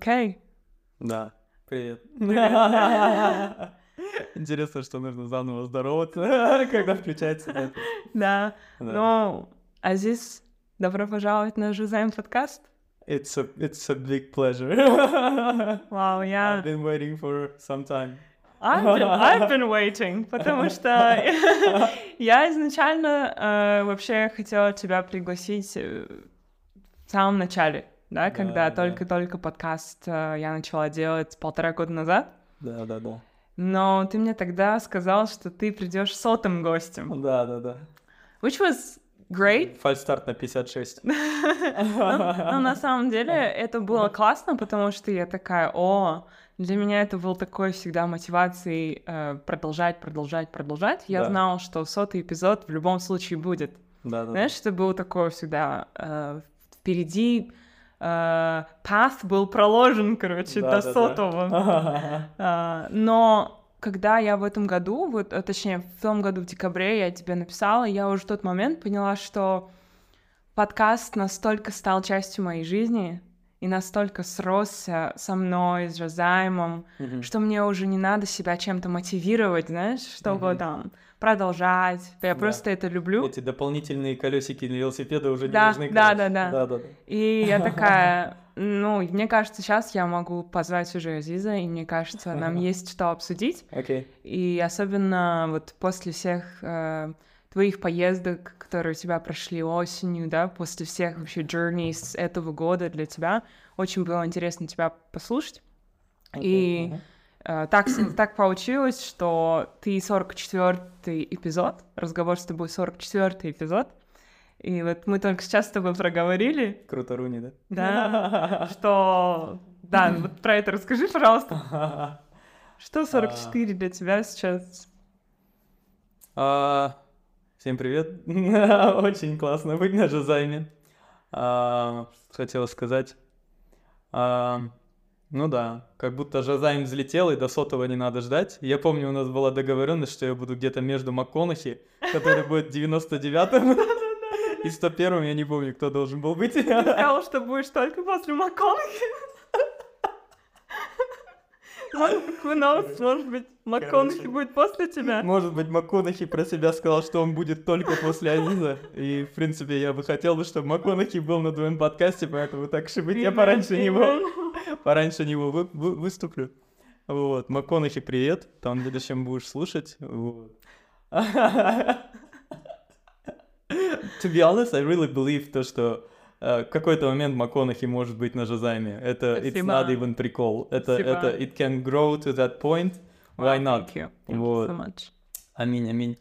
Окей. Да. Привет. Интересно, что нужно заново здороваться, когда включается. Да. Ну, Азиз, добро пожаловать на Жизайм подкаст. It's a, it's a big pleasure. Вау, I've я... been waiting for some time. I've been, I've been waiting, потому что я изначально э, вообще хотела тебя пригласить э, в самом начале, да, когда да. только-только подкаст э, я начала делать полтора года назад. Да, да, да. Но ты мне тогда сказал, что ты придешь сотым гостем, Да, да, да. which was great. Фальстарт на 56. Ну, ну, на самом деле это было классно, потому что я такая, о, для меня это был такой всегда мотивацией э, продолжать, продолжать, продолжать. Я знала, что сотый эпизод в любом случае будет. Да, да. Знаешь, это было такое всегда э, впереди. Э, path был проложен, короче, Да, до да, да. сотого. А, но когда я в этом году, вот, а, точнее, в том году, в декабре, я тебе написала, я уже в тот момент поняла, что подкаст настолько стал частью моей жизни и настолько сросся со мной, с Жазаймом, Мгм. что мне уже не надо себя чем-то мотивировать, знаешь, чтобы Мгм. там продолжать. Я Да. просто это люблю. Эти дополнительные колесики на велосипеда уже не Да, нужны. да, да, да. Да, да. И я такая, ну, мне кажется, сейчас я могу позвать уже Азиза, и мне кажется, нам есть что обсудить. Окей. И особенно вот после всех э, твоих поездок, которые у тебя прошли осенью, да, после всех вообще journeys этого года для тебя, очень было интересно тебя послушать. И. э, так, так получилось, что ты 44-й эпизод, разговор с тобой 44-й эпизод, и вот мы только сейчас с тобой проговорили, Круто, Руни, да? да, что... Да, вот про это расскажи, пожалуйста. Что 44 для тебя сейчас? А, Всем привет. Очень классно быть на Жазайме. А, Хотела сказать. Ну да, как будто Жазайм взлетел, и до сотого не надо ждать. Я помню, у нас была договоренность, что я буду где-то между МакКонахи, который будет 99-м, и 101-м, я не помню, кто должен был быть. Ты сказал, что будешь только после МакКонахи. Who knows, может быть, МакКонахи будет после тебя? Может быть, МакКонахи про себя сказал, что он будет только после Азиза. И, в принципе, я бы хотел, бы, чтобы МакКонахи был на твоем подкасте, поэтому так что быть, я пораньше него, пораньше него вы- вы- выступлю. Вот, МакКонахи, привет. Там в будущем будешь слушать. Вот. To be honest, I really believe то, что э, в какой-то момент МакКонахи может быть на Жазайме. Это it's Спасибо. not even прикол. Это, Спасибо. это it can grow to that point. Why Wow, not? Thank you. Thank you Вот. so much. Аминь, аминь.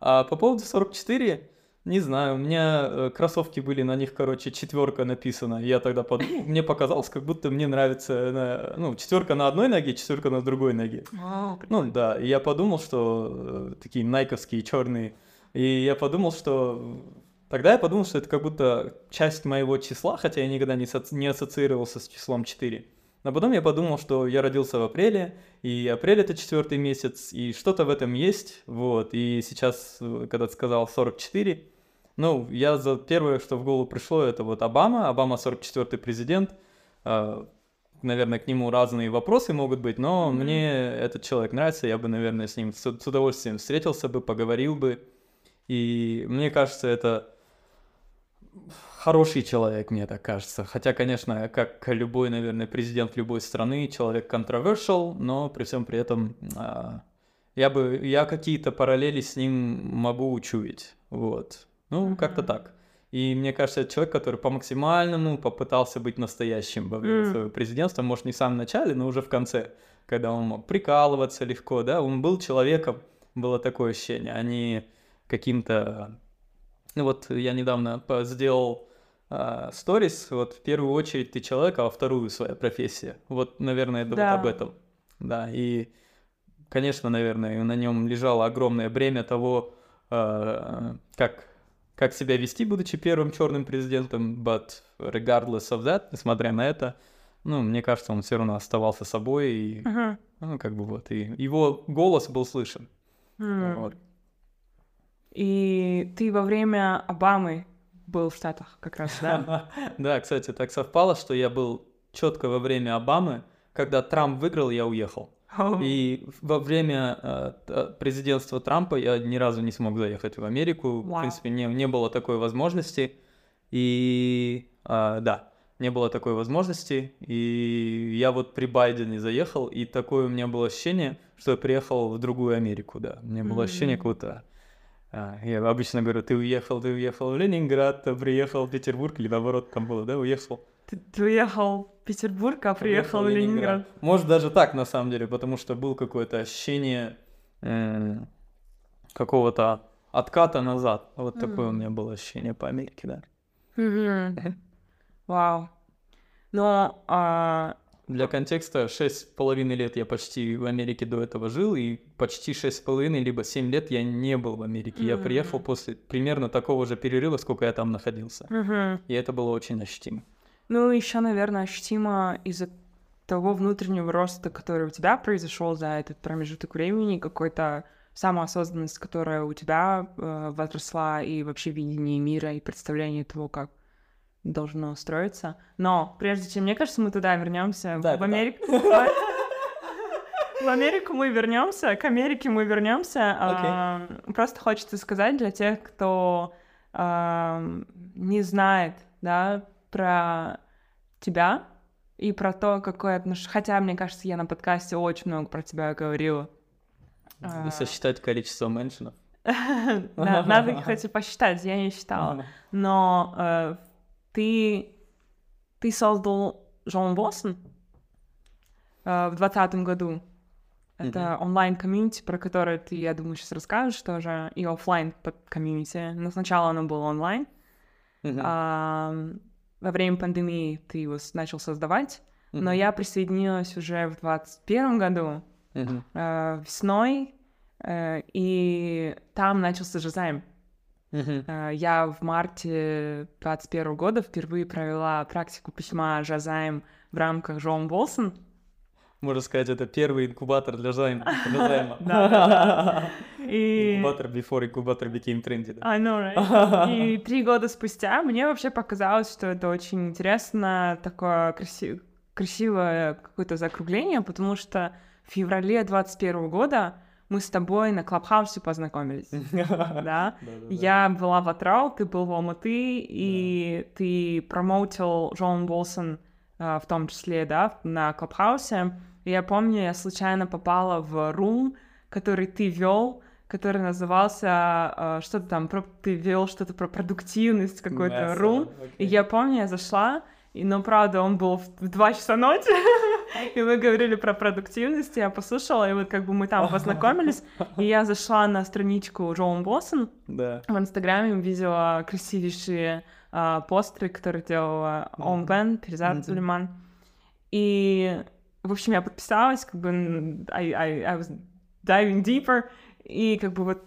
А по поводу 44, не знаю, у меня э, кроссовки были, на них, короче, четверка написана. Я тогда подумал, мне показалось, как будто мне нравится, на- ну, четверка на одной ноге, четверка на другой ноге. Вау, Ну да, и я подумал, что э, такие найковские черные. И я подумал, что тогда я подумал, что это как будто часть моего числа, хотя я никогда не, соци- не ассоциировался с числом 4. Но потом я подумал, что я родился в апреле, и апрель это четвертый месяц, и что-то в этом есть, вот. И сейчас, э, когда ты сказал 44, ну, я за первое, что в голову пришло, это вот Обама, Обама 44-й президент, А, наверное, к нему разные вопросы могут быть, но Мгм. мне этот человек нравится, я бы, наверное, с ним с, с удовольствием встретился бы, поговорил бы, и мне кажется, это хороший человек, мне так кажется. Хотя, конечно, как любой, наверное, президент любой страны, человек controversial, но при всем при этом а, я бы, я какие-то параллели с ним могу учуять, вот. Ну, как-то Мгм. так. И мне кажется, это человек, который по максимальному попытался быть настоящим во время М. своего президентства, может, не в самом начале, но уже в конце, когда он мог прикалываться легко, да, он был человеком, было такое ощущение, а не каким-то... Ну вот я недавно сделал а, сторис, вот в первую очередь ты человек, а во вторую своя профессия. Вот, наверное, это Да. вот об этом. Да, и, конечно, наверное, на нем лежало огромное бремя того, а, как, как себя вести, будучи первым черным президентом, but regardless of that, несмотря на это, ну, мне кажется, он все равно оставался собой, и, Мгм. ну, как бы вот, и его голос был слышен. М. Вот. И ты во время Обамы был в Штатах как раз, да? Да, кстати, так совпало, что я был четко во время Обамы, когда Трамп выиграл, я уехал. И во время э, президентства Трампа я ни разу не смог заехать в Америку. В принципе, не, не было такой возможности. И а, да, не было такой возможности. И я вот при Байдене заехал, и такое у меня было ощущение, что я приехал в другую Америку, да. У меня было ощущение, как будто... а, я обычно говорю, ты уехал, ты уехал в Ленинград, а приехал в Петербург, или наоборот там было, да, уехал. Ты, ты уехал в Петербург, а приехал в Ленинград. Может, даже так, на самом деле, потому что был какое-то ощущение м, какого-то отката назад. Вот такое у меня было ощущение по Америке, да. Мгм. Вау. Но а, Для контекста, шесть с половиной лет я почти в Америке до этого жил, и почти шесть с половиной, либо семь лет я не был в Америке. Я приехал после примерно такого же перерыва, сколько я там находился. мгм. И это было очень ощутимо. Ну, еще, наверное, ощутимо из-за того внутреннего роста, который у тебя произошел за этот промежуток времени, какой-то самоосознанность, которая у тебя э, возросла, и вообще видение мира, и представление того, как должно строиться. Но прежде чем, мне кажется, мы туда вернемся, Да, в это да. В Америку мы вернемся, к Америке мы вернемся. А, Просто хочется сказать для тех, кто ам, не знает, да, про тебя и про то, какое отношение... Хотя, мне кажется, я на подкасте очень много про тебя говорила. А. Если считать количество mention ов. Надо, кстати, посчитать, я не считала. Но э, ты, ты создал Джон Боссон э, в двадцатом году. Это онлайн-комьюнити, про которое ты, я думаю, сейчас расскажешь тоже, и оффлайн комьюнити. Но сначала оно было онлайн. Мгм. А, во время пандемии ты его начал создавать, но Мгм. я присоединилась уже в двадцать первом году, Мгм. э, весной, э, и там начался Жазайм. Мгм. Э, Я в марте 21 года впервые провела практику письма Жазайм в рамках Джон Болсон. Можно сказать, это первый инкубатор для займа. для займа. Да, да, И... Инкубатор before инкубатор became trendy. да. I know, right? И три года спустя мне вообще показалось, что это очень интересно, такое краси- красивое какое-то закругление, потому что в феврале 21 года мы с тобой на Клабхаусе познакомились, да? Я была в Атрау, ты был в Алматы, и ты промоутил Джон Болсон а, в том числе, да, на Клабхаусе. И я помню, я случайно попала в рум, который ты вел, который назывался а, что-то там, про- ты вел что-то про продуктивность, какой-то рум. И окей. я помню, я зашла, и, но правда, он был в, в 2 часа ночи, и мы говорили про продуктивность, я послушала, и вот как бы мы там познакомились, и я зашла на страничку Джоан Боссон, Да. в Инстаграме увидела красивейшие а, постеры, которые делала Он Бен, Перезад Мгм. Сулейман. И, в общем, я подписалась, как бы I, I, I was diving deeper, и как бы вот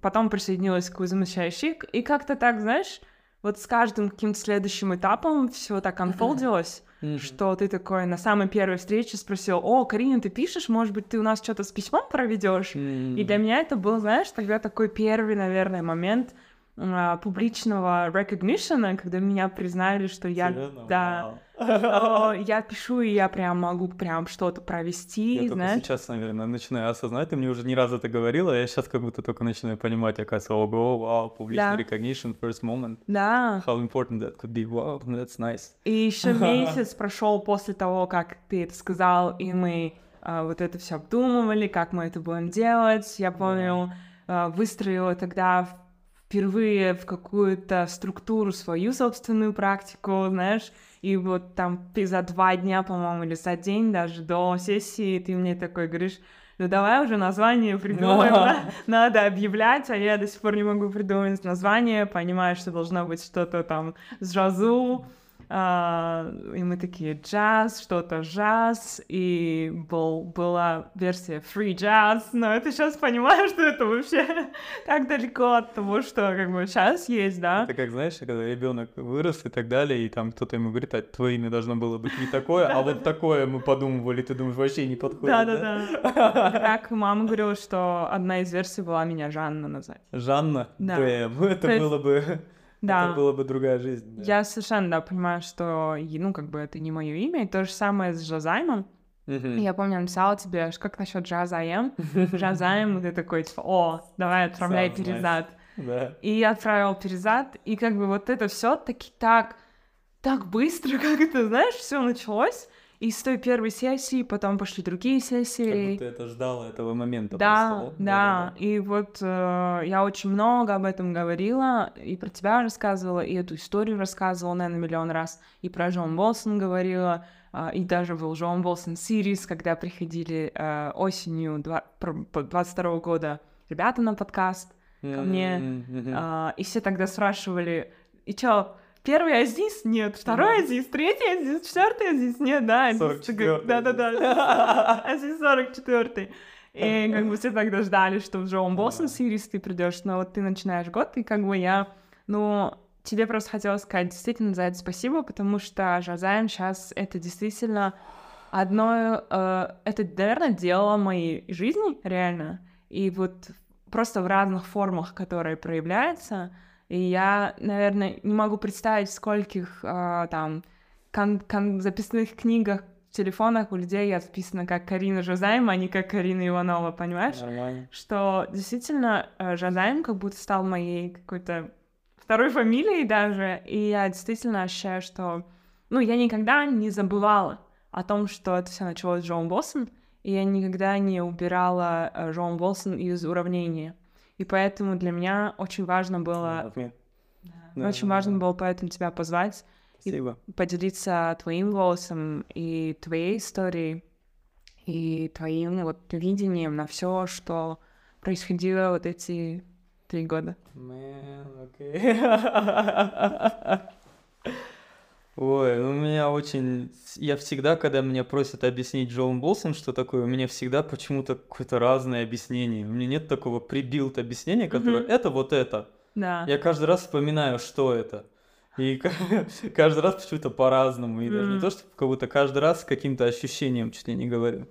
потом присоединилась к замещающей, и как-то так, знаешь, вот с каждым каким-то следующим этапом все так unfoldилось, Мгм. что ты такой на самой первой встрече спросил, о, Карина, ты пишешь, может быть, ты у нас что-то с письмом проведешь? И для меня это был, знаешь, тогда такой первый, наверное, момент а, публичного recognition, когда меня признали, что я, Серьезно? да, Вау. Я пишу, и я прям могу прям что-то провести, Я знаешь. сейчас, наверное, начинаю осознать. Ты мне уже не раз это говорила, я сейчас как будто только начинаю понимать, оказывается, ого, вау, публичный recognition, first moment. Да. How important that could be. Wow, that's nice. И еще месяц прошел после того, как ты это сказал, и мы а, вот это все обдумывали, как мы это будем делать. Я помню, а, выстроила тогда впервые в какую-то структуру свою собственную практику, знаешь, и вот там ты за два дня, по-моему, или за день даже до сессии ты мне такой говоришь, ну давай уже название придумаем, да? надо объявлять, а я до сих пор не могу придумать название, понимаю, что должно быть что-то там с жазу, а, и мы такие джаз, что-то джаз, и был, была версия free jazz, но это сейчас понимаю, что это вообще так далеко от того, что как бы сейчас есть, да? Это как, знаешь, когда ребенок вырос и так далее, и там кто-то ему говорит, а твое имя должно было быть не такое, а вот такое мы подумывали, ты думаешь, вообще не подходит, Да-да-да. Как мама говорила, что одна из версий была меня Жанна назвать. Жанна? Да. Это было бы Да. Это была бы другая жизнь. да. Я совершенно, да, понимаю, что, ну, как бы это не мое имя. И то же самое с Жазаймом. Мгм. Я помню, написала тебе, ш- как насчет Жазаем? Жазаем, и ты такой, типа, о, давай отправляй Sounds nice. перезад. Да. И я отправила перезад, и как бы вот это все таки так, так быстро, как это, знаешь, все началось. И с той первой сессии, потом пошли другие Как сессии. будто это ждала этого момента Да, просто, да, и вот э, я очень много об этом говорила, и про тебя рассказывала, и эту историю рассказывала, наверное, миллион раз, и про Джон Болсон говорила, а, и даже был Джон Болсон Сирис, когда приходили э, осенью два- про- по- 22 года ребята на подкаст, ко мне, а, и все тогда спрашивали, и чё, первый Азиз? Нет. Второй Азиз? Третий Азиз? Четвертый Азиз? Нет, да. Азиз 44-й такой, Да-да-да. Азиз 44 И как бы все тогда ждали, что в Джоун Болсон Сирис ты придешь, но вот ты начинаешь год, и как бы я, ну, тебе просто хотела сказать действительно за это спасибо, потому что Жазаем сейчас это действительно одно, э, это, наверное, дело моей жизни, реально. И вот просто в разных формах, которые проявляются. И я, наверное, не могу представить, скольких э, там кон- кон- записных книгах в телефонах у людей я записана как Карина Жазаем, а не как Карина Иванова, понимаешь? Нормально. Что действительно э, Жазаем как будто стал моей какой-то второй фамилией даже, и я действительно ощущаю, что, ну, я никогда не забывала о том, что это все началось с Джоан Болсон, и я никогда не убирала э, Джоан Болсон из уравнения. И поэтому для меня очень важно было, да, очень важно было поэтому тебя позвать, Спасибо. поделиться твоим голосом и твоей историей, и твоим вот видением на все, что происходило вот эти три года. Man, окей. Ой, у меня очень... Я всегда, когда меня просят объяснить Джоун Болсон, что такое, у меня всегда почему-то какое-то разное объяснение. У меня нет такого прибилд объяснения, которое Мгм. это вот это. Да. Я каждый раз вспоминаю, что это. И ка- каждый раз почему-то по-разному. И даже не то, что как будто каждый раз с каким-то ощущением чуть ли не говорю.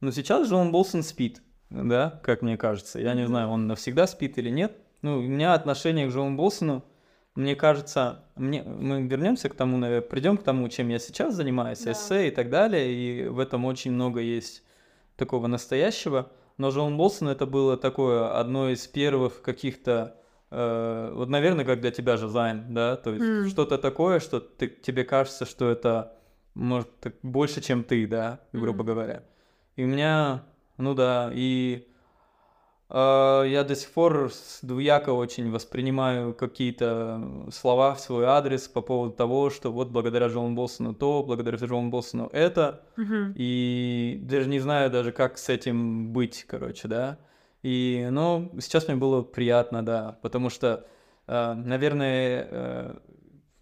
Но сейчас Джон Болсон спит, да, как мне кажется. Я не знаю, он навсегда спит или нет. Ну, у меня отношение к Джону Болсону, мне кажется, мне, мы вернемся к тому, наверное, придем к тому, чем я сейчас занимаюсь, Да. эссе и так далее, и в этом очень много есть такого настоящего. Но Джон Болсон это было такое одно из первых каких-то, э, вот, наверное, как для тебя же займ, да, то есть М. что-то такое, что ты, тебе кажется, что это может так больше, чем ты, да, грубо Мгм. говоря. И у меня, ну да, и я до сих пор двояко очень воспринимаю какие-то слова в свой адрес по поводу того, что вот благодаря Джону Болсону то, благодаря Джону Болсону это, Мгм. и даже не знаю даже, как с этим быть, короче, да. И, ну, сейчас мне было приятно, да, потому что, э, наверное, э,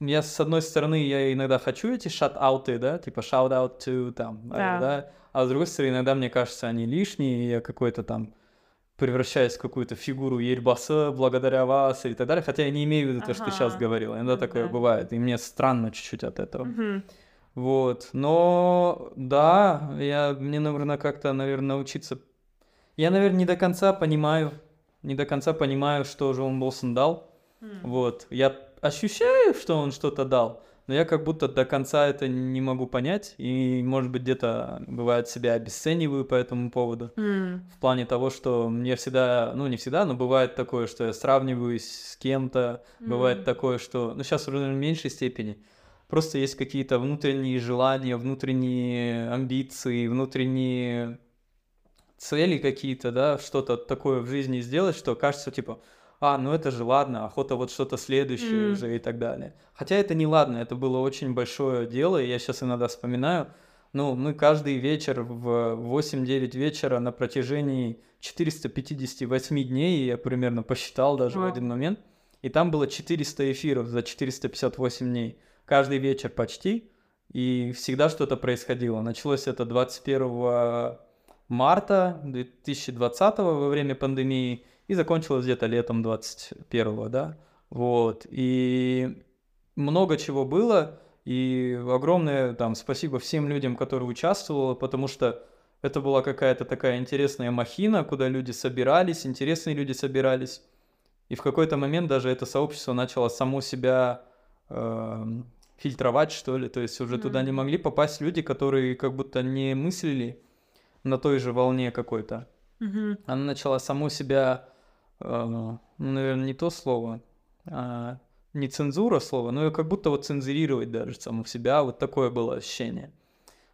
я, с одной стороны, я иногда хочу эти шат-ауты, да, типа shout-out to, там, э, Да. да, а с другой стороны, иногда мне кажется, они лишние, и я какой-то там превращаюсь в какую-то фигуру Ельбаса благодаря вас и так далее, хотя я не имею в виду то, что ты сейчас Ага. говорил, иногда такое Да. бывает, и мне странно чуть-чуть от этого. Мгм. Вот, но да, я, мне, наверное, как-то, наверное, научиться... Я, наверное, не до конца понимаю, не до конца понимаю, что же он Болсон дал. М. Вот, я ощущаю, что он что-то дал, но я как будто до конца это не могу понять, и, может быть, где-то, бывает, себя обесцениваю по этому поводу. М. В плане того, что мне всегда, ну не всегда, но бывает такое, что я сравниваюсь с кем-то, бывает М. такое, что, ну сейчас уже в меньшей степени, просто есть какие-то внутренние желания, внутренние амбиции, внутренние цели какие-то, да, что-то такое в жизни сделать, что кажется типа, а, ну это же ладно, охота вот что-то следующее М. уже и так далее. Хотя это не ладно, это было очень большое дело, и я сейчас иногда вспоминаю, ну, мы каждый вечер в 8-9 вечера на протяжении 458 дней, я примерно посчитал даже в Ой. один момент, и там было 400 эфиров за 458 дней. Каждый вечер почти, и всегда что-то происходило. Началось это 21 марта 2020 во время пандемии и закончилось где-то летом 21 да. Вот. И много чего было, и огромное там спасибо всем людям, которые участвовали, потому что это была какая-то такая интересная махина, куда люди собирались, интересные люди собирались. И в какой-то момент даже это сообщество начало само себя э, фильтровать, что ли. То есть уже mm-hmm. туда не могли попасть люди, которые как будто не мыслили на той же волне какой-то. Mm-hmm. Она начала саму себя, ну, наверное, не то слово, а не цензура слова, но как будто вот цензурировать даже саму себя. Вот такое было ощущение.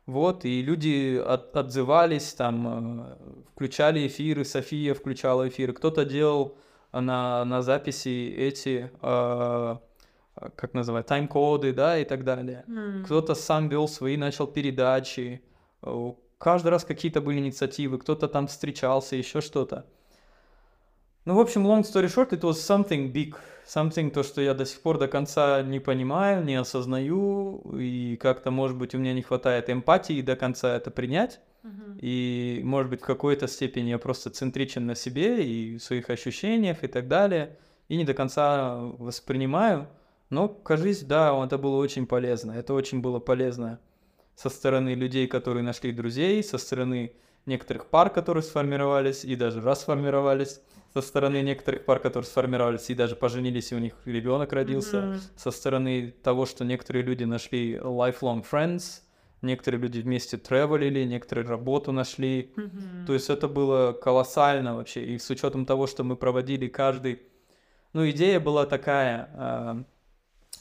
Вот, и люди от, отзывались, там, э, включали эфиры, София включала эфиры, кто-то делал на, на записи эти, э, как называть, тайм-коды, да, и так далее. Mm. Кто-то сам вел свои, начал передачи, каждый раз какие-то были инициативы, кто-то там встречался, еще что-то. Ну, в общем, long story short, it was something big, something, то, что я до сих пор до конца не понимаю, не осознаю, и как-то, может быть, у меня не хватает эмпатии до конца это принять. Uh-huh. И, может быть, в какой-то степени я просто центричен на себе и в своих ощущениях и так далее, и не до конца воспринимаю. Но, кажись, да, это было очень полезно. Это очень было полезно со стороны людей, которые нашли друзей, со стороны некоторых пар, которые сформировались и даже расформировались со стороны некоторых пар, которые сформировались и даже поженились, и у них ребенок родился, mm-hmm. со стороны того, что некоторые люди нашли lifelong friends, некоторые люди вместе тревелили, некоторые работу нашли. Mm-hmm. То есть это было колоссально вообще. И с учетом того, что мы проводили каждый... Ну, идея была такая.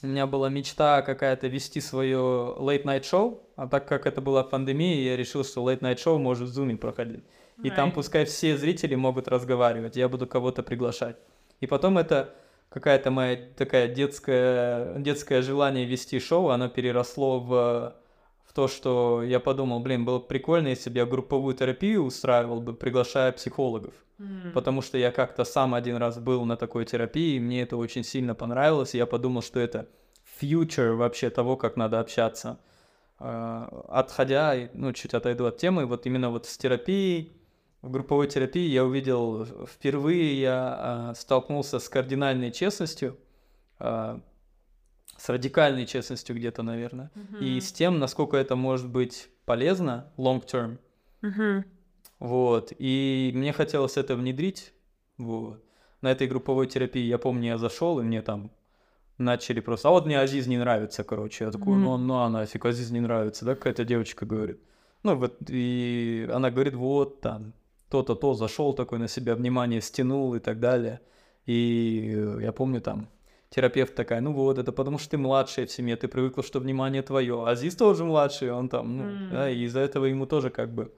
У меня была мечта какая-то вести свое late night show, а так как это была пандемия, я решил, что late night show может в Zoom проходить. И right. там пускай все зрители могут разговаривать, я буду кого-то приглашать. И потом это какая-то моя такая детская, детское желание вести шоу, оно переросло в, в то, что я подумал, блин, было бы прикольно, если бы я групповую терапию устраивал бы, приглашая психологов. Mm. Потому что я как-то сам один раз был на такой терапии, и мне это очень сильно понравилось, и я подумал, что это future вообще того, как надо общаться. Uh, отходя, ну, чуть отойду от темы, вот именно вот с терапией, в групповой терапии я увидел, впервые я э, столкнулся с кардинальной честностью, э, с радикальной честностью где-то, наверное, mm-hmm. и с тем, насколько это может быть полезно long term. Mm-hmm. Вот, и мне хотелось это внедрить, вот. На этой групповой терапии, я помню, я зашел, и мне там начали просто, а вот мне Азиз не нравится, короче. Я такой, mm-hmm. ну, ну, а нафиг, Азиз не нравится, да, какая-то девочка говорит. Ну, вот, и она говорит, вот, там, то-то, то, зашел такой на себя внимание, стянул и так далее. И я помню там, терапевт такая, ну вот, это потому что ты младшая в семье, ты привыкла, что внимание твое. А здесь тоже младший, он там, ну, Mm. да, и из-за этого ему тоже как бы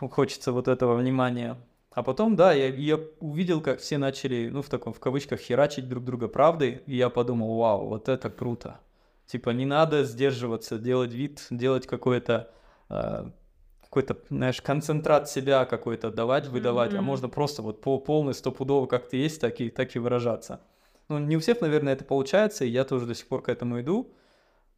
хочется вот этого внимания. А потом, да, я, я увидел, как все начали, ну, в таком, в кавычках, херачить друг друга правдой, и я подумал, вау, вот это круто. Типа, не надо сдерживаться, делать вид, делать какое-то э, какой-то, знаешь, концентрат себя какой-то давать, выдавать, mm-hmm. а можно просто вот по полный стопудово, как ты есть, так и, так и выражаться. Ну, не у всех, наверное, это получается, и я тоже до сих пор к этому иду.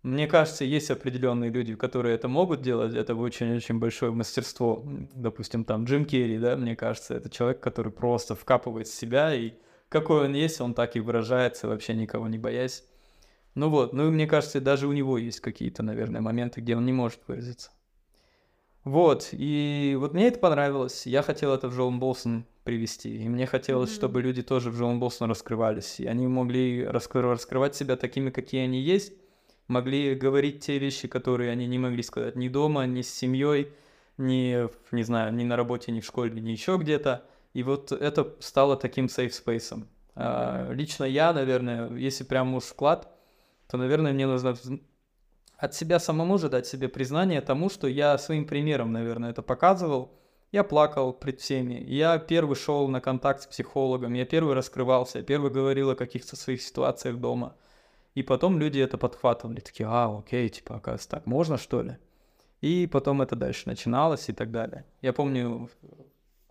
Мне кажется, есть определенные люди, которые это могут делать, это очень-очень большое мастерство. Допустим, там Джим Керри, да, мне кажется, это человек, который просто вкапывает в себя, и какой он есть, он так и выражается, вообще никого не боясь. Ну вот, ну и мне кажется, даже у него есть какие-то, наверное, моменты, где он не может выразиться. Вот, и вот мне это понравилось. Я хотел это в Джоан Болсон привести. И мне хотелось, mm-hmm. чтобы люди тоже в Джоан Болсон раскрывались. И они могли раскры- раскрывать себя такими, какие они есть. Могли говорить те вещи, которые они не могли сказать ни дома, ни с семьей, ни, не знаю, ни на работе, ни в школе, ни еще где-то. И вот это стало таким safe space. А, лично я, наверное, если прям уж вклад, то, наверное, мне нужно от себя самому же дать себе признание тому, что я своим примером, наверное, это показывал. Я плакал пред всеми. Я первый шел на контакт с психологом, я первый раскрывался, я первый говорил о каких-то своих ситуациях дома. И потом люди это подхватывали, такие, а, окей, типа, оказывается, так можно, что ли? И потом это дальше начиналось и так далее. Я помню,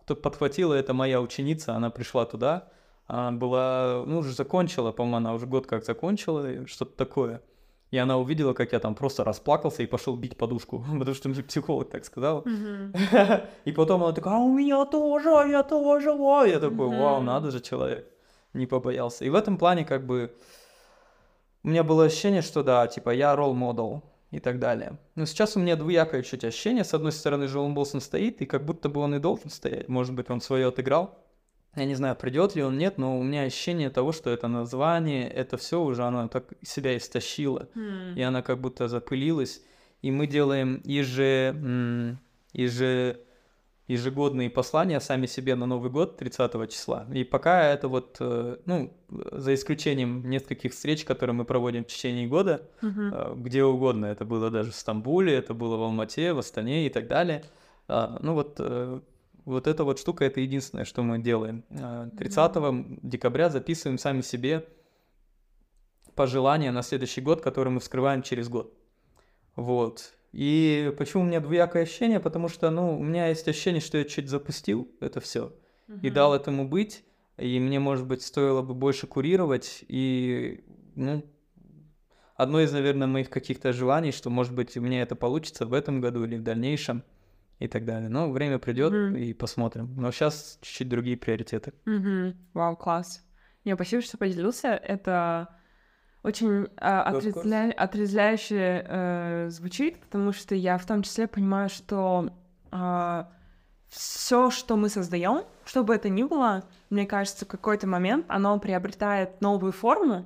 кто подхватила, это моя ученица, она пришла туда, она была, ну, уже закончила, по-моему, она уже год как закончила, что-то такое. И она увидела, как я там просто расплакался и пошел бить подушку, потому что мне психолог так сказал. Mm-hmm. И потом она такая, а у меня тоже, я тоже, вау. Я такой, вау, надо же, человек. Не побоялся. И в этом плане как бы у меня было ощущение, что да, типа я ролл модел и так далее. Но сейчас у меня двоякое чуть ощущение. С одной стороны, Джоэл Болсон стоит, и как будто бы он и должен стоять. Может быть, он свое отыграл. Я не знаю, придет ли он, нет, но у меня ощущение того, что это название, это все уже оно так себя истощило, Хм. и она как будто запылилась. И мы делаем еже, еже, ежегодные послания сами себе на Новый год 30 числа. И пока это вот, э, ну, за исключением нескольких встреч, которые мы проводим в течение года, э, где угодно. Это было даже в Стамбуле, это было в Алмате, в Астане и так далее. А, Ну вот, э, вот эта вот штука, это единственное, что мы делаем. А, 30 декабря записываем сами себе пожелания на следующий год, которые мы вскрываем через год. Вот. И почему у меня двоякое ощущение? Потому что, ну, у меня есть ощущение, что я чуть запустил это все и Мгм. дал этому быть, и мне, может быть, стоило бы больше курировать, и, ну, одно из, наверное, моих каких-то желаний, что, может быть, у меня это получится в этом году или в дальнейшем, и так далее. Но время придет, Мгм. и посмотрим. Но сейчас чуть-чуть другие приоритеты. Мгм. Вау, класс. Не, спасибо, что поделился. Это очень а, Of отрезля- отрезвляюще э, звучит, потому что я в том числе понимаю, что все, что мы создаем, что бы это ни было, мне кажется, в какой-то момент оно приобретает новую форму,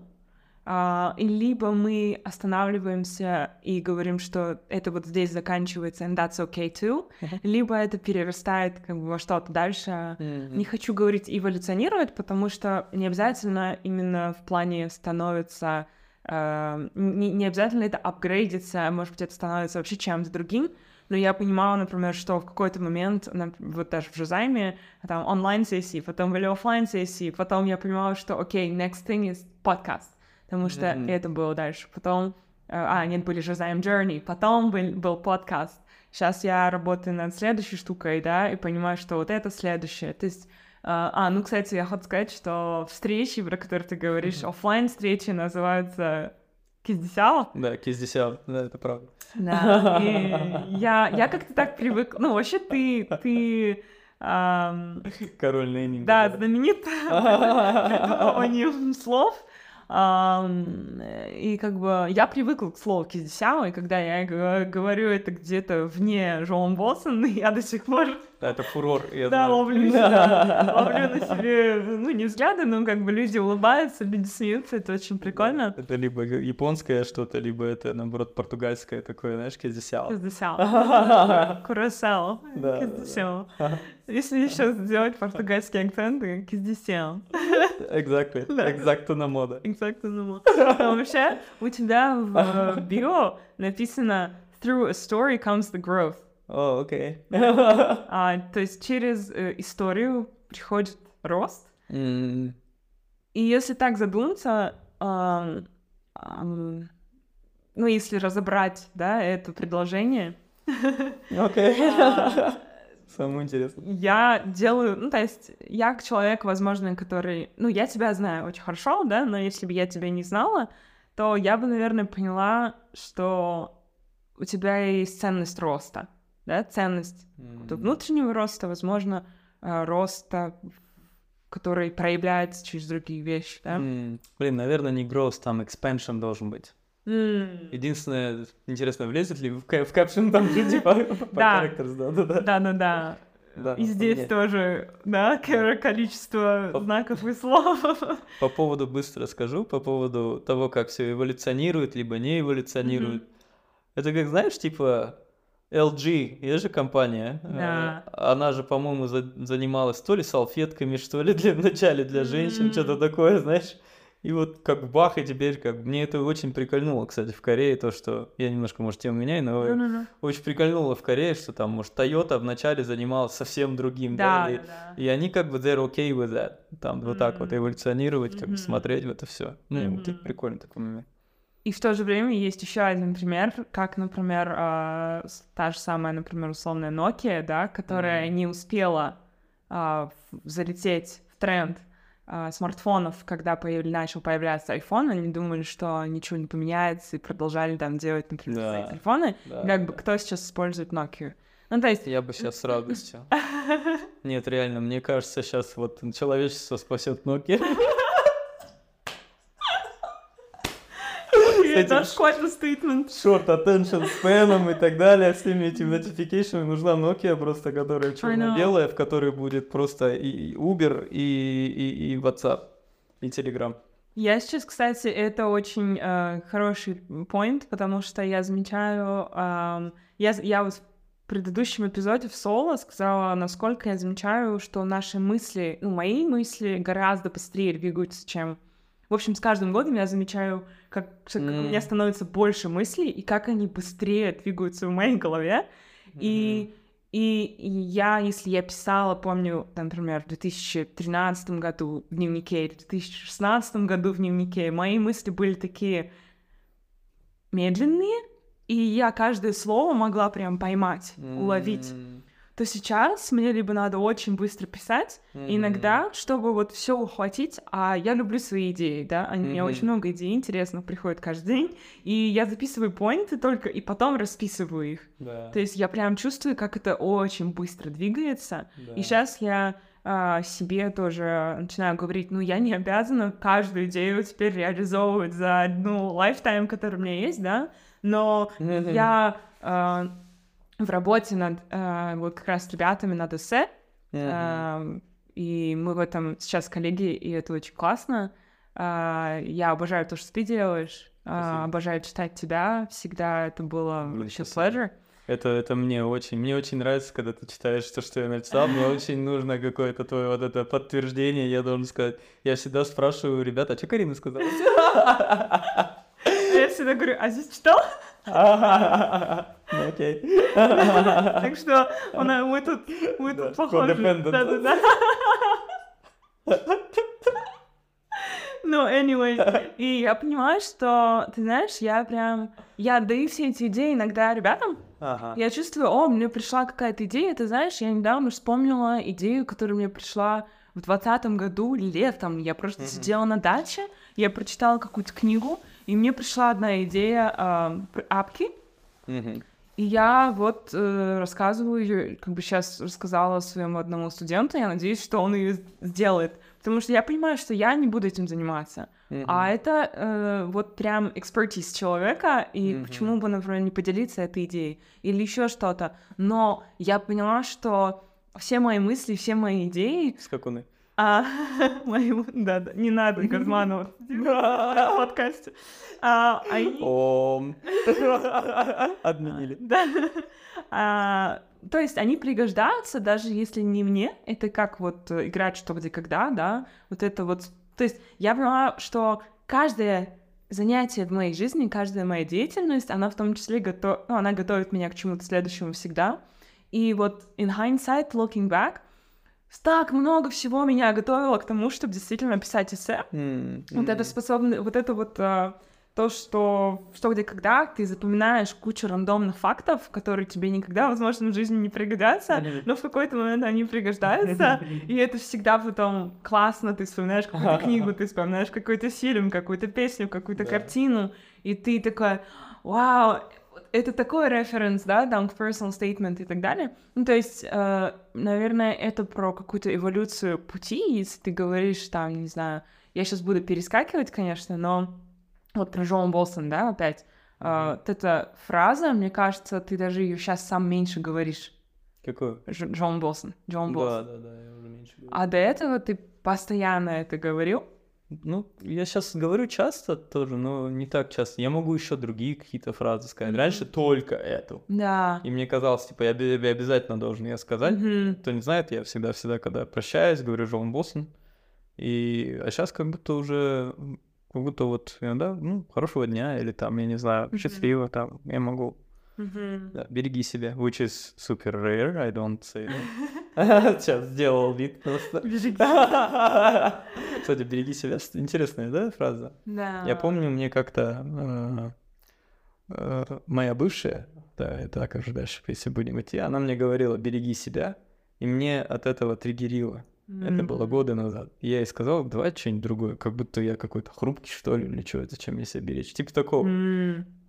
а, и либо мы останавливаемся и говорим, что это вот здесь заканчивается, and that's okay too, либо это перерастает как бы во что-то дальше. Не хочу говорить эволюционирует, потому что не обязательно именно в плане становится... э, не, не обязательно это апгрейдится, может быть, это становится вообще чем-то другим, но я понимала, например, что в какой-то момент, вот даже в Жизайме, там онлайн-сессии, потом были офлайн сессии потом я понимала, что, окей, next thing is подкаст, потому что Мгм. это было дальше. Потом, э, а, нет, были Жизайм Journey, потом был, был подкаст. Сейчас я работаю над следующей штукой, да, и понимаю, что вот это следующее. То есть а, а, ну, кстати, я хочу сказать, что встречи, про которые ты говоришь, Мгм. оффлайн встречи называются киздесяла. Да, киздесят, да, это правда. Да, и я, я как-то так привык. Ну, вообще ты, ты, ам, Король нейминга. да, знаменит придумыванием слов. И как бы я привыкла к слову киздесяла, и когда я говорю это где-то вне Жоан Боссен, я до сих пор Да, это фурор, я да, знаю. ловлю себя, ловлю на себе, ну, не взгляды, но как бы люди улыбаются, люди смеются, это очень прикольно. Это либо японское что-то, либо это, наоборот, португальское такое, знаешь, киздесят. Киздесяла. Курасао. Да. Киздесяла. Если еще сделать португальский акцент, то киздесяла. Exactly. Exacto на мода. Exactly. ну. А Вообще, у тебя в э, био написано «Through a story comes the growth». О, окей. А, то есть через э, историю приходит рост, М, И если так задуматься, ам, ам, ну, если разобрать, да, это предложение, Окей. а, Самое интересное. я делаю, ну, то есть я человек, возможно, который, ну, я тебя знаю очень хорошо, да, но если бы я тебя не знала, то я бы, наверное, поняла, что у тебя есть ценность роста, да, ценность какого-то внутреннего роста, возможно, а, роста, который проявляется через другие вещи, да. М, Блин, наверное, не growth, там expansion должен быть. М. Единственное, интересно, влезет ли в, в капшн там же, типа, по characters, да-да-да. Да-да-да. Да, И здесь нет. тоже, да, ко- количество По- знаков и слов. По поводу, быстро скажу, по поводу того, как все эволюционирует, либо не эволюционирует. Это как, знаешь, типа LG, есть же компания. Да. э, Она же, по-моему, за- занималась то ли салфетками, что ли, для, вначале для женщин, что-то М. такое, знаешь. И вот как бах, и теперь как... Мне это очень прикольнуло, кстати, в Корее, то, что... Я немножко, может, тему меняю, но Ну-ну-ну. очень прикольнуло в Корее, что там, может, Toyota вначале занималась совсем другим, да, Да, и- да, и они как бы they're okay with that. Там вот так вот эволюционировать, как бы смотреть в это все. Ну, вот это Мгм. прикольно такой момент. И в то же время есть еще один пример, как, например, с- та же самая, например, условная Nokia, да, которая Мгм. не успела в- залететь в тренд а, смартфонов, когда появ- начал появляться iPhone, они думали, что ничего не поменяется, и продолжали там делать, например, свои Да. телефоны. Да, как бы да. кто сейчас использует Nokia? Ну, то есть... Я бы сейчас с радостью. Нет, реально, мне кажется, сейчас вот человечество спасет Nokia. That's quite a statement. short attention span и так далее, всеми этими notification нужна Nokia просто, которая черно-белая, в которой будет просто и Uber, и, и, и WhatsApp, и Telegram. Я сейчас, кстати, это очень э, хороший point, потому что я замечаю, э, я, я вот в предыдущем эпизоде в соло сказала, насколько я замечаю, что наши мысли, ну, мои мысли гораздо быстрее двигаются, чем... В общем, с каждым годом я замечаю, как, как mm. у меня становится больше мыслей, и как они быстрее двигаются в моей голове. Mm-hmm. И и я, если я писала, помню, например, в 2013 году в дневнике или в 2016 году в дневнике, мои мысли были такие медленные, и я каждое слово могла прям поймать, уловить. То сейчас мне либо надо очень быстро писать, mm-hmm. иногда, чтобы вот все ухватить, а я люблю свои идеи, да, mm-hmm. у меня очень много идей интересных приходит каждый день, и я записываю поинты только, и потом расписываю их. Да. То есть я прям чувствую, как это очень быстро двигается, да. и сейчас я а, себе тоже начинаю говорить, ну, я не обязана каждую идею теперь реализовывать за одну lifetime, который у меня есть, да, но mm-hmm. я а, в работе над э, вот как раз с ребятами над эссе, mm-hmm. э, и мы в этом сейчас коллеги, и это очень классно. Э, я обожаю то, что ты делаешь, э, обожаю читать тебя, всегда это было Блин, вообще pleasure. Это, это мне очень, мне очень нравится, когда ты читаешь то, что я написал. Мне очень нужно какое-то твое вот это подтверждение, я должен сказать. Я всегда спрашиваю ребята, а что Карина сказала? Я всегда говорю, а здесь читал? Ну, окей. Так что мы тут, мы тут похожи. Да-да-да. Ну, anyway, и я понимаю, что, ты знаешь, я прям, я даю все эти идеи иногда ребятам, ага. я чувствую, о, мне пришла какая-то идея, ты знаешь, я недавно вспомнила идею, которая мне пришла в двадцатом году, летом, я просто mm-hmm. сидела на даче, я прочитала какую-то книгу, и мне пришла одна идея э, апки. Mm-hmm. И я вот э, рассказываю ее, как бы сейчас рассказала своему одному студенту, я надеюсь, что он ее сделает. Потому что я понимаю, что я не буду этим заниматься. Mm-hmm. А это э, вот прям экспертиз человека, и mm-hmm. почему бы, например, не поделиться этой идеей или еще что-то. Но я поняла, что все мои мысли, все мои идеи... Скакуны. А, моему, да, да, не надо Газманова в подкасте. А, они... Отменили. Да. А, то есть они пригождаются, даже если не мне. Это как вот играть что, где, когда, да. Вот это вот... То есть я поняла, что каждое занятие в моей жизни, каждая моя деятельность, она в том числе готов... ну, она готовит меня к чему-то следующему всегда. И вот in hindsight, looking back, так много всего меня готовило к тому, чтобы действительно писать эссе. Mm-hmm. Вот это способно, вот это вот а, то, что что где когда ты запоминаешь кучу рандомных фактов, которые тебе никогда, возможно, в жизни не пригодятся, mm-hmm. но в какой-то момент они пригождаются, и это всегда потом классно, ты вспоминаешь какую-то книгу, ты вспоминаешь какой-то фильм, какую-то песню, какую-то картину, и ты такой, вау, это такой референс, да, там, к personal statement и так далее. Ну, то есть, э, наверное, это про какую-то эволюцию пути, если ты говоришь, там, не знаю, я сейчас буду перескакивать, конечно, но вот про Джоан Болсон, да, опять, э, вот эта фраза, мне кажется, ты даже ее сейчас сам меньше говоришь. Какую? Джон Болсон. Джон Болсон. Да, да, да, я уже меньше говорю. А до этого ты постоянно это говорил? Ну, я сейчас говорю часто тоже, но не так часто. Я могу еще другие какие-то фразы сказать. Раньше только эту. Да. И мне казалось, типа, я, я обязательно должен ее сказать. Mm-hmm. Кто не знает, я всегда-всегда, когда прощаюсь, говорю Джон Боссон. И... А сейчас как будто уже... Как будто вот иногда, ну, хорошего дня, или там, я не знаю, mm-hmm. счастливо, там, я могу Mm-hmm. Да, береги себя, which is super rare, I don't say that. Сейчас сделал вид просто. Береги Кстати, береги себя, интересная, да, фраза? Да. Я помню, мне как-то э, э, моя бывшая, да, это так уже дальше, если будем идти, она мне говорила, береги себя, и мне от этого триггерило. Это было годы назад. И я ей сказал, давай что-нибудь другое, как будто я какой-то хрупкий, что ли, или что, зачем мне себя беречь. Типа такого.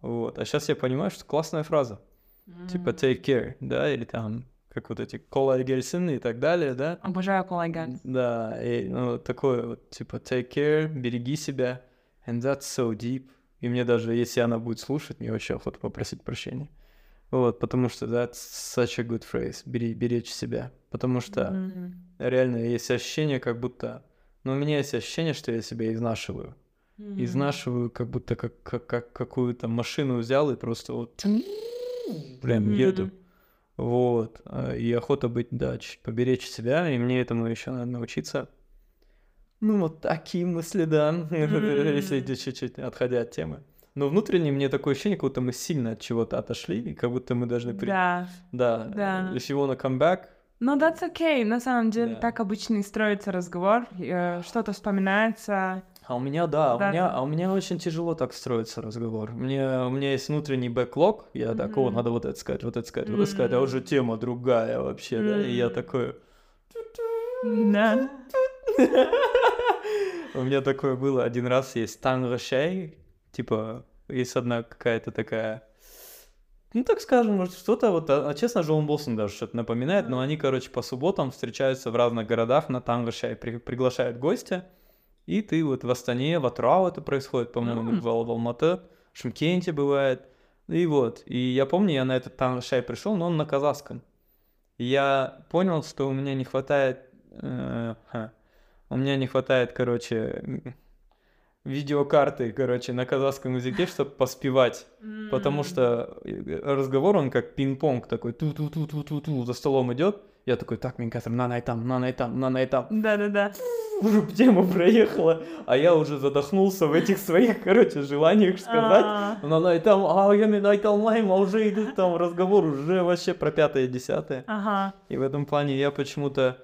Вот. А сейчас я понимаю, что классная фраза. Mm. Типа take care, да, или там как вот эти Кола Гельсин и так далее, да? Обожаю Кола Да, и ну, такое вот, типа take care, береги себя, and that's so deep. И мне даже, если она будет слушать, мне вообще охота попросить прощения. Вот, потому что that's such a good phrase. Бери, беречь себя. Потому что Мгм. реально есть ощущение, как будто... Ну, у меня есть ощущение, что я себя изнашиваю. Мгм. Изнашиваю, как будто как, как, как какую-то машину взял и просто вот прям еду. Вот. а, И охота быть, да, чуть поберечь себя, и мне этому еще надо научиться. Ну, вот такие мысли, да, если М. чуть-чуть отходя от темы. Но внутренне мне такое ощущение, как будто мы сильно от чего-то отошли, и как будто мы должны... при- Да. Да. Да. If you wanna come back, Ну, that's okay. На самом деле, так обычно и строится разговор. э, Что-то вспоминается. А у меня, да, Да. у меня, а у меня очень тяжело так строится разговор. Мне, у меня есть внутренний бэклог, я так, о, Мгм. надо вот это сказать, вот это сказать, вот это сказать, а уже тема другая вообще, да, и я такой, Да. у меня такое было один раз, есть тангошей, типа, есть одна какая-то такая, ну, так скажем, может, что-то, вот, а, честно, Джон Болсон даже что-то напоминает, но они, короче, по субботам встречаются в разных городах на тангошей, при- приглашают гостя, и ты вот в Астане, в Атрау это происходит, по-моему, М. в, в Алматы, в Шымкенте бывает. И вот, и я помню, я на этот тангшай пришел, но он на казахском. И я понял, что у меня не хватает, э, ха, у меня не хватает, короче, видеокарты, короче, на казахском языке, чтобы поспевать. Потому что э, разговор, он как пинг-понг такой, ту-ту-ту-ту-ту-ту, за столом идет. Я такой, так, Минкатор, на на там, на на там, на на там Да-да-да. уже тема проехала, а я уже задохнулся в этих своих, короче, желаниях сказать. А, Но на этом, а я не айталмайм, а уже идет там разговор уже вообще про пятое, десятое. Ага. И в этом плане я почему-то...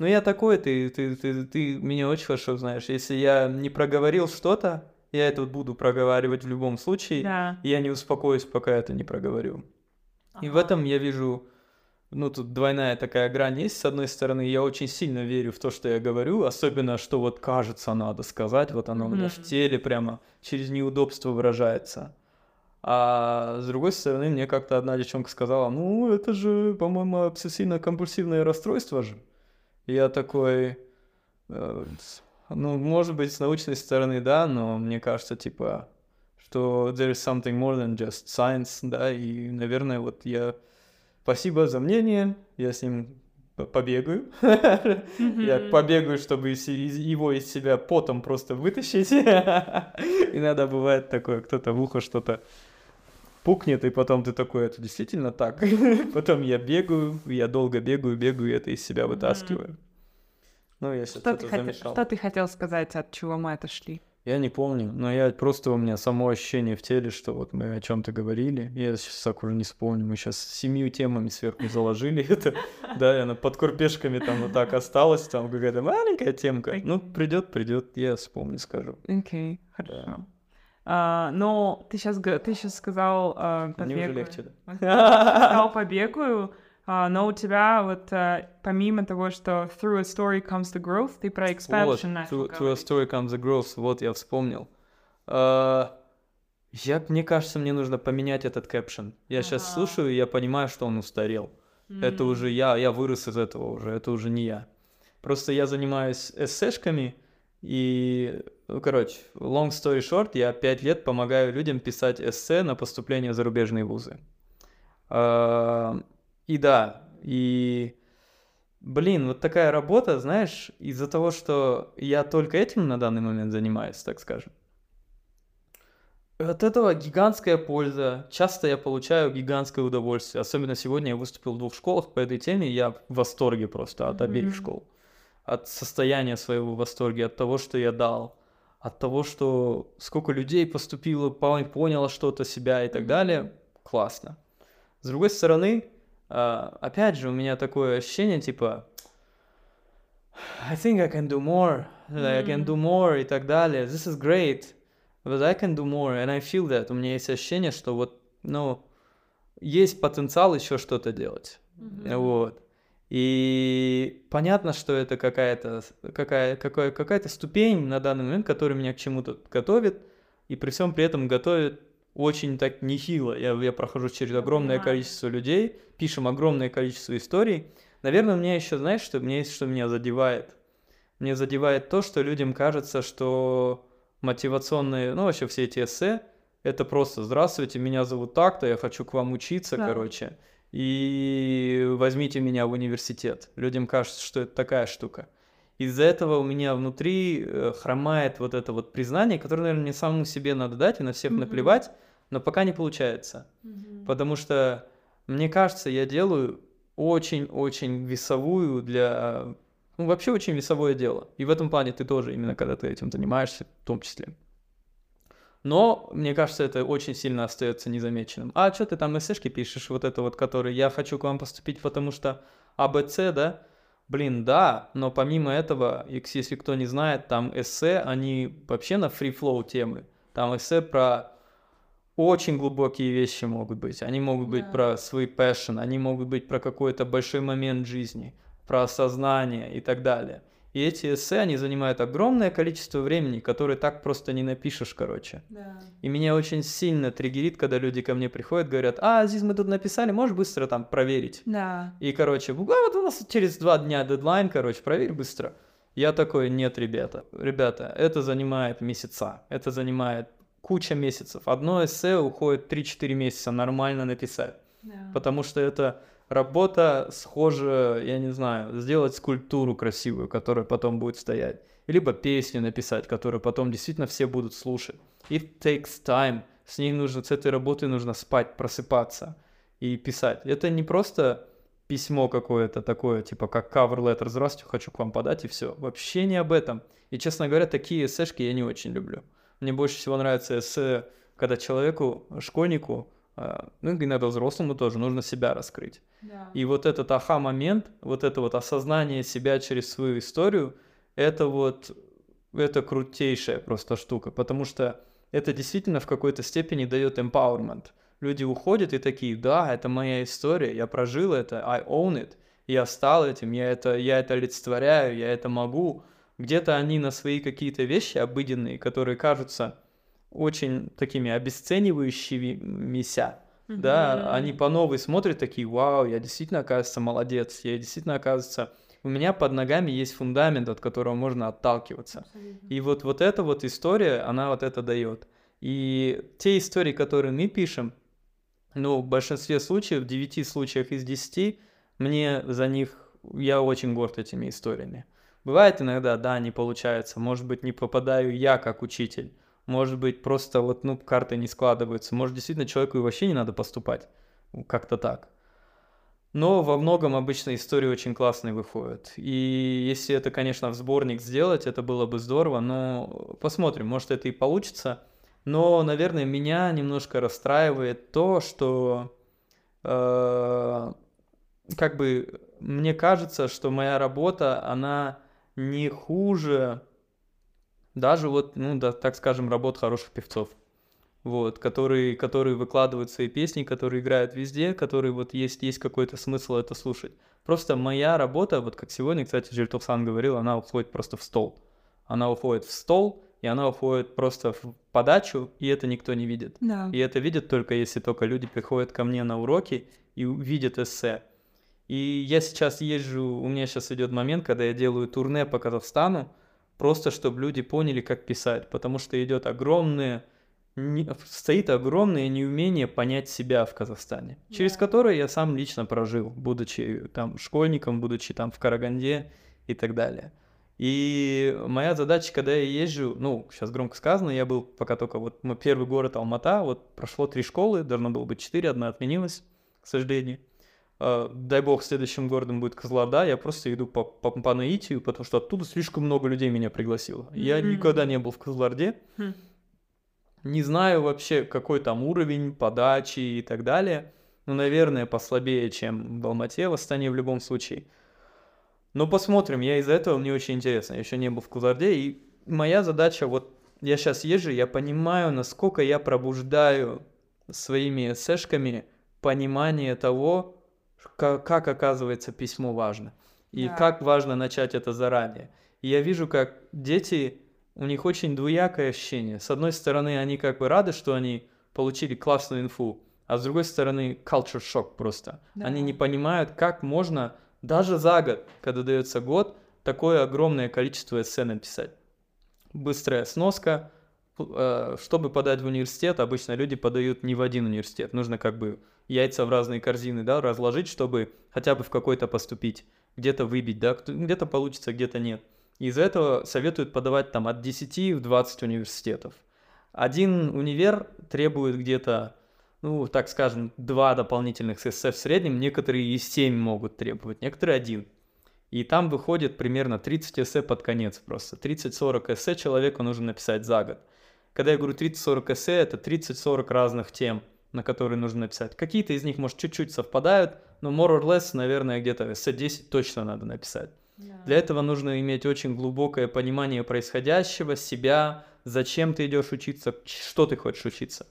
Ну, я такой, ты, ты, ты, ты меня очень хорошо знаешь. Если я не проговорил что-то, я это вот буду проговаривать в любом случае. Да. И я не успокоюсь, пока это не проговорю. И в Ага. этом я вижу, ну, тут двойная такая грань есть. С одной стороны, я очень сильно верю в то, что я говорю, особенно, что вот кажется надо сказать, вот оно у меня в теле прямо через неудобство выражается. А с другой стороны, мне как-то одна девчонка сказала, ну, это же, по-моему, обсессивно-компульсивное расстройство же. И я такой, э, ну, может быть, с научной стороны, да, но мне кажется, типа, что there is something more than just science, да, и, наверное, вот я... Спасибо за мнение, я с ним побегаю. Я Мгм. побегаю, чтобы его из себя потом просто вытащить. Иногда бывает такое, кто-то в ухо что-то пукнет, и потом ты такой, это действительно так. Потом я бегаю, я долго бегаю, бегаю, и это из себя вытаскиваю. Ну, я сейчас Что ты, замешал. что ты хотел сказать, от чего мы отошли? Я не помню, но я просто у меня само ощущение в теле, что вот мы о чем-то говорили. Я сейчас так уже не вспомню. Мы сейчас семью темами сверху заложили это. Да, и она под курпешками там вот так осталась, там какая-то маленькая темка. Ну, придет, придет, я вспомню, скажу. Окей, хорошо. А, но ты сейчас, ты сейчас сказал а, Мне уже побегаю. легче, да. Сказал побегаю, а, но у тебя вот а, помимо того, что through a story comes the growth, ты про Вот, expansion начал to, to a story comes the growth, вот я вспомнил. А, я, мне кажется, мне нужно поменять этот кэпшн. Я сейчас Ага. слушаю, и я понимаю, что он устарел. Это М. уже я, я вырос из этого уже, это уже не я. Просто я занимаюсь эссешками, и, ну, короче, long story short, я пять лет помогаю людям писать эссе на поступление в зарубежные вузы. А, И да, и, блин, вот такая работа, знаешь, из-за того, что я только этим на данный момент занимаюсь, так скажем, от этого гигантская польза. Часто я получаю гигантское удовольствие. Особенно сегодня я выступил в двух школах по этой теме. Я в восторге просто от обеих Мгм. школ. От состояния своего в восторге, от того, что я дал. От того, что сколько людей поступило, пон- поняло что-то себя и так далее. Классно. С другой стороны, опять же, у меня такое ощущение, типа, I think I can do more, like, I can do more и так далее. This is great, but I can do more, and I feel that. У меня есть ощущение, что вот, ну, есть потенциал еще что-то делать. Мгм. Вот. И понятно, что это какая-то какая, какая, какая-то ступень на данный момент, которая меня к чему-то готовит, и при всем при этом готовит очень так нехило. Я, я прохожу через огромное Понимаю. количество людей, пишем огромное количество историй. Наверное, мне еще, знаешь, что мне есть, что меня задевает. Мне задевает то, что людям кажется, что мотивационные, ну вообще все эти эссе, это просто «Здравствуйте, меня зовут так-то, я хочу к вам учиться, Да. короче, и возьмите меня в университет». Людям кажется, что это такая штука. Из-за этого у меня внутри э, хромает вот это вот признание, которое, наверное, мне самому себе надо дать и на всех Мгм. наплевать, но пока не получается. Потому что, мне кажется, я делаю очень-очень весовую для... Ну, вообще очень весовое дело. И в этом плане ты тоже, именно когда ты этим занимаешься, в том числе. Но, мне кажется, это очень сильно остается незамеченным. А что ты там эссешки пишешь, вот это вот, который «я хочу к вам поступить, потому что АБЦ, да?» Блин, да, но помимо этого, если кто не знает, там эссе, они вообще на free-flow темы. Там эссе про очень глубокие вещи могут быть. Они могут быть Да. про свой passion, они могут быть про какой-то большой момент жизни, про осознание и так далее. И эти эссе, они занимают огромное количество времени, которое так просто не напишешь, короче. Да. И меня очень сильно триггерит, когда люди ко мне приходят, говорят, а, Азиз, мы тут написали, можешь быстро там проверить? Да. И, короче, «А вот у нас через два дня дедлайн, короче, проверь быстро. Я такой, нет, ребята, ребята, это занимает месяца, это занимает куча месяцев. Одно эссе уходит 3-4 месяца нормально написать, Да. потому что это работа схожа, я не знаю, сделать скульптуру красивую, которая потом будет стоять, либо песню написать, которую потом действительно все будут слушать. It takes time, с ней нужно, с этой работой нужно спать, просыпаться и писать. Это не просто письмо какое-то такое, типа как cover letter, здравствуйте, хочу к вам подать, и все. Вообще не об этом. И, честно говоря, такие эссешки я не очень люблю. Мне больше всего нравится эссе, когда человеку, школьнику, а, ну, иногда взрослому тоже, нужно себя раскрыть. Да. И вот этот аха-момент, вот это вот осознание себя через свою историю, это вот, это крутейшая просто штука, потому что это действительно в какой-то степени дает empowerment. Люди уходят и такие, да, это моя история, я прожил это, I own it, я стал этим, я это, я это олицетворяю, я это могу. Где-то они на свои какие-то вещи обыденные, которые кажутся очень такими обесценивающимися, да, Мгм. они по новой смотрят такие, вау, я действительно, оказывается, молодец, я действительно, оказывается, у меня под ногами есть фундамент, от которого можно отталкиваться. Абсолютно. И вот, вот эта вот история, она вот это дает. И те истории, которые мы пишем, ну, в большинстве случаев, в 9 случаях из 10, мне за них, я очень горд этими историями. Бывает иногда, да, не получается, может быть, не попадаю я как учитель, может быть, просто вот, ну, карты не складываются, может, действительно человеку и вообще не надо поступать, как-то так. Но во многом обычно истории очень классные выходят. И если это, конечно, в сборник сделать, это было бы здорово, но посмотрим, может это и получится. Но, наверное, меня немножко расстраивает то, что э, как бы мне кажется, что моя работа, она не хуже даже вот, ну да, так скажем, работ хороших певцов. Вот, которые, которые выкладывают свои песни, которые играют везде, которые вот есть, есть какой-то смысл это слушать. Просто моя работа, вот как сегодня, кстати, Жильтовсан говорил, она уходит просто в стол. Она уходит в стол, и она уходит просто в подачу, и это никто не видит. Да. И это видят только если только люди приходят ко мне на уроки и видят эссе. И я сейчас езжу, у меня сейчас идет момент, когда я делаю турне по Казахстану, просто чтобы люди поняли, как писать, потому что идет огромное, не- стоит огромное неумение понять себя в Казахстане, через Да. которое я сам лично прожил, будучи там школьником, будучи там в Караганде и так далее. И моя задача, когда я езжу, ну, сейчас громко сказано, я был пока только вот мой первый город Алмата, вот прошло три школы, должно было быть четыре, одна отменилась, к сожалению. Э, Дай бог, следующим городом будет Козлода, я просто иду по, по, по наитию, потому что оттуда слишком много людей меня пригласило. Я Мгм. никогда не был в Козларде, Хм. не знаю вообще, какой там уровень подачи и так далее. Ну, наверное, послабее, чем в Алмате, в Астане в любом случае. Но посмотрим, я из-за этого мне очень интересно. Я еще не был в Кузарде, и моя задача, вот я сейчас езжу, я понимаю, насколько я пробуждаю своими эссешками понимание того, как, как оказывается письмо важно. И Да. как важно начать это заранее. И я вижу, как дети, у них очень двуякое ощущение. С одной стороны, они как бы рады, что они получили классную инфу, а с другой стороны, culture shock просто. Да. Они не понимают, как можно даже за год, когда дается год, такое огромное количество эссе написать. Быстрая сноска, э, чтобы подать в университет, обычно люди подают не в один университет. Нужно как бы яйца в разные корзины, да, разложить, чтобы хотя бы в какой-то поступить, где-то выбить, да, где-то получится, где-то нет. Из-за этого советуют подавать там от 10 в 20 университетов. Один универ требует где-то, ну, так скажем, два дополнительных эссе в среднем, некоторые и 7 могут требовать, некоторые один. И там выходит примерно 30 эссе под конец просто. 30-40 эссе человеку нужно написать за год. Когда я говорю 30-40 эссе, это 30-40 разных тем, на которые нужно написать. Какие-то из них, может, чуть-чуть совпадают, но more or less, наверное, где-то эссе 10 точно надо написать. Yeah. Для этого нужно иметь очень глубокое понимание происходящего, себя, зачем ты идешь учиться, что ты хочешь учиться.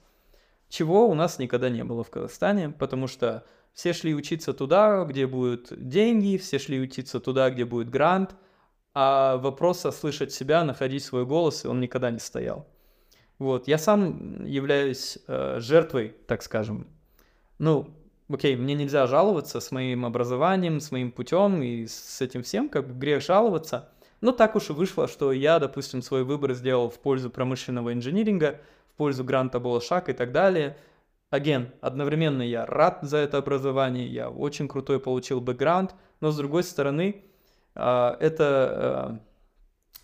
Чего у нас никогда не было в Казахстане, потому что все шли учиться туда, где будут деньги, все шли учиться туда, где будет грант, а вопрос слышать себя, находить свой голос, он никогда не стоял. Вот, я сам являюсь э, жертвой, так скажем. Ну, окей, мне нельзя жаловаться с моим образованием, с моим путем и с этим всем, как бы грех жаловаться. Но так уж и вышло, что я, допустим, свой выбор сделал в пользу промышленного инжиниринга, в пользу гранта Болошак и так далее – Again, одновременно я рад за это образование, я очень крутой получил бэкграунд, но с другой стороны, а, это... А,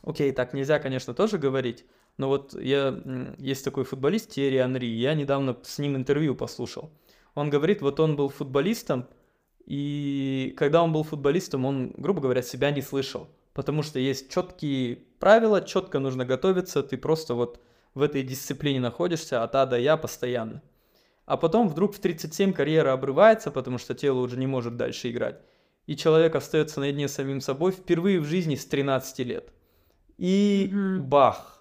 окей, так нельзя, конечно, тоже говорить, но вот я... Есть такой футболист Терри Анри, я недавно с ним интервью послушал. Он говорит, вот он был футболистом, и когда он был футболистом, он, грубо говоря, себя не слышал, потому что есть четкие правила, четко нужно готовиться, ты просто вот в этой дисциплине находишься от А до Я постоянно а потом вдруг в 37 карьера обрывается, потому что тело уже не может дальше играть. И человек остается наедине с самим собой впервые в жизни с 13 лет. И mm-hmm. бах.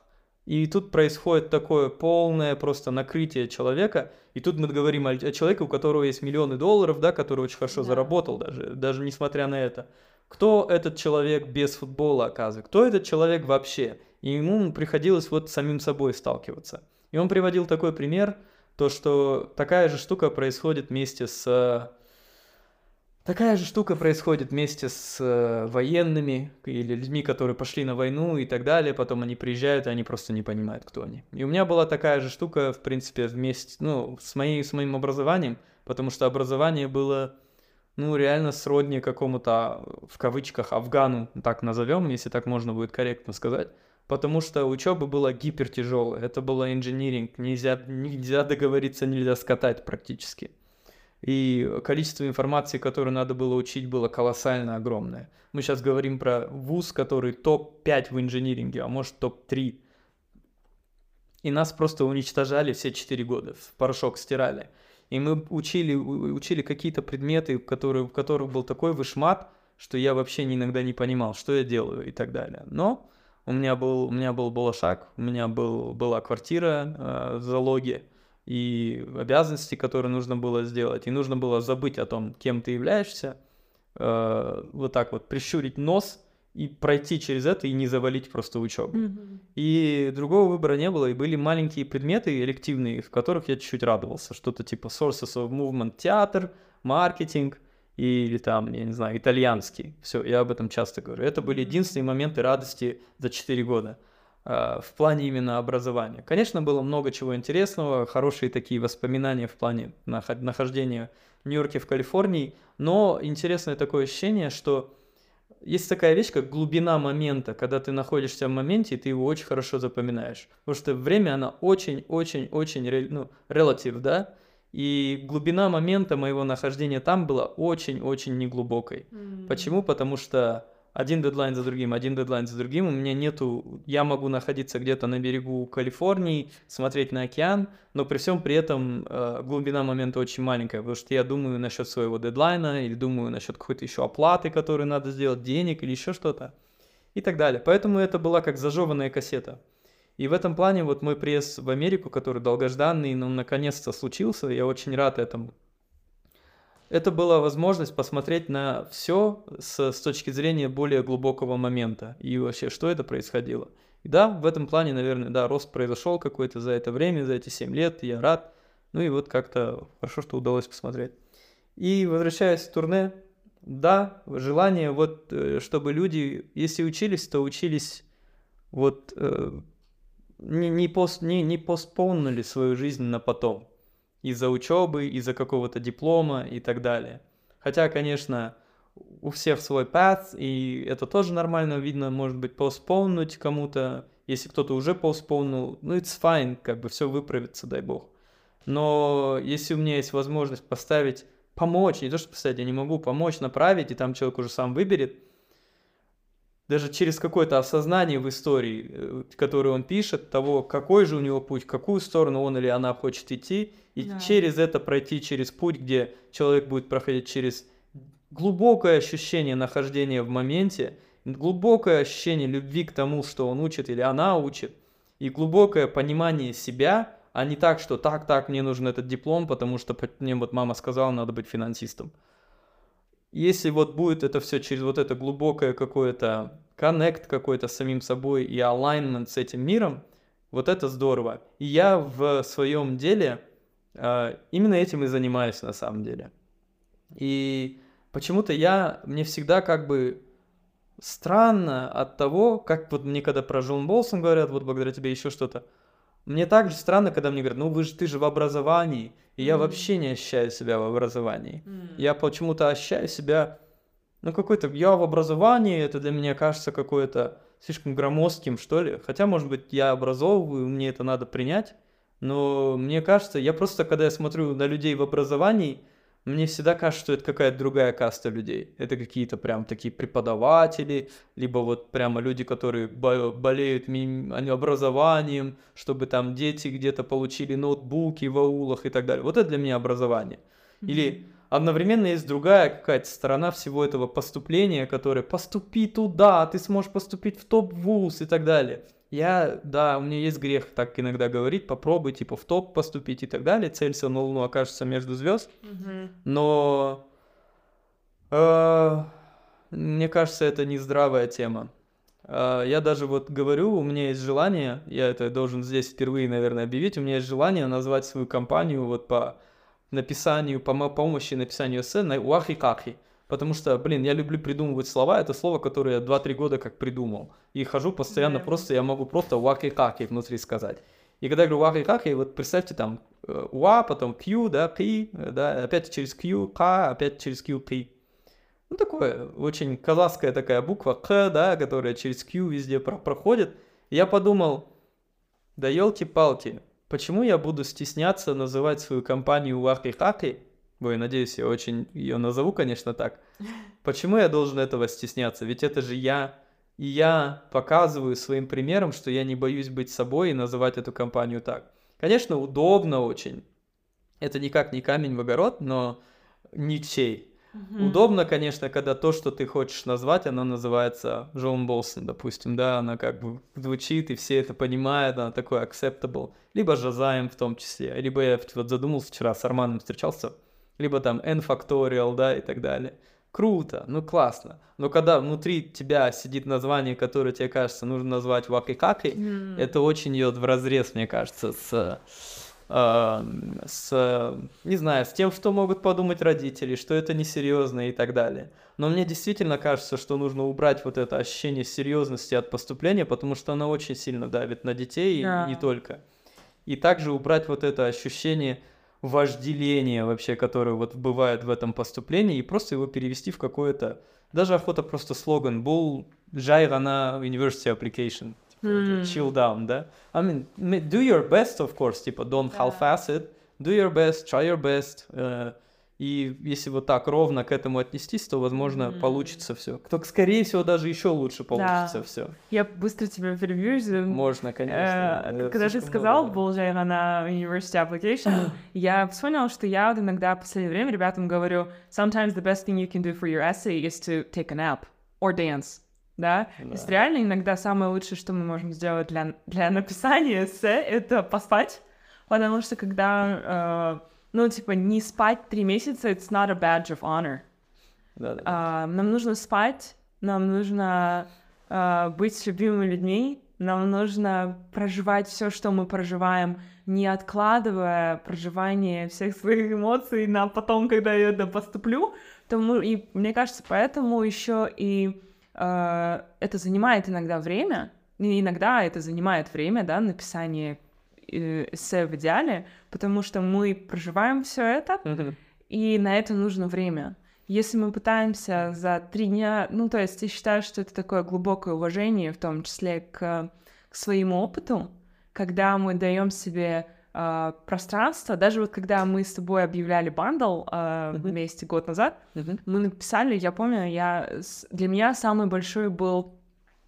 И тут происходит такое полное просто накрытие человека. И тут мы говорим о, человеке, у которого есть миллионы долларов, да, который очень хорошо да. заработал даже, даже несмотря на это. Кто этот человек без футбола, оказывается? Кто этот человек вообще? И ему приходилось вот самим собой сталкиваться. И он приводил такой пример – то, что такая же штука происходит вместе с... Такая же штука происходит вместе с э, военными или людьми, которые пошли на войну и так далее, потом они приезжают, и они просто не понимают, кто они. И у меня была такая же штука, в принципе, вместе, ну, с, моей, с моим образованием, потому что образование было, ну, реально сродни какому-то, в кавычках, афгану, так назовем, если так можно будет корректно сказать потому что учеба была гипертяжелая. Это было инжиниринг, нельзя, нельзя договориться, нельзя скатать практически. И количество информации, которую надо было учить, было колоссально огромное. Мы сейчас говорим про вуз, который топ-5 в инжиниринге, а может топ-3. И нас просто уничтожали все 4 года, в порошок стирали. И мы учили, учили какие-то предметы, которые, в которых был такой вышмат, что я вообще иногда не понимал, что я делаю и так далее. Но у меня был, у меня был Балашак, у меня был, была квартира э, в залоге и обязанности, которые нужно было сделать. И нужно было забыть о том, кем ты являешься, э, вот так вот прищурить нос и пройти через это и не завалить просто учебу. Mm-hmm. И другого выбора не было, и были маленькие предметы элективные, в которых я чуть-чуть радовался. Что-то типа Sources of Movement, театр, маркетинг, или там, я не знаю, итальянский. Все, я об этом часто говорю. Это были единственные моменты радости за 4 года в плане именно образования. Конечно, было много чего интересного, хорошие такие воспоминания в плане нахождения в Нью-Йорке, в Калифорнии, но интересное такое ощущение, что есть такая вещь, как глубина момента, когда ты находишься в моменте, и ты его очень хорошо запоминаешь. Потому что время, оно очень-очень-очень, ну, relative, да? И глубина момента моего нахождения там была очень-очень неглубокой. Mm. Почему? Потому что один дедлайн за другим, один дедлайн за другим, у меня нету, я могу находиться где-то на берегу Калифорнии, смотреть на океан, но при всем при этом э, глубина момента очень маленькая, потому что я думаю насчет своего дедлайна или думаю насчет какой-то еще оплаты, которую надо сделать, денег или еще что-то и так далее. Поэтому это была как зажеванная кассета. И в этом плане вот мой приезд в Америку, который долгожданный, ну, наконец-то случился, я очень рад этому. Это была возможность посмотреть на все с, с точки зрения более глубокого момента и вообще, что это происходило. И да, в этом плане, наверное, да, рост произошел какой-то за это время, за эти 7 лет, я рад. Ну и вот как-то хорошо, что удалось посмотреть. И возвращаясь к турне, да, желание вот, э, чтобы люди, если учились, то учились вот э, не, не, пост, не, не постпонули свою жизнь на потом. Из-за учебы, из-за какого-то диплома и так далее. Хотя, конечно, у всех свой path, и это тоже нормально, видно, может быть, постпоунуть кому-то, если кто-то уже постпоунул, ну, it's fine, как бы все выправится, дай бог. Но если у меня есть возможность поставить, помочь, не то что поставить, я не могу помочь, направить, и там человек уже сам выберет, даже через какое-то осознание в истории, э, которую он пишет, того, какой же у него путь, в какую сторону он или она хочет идти, и да. через это пройти через путь, где человек будет проходить через глубокое ощущение нахождения в моменте, глубокое ощущение любви к тому, что он учит или она учит, и глубокое понимание себя, а не так, что так, так, мне нужен этот диплом, потому что мне вот мама сказала, надо быть финансистом. Если вот будет это все через вот это глубокое какое-то коннект какой-то с самим собой и alignment с этим миром, вот это здорово. И я в своем деле э, именно этим и занимаюсь на самом деле. И почему-то я, мне всегда как бы странно от того, как вот мне когда про Джон Болсон говорят, вот благодаря тебе еще что-то, мне также странно, когда мне говорят, ну вы же, ты же в образовании, и mm я вообще не ощущаю себя в образовании. mm Я почему-то ощущаю себя, ну какой-то, я в образовании, это для меня кажется какое-то слишком громоздким, что ли. Хотя, может быть, я образовываю, мне это надо принять, но мне кажется, я просто, когда я смотрю на людей в образовании, мне всегда кажется, что это какая-то другая каста людей. Это какие-то прям такие преподаватели, либо вот прямо люди, которые болеют образованием, чтобы там дети где-то получили ноутбуки в аулах и так далее. Вот это для меня образование. Или одновременно есть другая какая-то сторона всего этого поступления, которая поступи туда, ты сможешь поступить в топ-вуз и так далее. Я, да, у меня есть грех так иногда говорить, попробуй, типа, в топ поступить и так далее, целься на Луну, окажется между звезд. Mm-hmm. Но э, мне кажется, это не здравая тема. Э, я даже вот говорю, у меня есть желание, я это должен здесь впервые, наверное, объявить, у меня есть желание назвать свою компанию вот по написанию, по помощи написанию эссе на Уахи-Кахи. Потому что, блин, я люблю придумывать слова. Это слово, которое я 2-3 года как придумал. И хожу постоянно yeah. просто, я могу просто ваки-каки внутри сказать. И когда я говорю ваки-каки, вот представьте там уа, потом q, да, p, да, опять через q, к, опять через q, p. Ну, такое, очень казахская такая буква к, да, которая через q везде про проходит. И я подумал, да елки-палки, почему я буду стесняться называть свою компанию ваки-каки, Ой, надеюсь, я очень ее назову, конечно, так. Почему я должен этого стесняться? Ведь это же я. И я показываю своим примером, что я не боюсь быть собой и называть эту компанию так. Конечно, удобно очень. Это никак не камень в огород, но ничей. Mm-hmm. Удобно, конечно, когда то, что ты хочешь назвать, оно называется Джон Болсон, допустим, да, она как бы звучит, и все это понимают, она такой acceptable. Либо Жазаем в том числе. Либо я вот задумался вчера с Арманом встречался, либо там n factorial, да, и так далее. Круто, ну классно. Но когда внутри тебя сидит название, которое тебе кажется нужно назвать вакикаки, mm. это очень идет в разрез, мне кажется, с, э, с, не знаю, с тем, что могут подумать родители, что это несерьезно и так далее. Но мне действительно кажется, что нужно убрать вот это ощущение серьезности от поступления, потому что оно очень сильно давит на детей yeah. и не только. И также убрать вот это ощущение вожделение вообще, которое вот бывает в этом поступлении, и просто его перевести в какое-то... Даже охота просто слоган «Был жайра на university application». Mm. Chill down, да? I mean, do your best, of course, типа, don't yeah. half-ass it. Do your best, try your best. Uh, и если вот так ровно к этому отнестись, то, возможно, mm. получится все. Только, скорее всего, даже еще лучше получится да. все. Я быстро тебя перебью. Можно, конечно. Э, когда ты сказал Булжайна на University Application, я вспомнила, что я вот иногда в последнее время ребятам говорю, sometimes the best thing you can do for your essay is to take a nap or dance. Да? да. То есть реально иногда самое лучшее, что мы можем сделать для, для написания эссе, это поспать. Потому что когда э, ну, типа, не спать три месяца, it's not a badge of honor. Да, да. Uh, нам нужно спать, нам нужно uh, быть любимыми людьми, нам нужно проживать все, что мы проживаем, не откладывая проживание всех своих эмоций на потом, когда я это поступлю. Тому, и мне кажется, поэтому еще и uh, это занимает иногда время, И иногда это занимает время, да, написание э, эссе в идеале, потому что мы проживаем все это, и на это нужно время. Если мы пытаемся за три дня, ну, то есть ты считаешь, что это такое глубокое уважение, в том числе к, к своему опыту, когда мы даем себе э, пространство, даже вот когда мы с тобой объявляли бандл э, вместе год назад, мы написали, я помню, я для меня самый большой был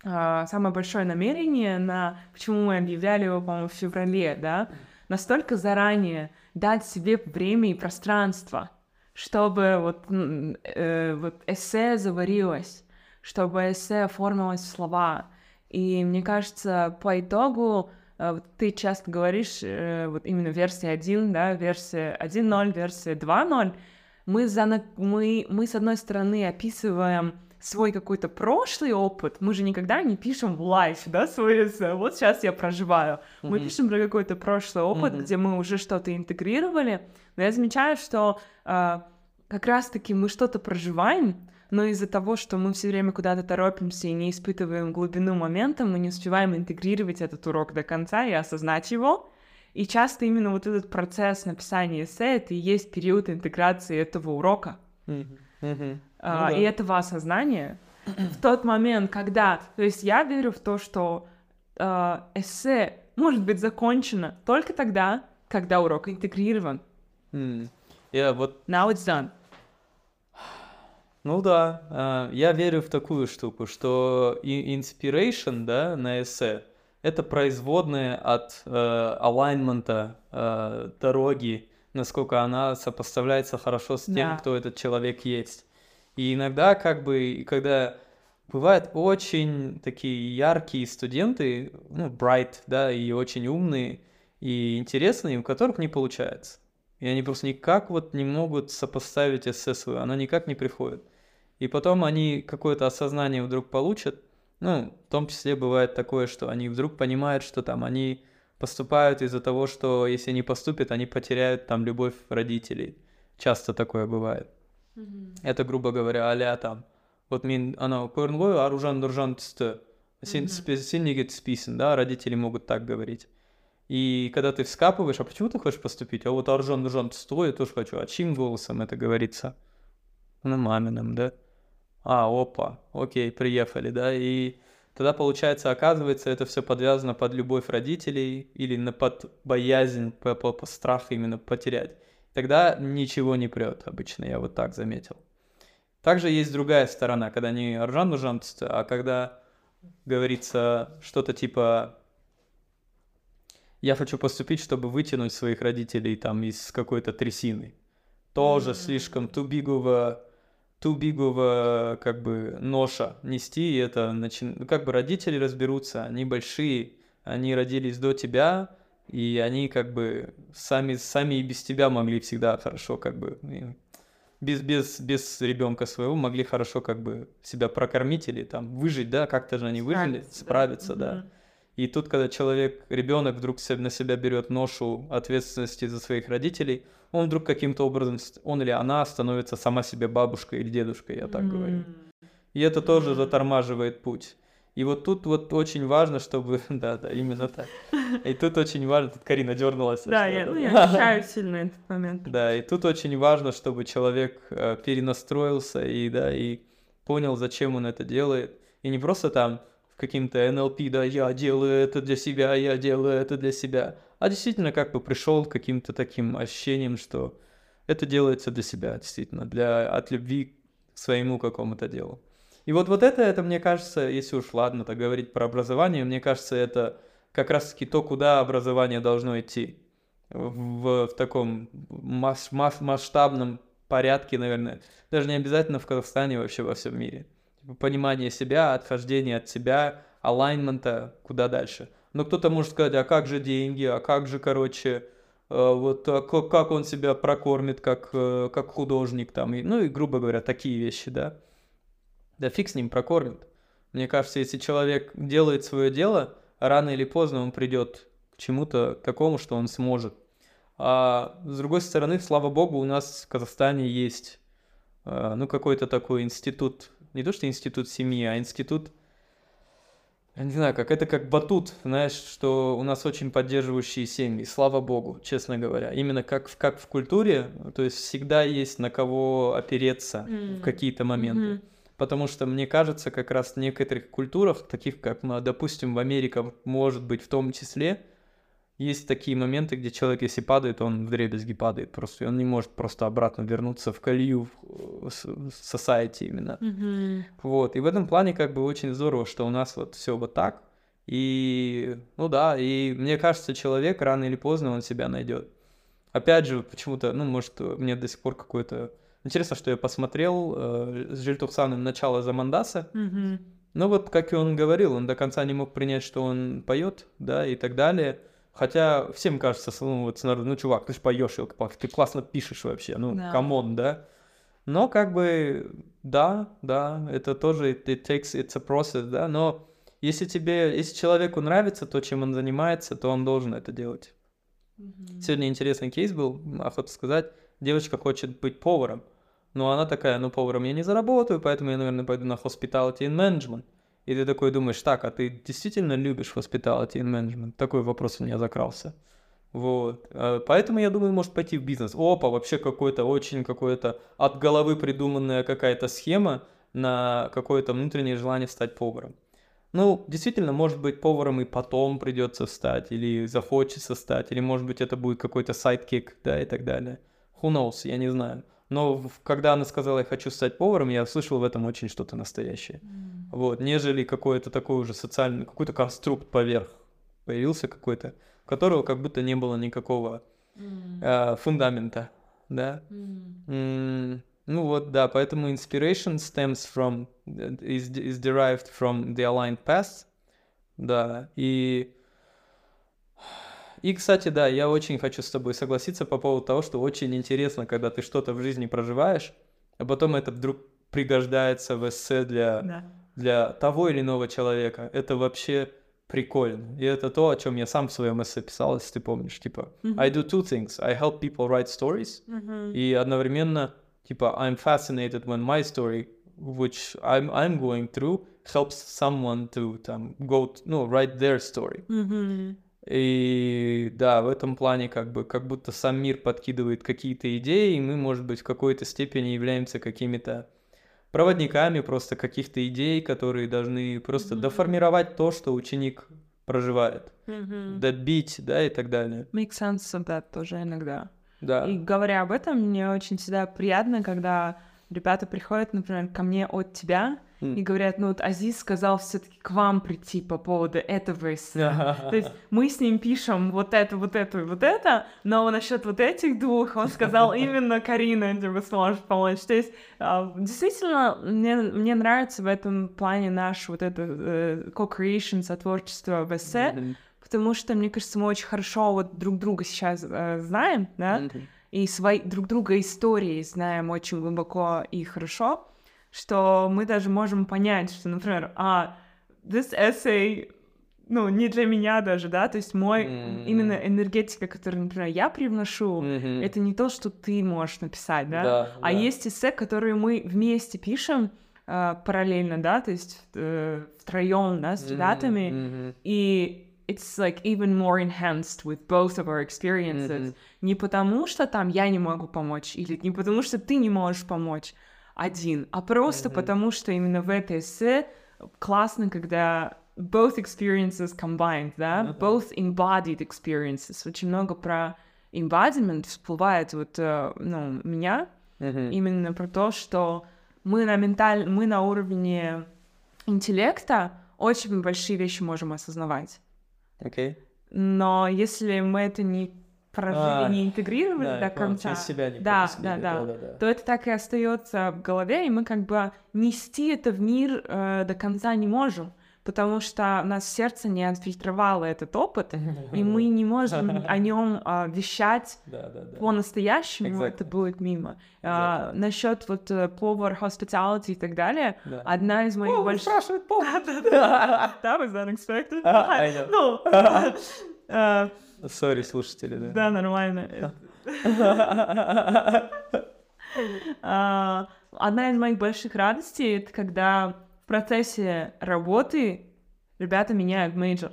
э, самое большое намерение на почему мы объявляли его, по-моему, в феврале, да, настолько заранее дать себе время и пространство чтобы вот, э, вот эссе заварилось, чтобы эссе оформилось в слова. И мне кажется, по итогу э, ты часто говоришь, э, вот именно версия 1, да, версия 1.0, версия 2.0, мы, за, мы, мы, с одной стороны, описываем свой какой-то прошлый опыт, мы же никогда не пишем в лайф, да, свой вот сейчас я проживаю. Mm-hmm. Мы пишем про какой-то прошлый опыт, mm-hmm. где мы уже что-то интегрировали, но я замечаю, что э, как раз-таки мы что-то проживаем, но из-за того, что мы все время куда-то торопимся и не испытываем глубину момента, мы не успеваем интегрировать этот урок до конца и осознать его. И часто именно вот этот процесс написания эссе это и есть период интеграции этого урока. Mm-hmm. Mm-hmm. А, ну, да. И этого осознания в тот момент, когда... То есть я верю в то, что э, эссе может быть закончено только тогда, когда урок интегрирован. Mm. Я вот... Now it's done. Ну да, а, я верю в такую штуку, что inspiration, да, на эссе, это производная от э, алайнмента э, дороги, насколько она сопоставляется хорошо с тем, да. кто этот человек есть. И иногда, как бы, когда бывают очень такие яркие студенты, ну, bright, да, и очень умные, и интересные, у которых не получается. И они просто никак вот не могут сопоставить эссе свое, оно никак не приходит. И потом они какое-то осознание вдруг получат, ну, в том числе бывает такое, что они вдруг понимают, что там они поступают из-за того, что если не поступят, они потеряют там любовь родителей. Часто такое бывает. Mm-hmm. Это, грубо говоря, а там. Вот мен анау көрдің ғой аружан нұржан түсті сен сен неге түспейсің да родители могут так говорить и когда ты вскапываешь, а почему ты хочешь поступить? А вот Аржан Нуржан стой, я тоже хочу. А чьим голосом это говорится? На мамином, да? А, опа, окей, приехали, да? И тогда, получается, оказывается, это все подвязано под любовь родителей или на под боязнь, по, по, по страх именно потерять. Тогда ничего не прет обычно, я вот так заметил. Также есть другая сторона, когда не Аржан Нуржан, а когда говорится что-то типа я хочу поступить, чтобы вытянуть своих родителей там из какой-то трясины. Тоже mm-hmm. слишком тубигово, тубигово как бы ноша нести, и это начи... ну, как бы родители разберутся, они большие, они родились до тебя, и они как бы сами, сами и без тебя могли всегда хорошо как бы без, без, без ребенка своего могли хорошо как бы себя прокормить или там выжить, да, как-то же они выжили, справиться, справиться, да. да. И тут, когда человек, ребенок вдруг на себя берет ношу ответственности за своих родителей, он вдруг каким-то образом, он или она становится сама себе бабушкой или дедушкой, я так mm-hmm. говорю. И это тоже затормаживает путь. И вот тут вот очень важно, чтобы... Да, да, именно так. И тут очень важно... Тут Карина дернулась. Да, я, ну, я ощущаю сильно этот момент. Да, и тут очень важно, чтобы человек э, перенастроился и, да, и понял, зачем он это делает. И не просто там каким-то НЛП, да, я делаю это для себя, я делаю это для себя, а действительно как бы пришел к каким-то таким ощущением, что это делается для себя, действительно, для, от любви к своему какому-то делу. И вот, вот это, это, мне кажется, если уж ладно так говорить про образование, мне кажется, это как раз-таки то, куда образование должно идти. В, в таком масс, масс, масштабном порядке, наверное. Даже не обязательно в Казахстане, вообще во всем мире понимание себя, отхождение от себя, алайнмента, куда дальше. Но кто-то может сказать, а как же деньги, а как же, короче, э, вот а как он себя прокормит как, э, как художник там, ну и, грубо говоря, такие вещи, да. Да фиг с ним прокормит. Мне кажется, если человек делает свое дело, рано или поздно он придет к чему-то такому, что он сможет. А с другой стороны, слава богу, у нас в Казахстане есть э, ну какой-то такой институт не то что институт семьи, а институт я не знаю, как это как батут, знаешь, что у нас очень поддерживающие семьи, слава богу, честно говоря. Именно как, в- как в культуре, то есть всегда есть на кого опереться в М. какие-то моменты. Мгм. Потому что, мне кажется, как раз в некоторых культурах, таких как, допустим, в Америке, может быть, в том числе, есть такие моменты, где человек, если падает, он в дребезги падает просто, и он не может просто обратно вернуться в колею в с- в society именно. Мгм. Вот, и в этом плане как бы очень здорово, что у нас вот все вот так. И, ну да, и мне кажется, человек рано или поздно он себя найдет. Опять же, почему-то, ну, может, мне до сих пор какое-то... Интересно, что я посмотрел э, с Жильтухсаном начало Замандаса, Мгм. но вот, как и он говорил, он до конца не мог принять, что он поет, да, и так далее. Хотя всем кажется, ну, вот, ну, чувак, ты же поешь, ты классно пишешь вообще, ну, Да. come on, да. Но как бы, да, да, это тоже, it, takes, it's a process, да, но если тебе, если человеку нравится то, чем он занимается, то он должен это делать. Мгм. Сегодня интересный кейс был, охота сказать, девочка хочет быть поваром, но она такая, ну, поваром я не заработаю, поэтому я, наверное, пойду на hospitality and management. И ты такой думаешь, так, а ты действительно любишь hospitality and management? Такой вопрос у меня закрался. Вот. Э, Поэтому я думаю, может пойти в бизнес. Опа, вообще какой-то очень какой-то от головы придуманная какая-то схема на какое-то внутреннее желание стать поваром. Ну, действительно, может быть, поваром и потом придется стать, или захочется стать, или, может быть, это будет какой-то sidekick, да, и так далее. Who knows, я не знаю. Но когда она сказала, я хочу стать поваром, я услышал в этом очень что-то настоящее. М. Вот, нежели какой-то такой уже социальный, какой-то конструкт поверх появился какой-то, у которого как будто не было никакого М. э, фундамента, да. М. М, Ну вот, да, поэтому inspiration stems from, э, is, is derived from the aligned past, да, и... И, кстати, да, я очень хочу с тобой согласиться по поводу того, что очень интересно, когда ты что-то в жизни проживаешь, а потом это вдруг пригождается в эссе для, Да. для того или иного человека. Это вообще прикольно. И это то, о чем я сам в своем эссе писал, если ты помнишь. Типа, Мгм. I do two things. I help people write stories, Мгм. и одновременно, типа, I'm fascinated when my story, which I'm, I'm going through, helps someone to, там, go, t- ну, write their story. Мгм. И да, в этом плане как бы, как будто сам мир подкидывает какие-то идеи, и мы, может быть, в какой-то степени являемся какими-то проводниками просто каких-то идей, которые должны просто Мгм. доформировать то, что ученик проживает, Мгм. добить, да, и так далее. Make sense of that тоже иногда. Да. И говоря об этом, мне очень всегда приятно, когда ребята приходят, например, ко мне от тебя М. и говорят, ну вот Азиз сказал все таки к вам прийти по поводу этого эссе. То есть мы с ним пишем вот это, вот это и вот это, но насчет вот этих двух он сказал именно Карина тебе сможет помочь. То есть а, действительно мне, мне нравится в этом плане наш вот это э, co-creation, сотворчество в эссе, потому что, мне кажется, мы очень хорошо вот друг друга сейчас э, знаем, да, Мгм. и свои друг друга истории знаем очень глубоко и хорошо, что мы даже можем понять, что, например, а, this essay, ну, не для меня даже, да, то есть мой, М. именно энергетика, которую, например, я привношу, Мгм. это не то, что ты можешь написать, да, Да, а да. есть эссе, которые мы вместе пишем э, параллельно, да, то есть э, втроем, да, с ребятами, мгм. и it's like even more enhanced with both of our experiences. Мгм. Не потому, что там я не могу помочь, или не потому, что ты не можешь помочь один, а просто Мгм. потому, что именно в этой эссе классно, когда both experiences combined, да, да. both embodied experiences. Очень много про embodiment всплывает вот, э, ну, меня, Мгм. именно про то, что мы на менталь... мы на уровне интеллекта очень большие вещи можем осознавать. Окей. Но если мы это не прожили, А, не интегрировали Да, до конца, себя не да, да, да, то это так и остается в голове, и мы как бы нести это в мир э, до конца не можем, потому что у нас сердце не отфильтровало этот опыт, и мы не можем о нем вещать Да, да, да. по-настоящему, Exactly. это будет мимо. А, насчет вот э, повар, hospitality и так далее, Да. одна из моих О, больших... спрашивает повар. That was unexpected. А, I know. Ну, э, Sorry, слушатели, да. да, нормально. А, Одна из моих больших радостей — это когда в процессе работы ребята меняют major.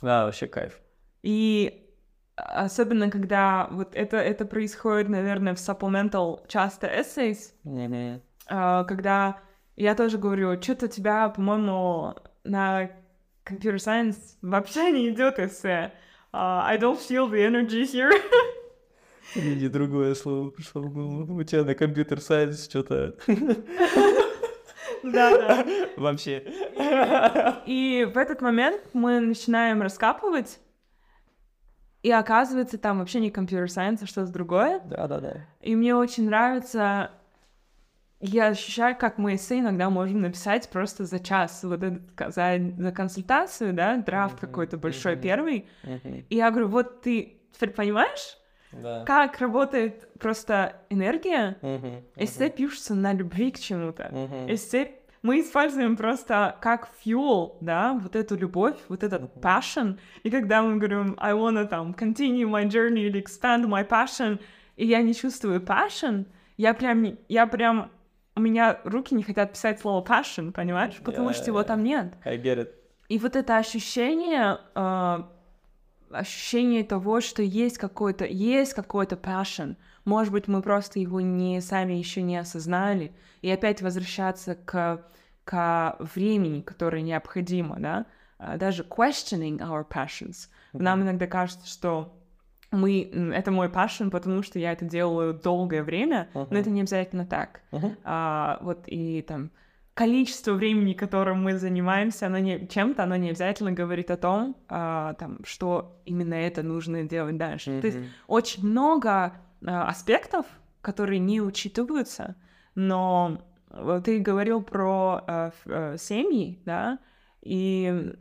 Да, вообще кайф. И особенно когда вот это, это происходит, наверное, в supplemental часто essays, а, когда я тоже говорю, что-то у тебя, по-моему, на computer science вообще не идет эссе. А, I don't feel the energy here. Или другое слово пришло в голову. У тебя на компьютер сайенс что-то Да, да. вообще. И в этот момент мы начинаем раскапывать, и оказывается, там вообще не computer science, а что-то другое. Да-да-да. И мне очень нравится... Я ощущаю, как мы эссе иногда можем написать просто за час, вот этот, ка- за, за консультацию, да, драфт Мгм, какой-то большой мгм. первый. Мгм. И я говорю, вот ты теперь понимаешь, Да. как работает просто энергия? Мгм. Эссе пишутся на любви к чему-то. Мгм. Эссе мы используем просто как fuel, да, вот эту любовь, вот этот Мгм. passion. И когда мы говорим, I wanna там continue my journey или expand my passion, и я не чувствую passion, я прям, я прям, у меня руки не хотят писать слово passion, понимаешь? Потому что его Я- там нет. I get it. И вот это ощущение, э, ощущение того, что есть какой-то, есть какой-то passion. Может быть, мы просто его не сами еще не осознали. И опять возвращаться к, к времени, которое необходимо, да? А, Даже questioning our passions. Нам иногда кажется, что мы, это мой passion, потому что я это делаю долгое время, но Мгм. это не обязательно так. Мгм. А, вот и там количество времени, которым мы занимаемся, оно не, чем-то, оно не обязательно говорит о том, а, там, что именно это нужно делать дальше. То есть очень много а, аспектов, которые не учитываются, но вот ты говорил про а, а, семьи, да, и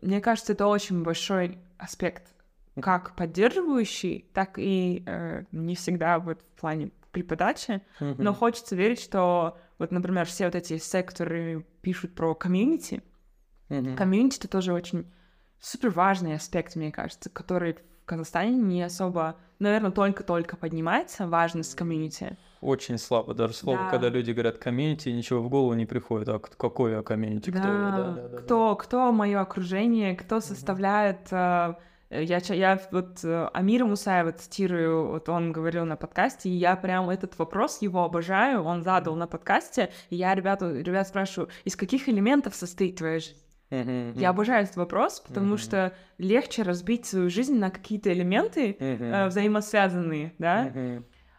мне кажется, это очень большой аспект, как поддерживающий, так и э, не всегда вот в плане преподачи, но хочется верить, что вот, например, все вот эти секторы пишут про комьюнити. Комьюнити — это тоже очень супер важный аспект, мне кажется, который в Казахстане не особо, наверное, только-только поднимается, важность комьюнити. Очень слабо. Даже слово, Да. когда люди говорят комьюнити, ничего в голову не приходит. А какое комьюнити? Кто? его? Да, Да, да, да, кто, кто мое окружение, кто составляет... э, Я, ча- я вот э, Амира Мусаева цитирую, вот он говорил на подкасте, и я прям этот вопрос его обожаю, он задал на подкасте, и я ребята, ребят спрашиваю, из каких элементов состоит твоя жизнь? Я обожаю этот вопрос, потому что легче разбить свою жизнь на какие-то элементы э, взаимосвязанные, да,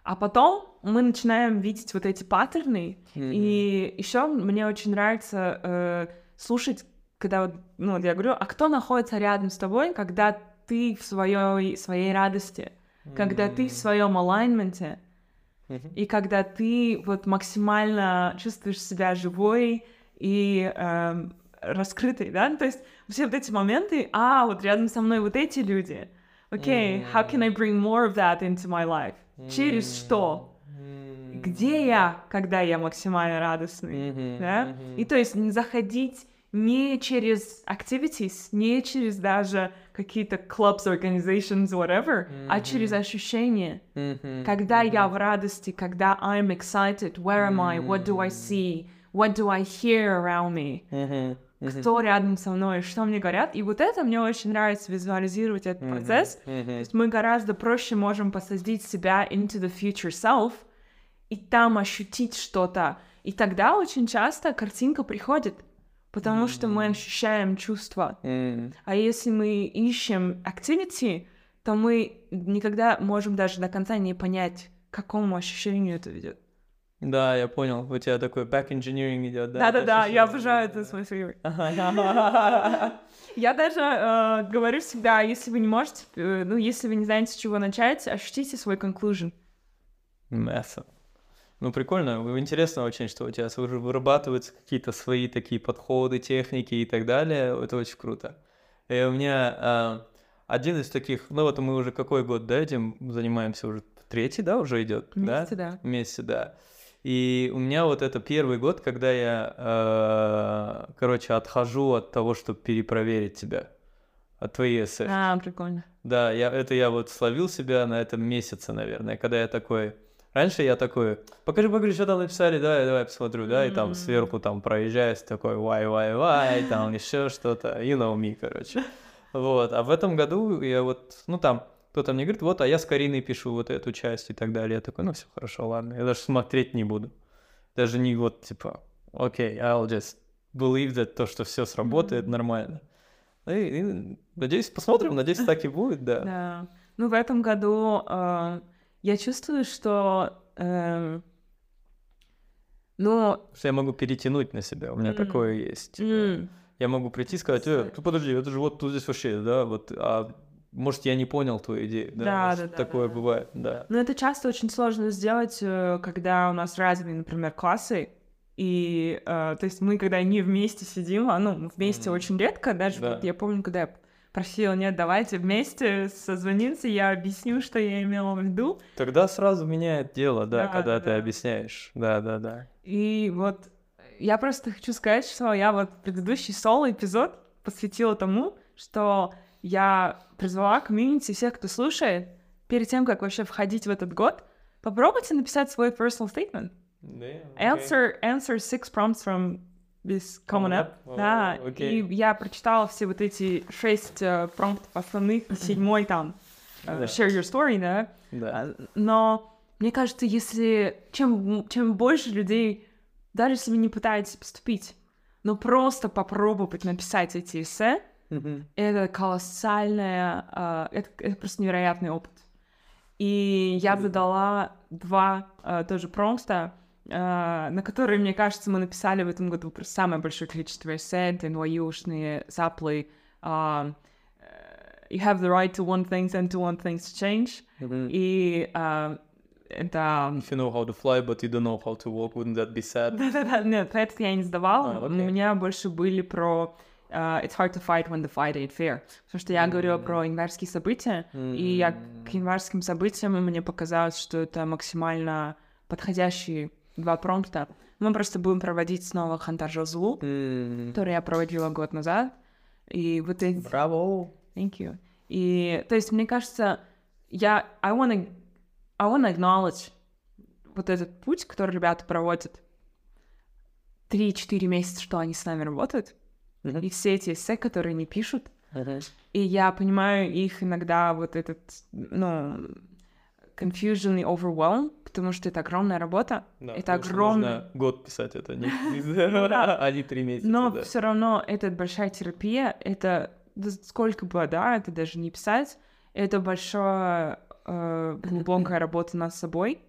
а потом мы начинаем видеть вот эти паттерны, и еще мне очень нравится э, слушать, когда вот, ну, я говорю, а кто находится рядом с тобой, когда ты в своей, своей радости, когда ты в своем алайнменте, Мгм. и когда ты вот максимально чувствуешь себя живой и эм, раскрытой, да, Ну, то есть все вот эти моменты, а, вот рядом со мной вот эти люди, окей, how can I bring more of that into my life? Через что? Где я, когда я максимально радостный? Мгм. да? Мгм. И то есть не заходить не через activities, не через даже какие-то clubs, organizations, whatever, а через ощущения. Мгм. Когда я Мгм. в радости, когда I'm excited, where am I, what do I see, what do I hear around me, Мгм. Мгм. кто рядом со мной, что мне говорят. И вот это мне очень нравится визуализировать этот Мгм. процесс. То Мгм. есть мы гораздо проще можем посадить себя into the future self и там ощутить что-то. И тогда очень часто картинка приходит, потому что мы ощущаем чувства. М. А если мы ищем activity, то мы никогда можем даже до конца не понять, к какому ощущению это ведет. Да, я понял. У тебя такой back engineering идет, да? Да-да-да, я обожаю это. Ага. Я даже э, говорю всегда, если вы не можете, э, ну, если вы не знаете, с чего начать, ощутите свой conclusion. Мясо. Ну, прикольно. Интересно очень, что у тебя уже вырабатываются какие-то свои такие подходы, техники и так далее. Это очень круто. И у меня а, один из таких, ну вот мы уже какой год, да, этим занимаемся уже третий, да, уже идет, Вместе, да? да. Вместе, да. И у меня вот это первый год, когда я, э, короче, отхожу от того, чтобы перепроверить тебя, от твоей эссе. А, прикольно. Да, я, это я вот словил себя на этом месяце, наверное, когда я такой, Раньше я такой, покажи, покажи, что там написали, давай, давай посмотрю, да, и там сверху там проезжаешь, такой, вай, вай, вай, там еще что-то, you know me, короче. Вот, а в этом году я вот, ну там, кто-то мне говорит, вот, а я с Кариной пишу вот эту часть и так далее. Я такой, ну все хорошо, ладно, я даже смотреть не буду. Даже не вот, типа, окей, I'll just believe that то, что все сработает Мгм. нормально. И, и надеюсь, посмотрим, надеюсь, так и будет, да. Да. Ну, в этом году э, я чувствую, что... э, ну, Что я могу перетянуть на себя, у меня М. такое есть. м, Я могу прийти и сказать, э, ну, подожди, это же вот тут здесь вообще, да, вот, а может, я не понял твою идею, да, Да, может, да, да, такое да. бывает, да. Ну, это часто очень сложно сделать, э, когда у нас разные, например, классы. И, э, то есть мы, когда не вместе сидим, а, ну, вместе Мгм. очень редко, даже Да. вот я помню, когда я просила, нет, давайте вместе созвониться, я объясню, что я имела в виду. Тогда сразу меняет дело, да, Да, когда ты да. объясняешь, да, да, да. И вот я просто хочу сказать, что я вот предыдущий соло-эпизод посвятила тому, что я призвала комьюнити всех, кто слушает, перед тем, как вообще входить в этот год, попробуйте написать свой personal statement. Answer, answer six prompts from this coming Coming up. up? Да, О, окей. и я прочитала все вот эти шесть э, промптов основных, и седьмой там э, Да. share your story, да. Да. А, Но мне кажется, если чем, чем больше людей, даже если вы не пытаетесь поступить, но просто попробовать написать эти эссе, это колоссальная, а, это, это просто невероятный опыт. И я бы дала два а, тоже промпта, а, на которые, мне кажется, мы написали в этом году просто самое большое количество эссе, это NYU-шные заплы. а, э, you have the right to want things and to want things to change. Мгм. И а, это... If you know how to fly, but you don't know how to walk, wouldn't that be sad? Да-да-да, нет, это я не сдавала. А, У окей. меня больше были про а, It's hard to fight when the fight ain't fair. Потому что я говорила М. про январские события, и я к январским событиям, мне показалось, что это максимально подходящие два промпта. Мы просто будем проводить снова Хантар Жазлу, М. который я проводила год назад. И вот эти... Браво! Thank you. И, то есть, мне кажется, я... I wanna, I wanna acknowledge вот этот путь, который ребята проводят. Три-четыре месяца, что они с нами работают. Мгм. И все эти эссе, которые они пишут. Мгм. И я понимаю их иногда вот этот, ну, confusion и overwhelm, потому что это огромная работа. Да, Это огромный- нужно год писать это, не, а не три месяца, Но да. все равно это большая терапия, это сколько бы, да, это даже не писать, это большая э, глубокая работа над собой,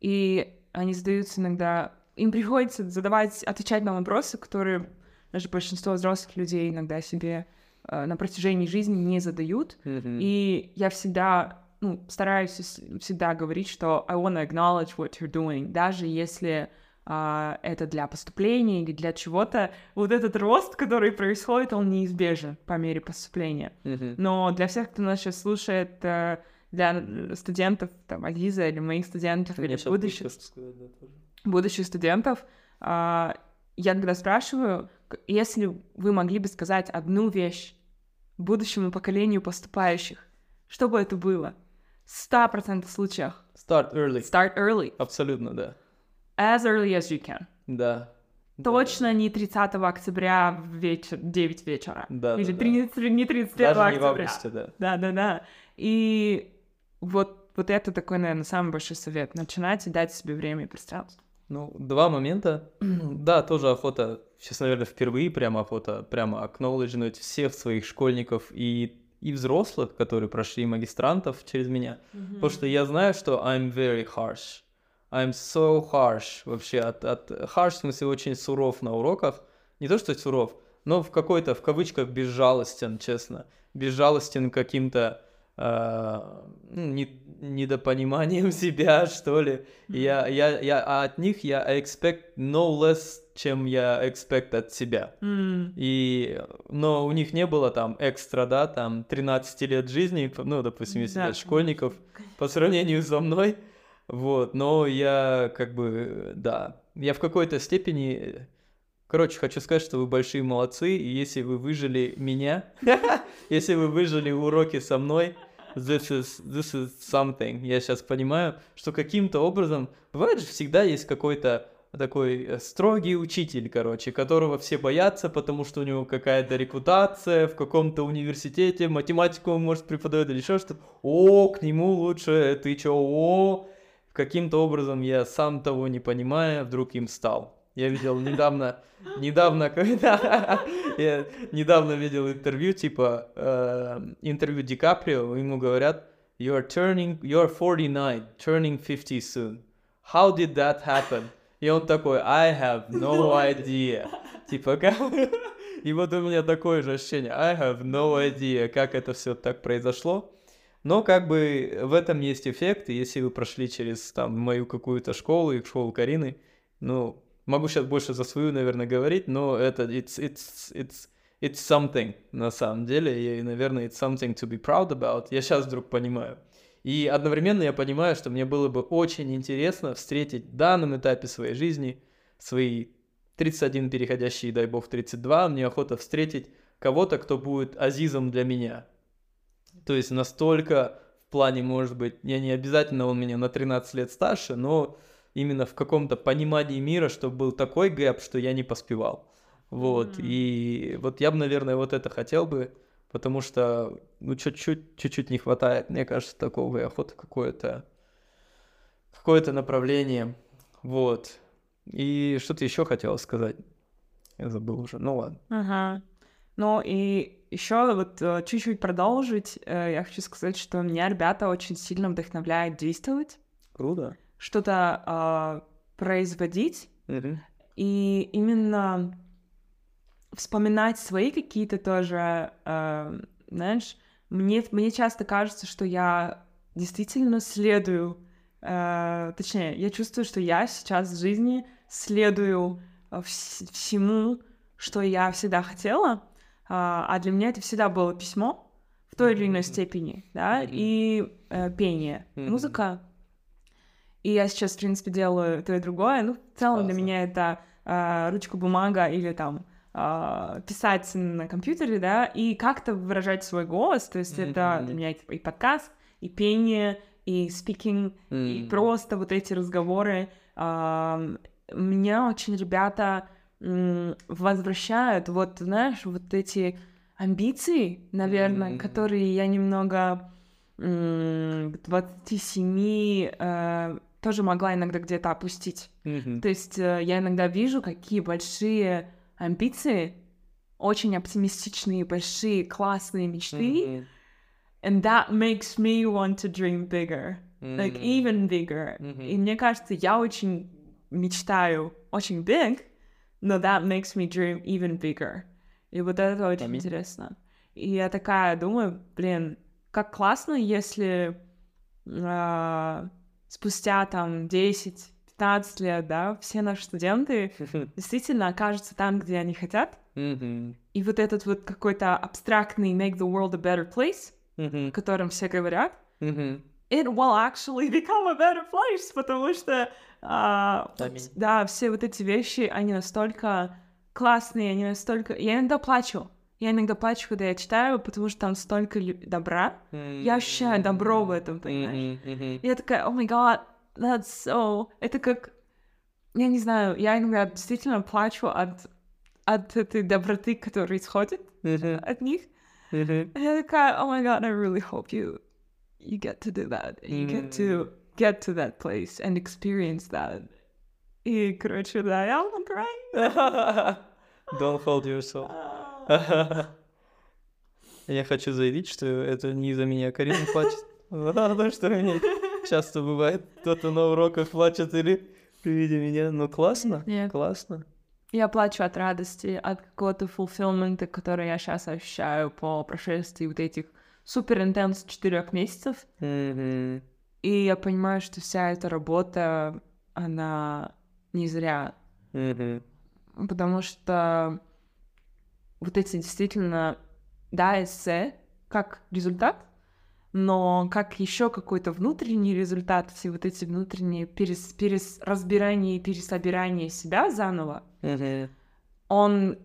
и они задаются иногда, им приходится задавать, отвечать на вопросы, которые даже большинство взрослых людей иногда себе э, на протяжении жизни не задают, и я всегда, ну, стараюсь всегда говорить, что I wanna acknowledge what you're doing, даже если а, это для поступления или для чего-то. Вот этот рост, который происходит, он неизбежен по мере поступления. Мгм. Но для всех, кто нас сейчас слушает, э, для студентов, там, Азиза или моих студентов, или будущих, сказать, да, будущих студентов, а, я когда спрашиваю, если вы могли бы сказать одну вещь будущему поколению поступающих, что бы это было? В 100% случаях Start early. start early, Абсолютно, да. as early as you can. Да. Да. Точно не 30 октября в вечер, 9 вечера. Да, Или да, да. 30 не 31 Даже не октября. в августе, да. Да-да-да. И вот, вот это такой, наверное, самый большой совет. Начинать и дать себе время и пространство. Ну, два момента. да, тоже охота, сейчас, наверное, впервые прямо охота прямо акнолледжнуть всех своих школьников и, и взрослых, которые прошли магистрантов через меня. Потому что я знаю, что I'm very harsh. I'm so harsh вообще. От, от harsh в смысле очень суров на уроках. Не то, что суров, но в какой-то, в кавычках, безжалостен, честно. Безжалостен каким-то э, ну, не- недопониманием себя, что ли. И Я, я, я, а от них я expect no less, чем я expect от себя. М, И, но у них не было там экстра, да, там 13 лет жизни, ну, допустим, если Да, взять школьников, по сравнению со мной, вот, но я как бы, да, я в какой-то степени, короче, хочу сказать, что вы большие молодцы, и если вы выжили меня, если вы выжили уроки со мной, this is, this is something. Я сейчас понимаю, что каким-то образом... Бывает же всегда есть какой-то такой э, строгий учитель, короче, которого все боятся, потому что у него какая-то репутация в каком-то университете, математику он может преподавать или еще что-то. О, к нему лучше, ты чё, о, каким-то образом я сам того не понимая, вдруг им стал. Я видел недавно, недавно, когда я недавно видел интервью, типа э, интервью Ди Каприо, ему говорят, you are turning, you are 49, turning 50 soon. How did that happen? И он такой, I have no idea. Типа, как... И вот у меня такое же ощущение, I have no idea, как это все так произошло. Но как бы в этом есть эффект, и если вы прошли через там мою какую-то школу и школу Карины, ну, могу сейчас больше за свою, наверное, говорить, но это it's, it's, it's, it's something на самом деле, и, наверное, it's something to be proud about. Я сейчас вдруг понимаю. И одновременно я понимаю, что мне было бы очень интересно встретить в данном этапе своей жизни, свои 31 переходящие, дай бог, 32, мне охота встретить кого-то, кто будет азизом для меня. То есть настолько в плане, может быть, я не обязательно он меня на 13 лет старше, но именно в каком-то понимании мира, чтобы был такой гэп, что я не поспевал. Вот, mm. и вот я бы, наверное, вот это хотел бы потому что, ну, чуть-чуть, чуть-чуть не хватает, мне кажется, такого и охоты какое-то, какое-то направление, вот. И что-то еще хотела сказать, я забыл уже, ну ладно. Ага. Ну и еще вот э, чуть-чуть продолжить, э, я хочу сказать, что меня ребята очень сильно вдохновляют действовать. Круто. Что-то э, производить. Mm-hmm. И именно вспоминать свои какие-то тоже, э, знаешь, мне, мне часто кажется, что я действительно следую, э, точнее, я чувствую, что я сейчас в жизни следую э, вс- всему, что я всегда хотела, э, а для меня это всегда было письмо в той или иной степени, да, и э, пение, музыка. И я сейчас, в принципе, делаю то и другое. Ну, в целом Классно. для меня это э, ручка, бумага или там писать на компьютере, да, и как-то выражать свой голос, то есть mm-hmm. это для меня типа, и подкаст, и пение, и mm-hmm. и просто вот эти разговоры. Uh, меня очень ребята возвращают, вот, знаешь, вот эти амбиции, наверное, mm-hmm. которые я немного к 27 uh, тоже могла иногда где-то опустить. Mm-hmm. То есть uh, я иногда вижу, какие большие амбиции, очень оптимистичные, большие, классные мечты. Mm-hmm. And that makes me want to dream bigger. Mm-hmm. Like even bigger. Mm-hmm. И мне кажется, я очень мечтаю очень big, но that makes me dream even bigger. И вот это очень Аминь. интересно. И я такая думаю, блин, как классно, если э, спустя там 10 15 лет, да, все наши студенты действительно окажутся там, где они хотят. И вот этот вот какой-то абстрактный make the world a better place, о котором все говорят, it will actually become a better place, потому что, а, да, все вот эти вещи, они настолько классные, они настолько... Я иногда плачу. Я иногда плачу, когда я читаю, потому что там столько добра. Я ощущаю добро в этом, понимаешь? я такая, о май гад, that's so... Это как... Я не знаю, я иногда действительно плачу от, от этой доброты, которая исходит mm-hmm. от них. Mm-hmm. я такая, oh my god, I really hope you you get to do that. You mm-hmm. get to get to that place and experience that. И, короче, да, я I'm crying. Don't hold yourself. Я хочу заявить, что это не из-за меня Карина плачет. Потому что мне часто бывает, кто-то на уроках плачет или при виде меня. Ну, классно, Нет. классно. Я плачу от радости, от какого-то фулфилмента, который я сейчас ощущаю по прошествии вот этих супер интенс четырех месяцев. Mm-hmm. И я понимаю, что вся эта работа, она не зря. Mm-hmm. Потому что вот эти действительно, да, эссе, как результат, но как еще какой-то внутренний результат, все вот эти внутренние перес, перес, разбирания и пересобирания себя заново, mm-hmm. он,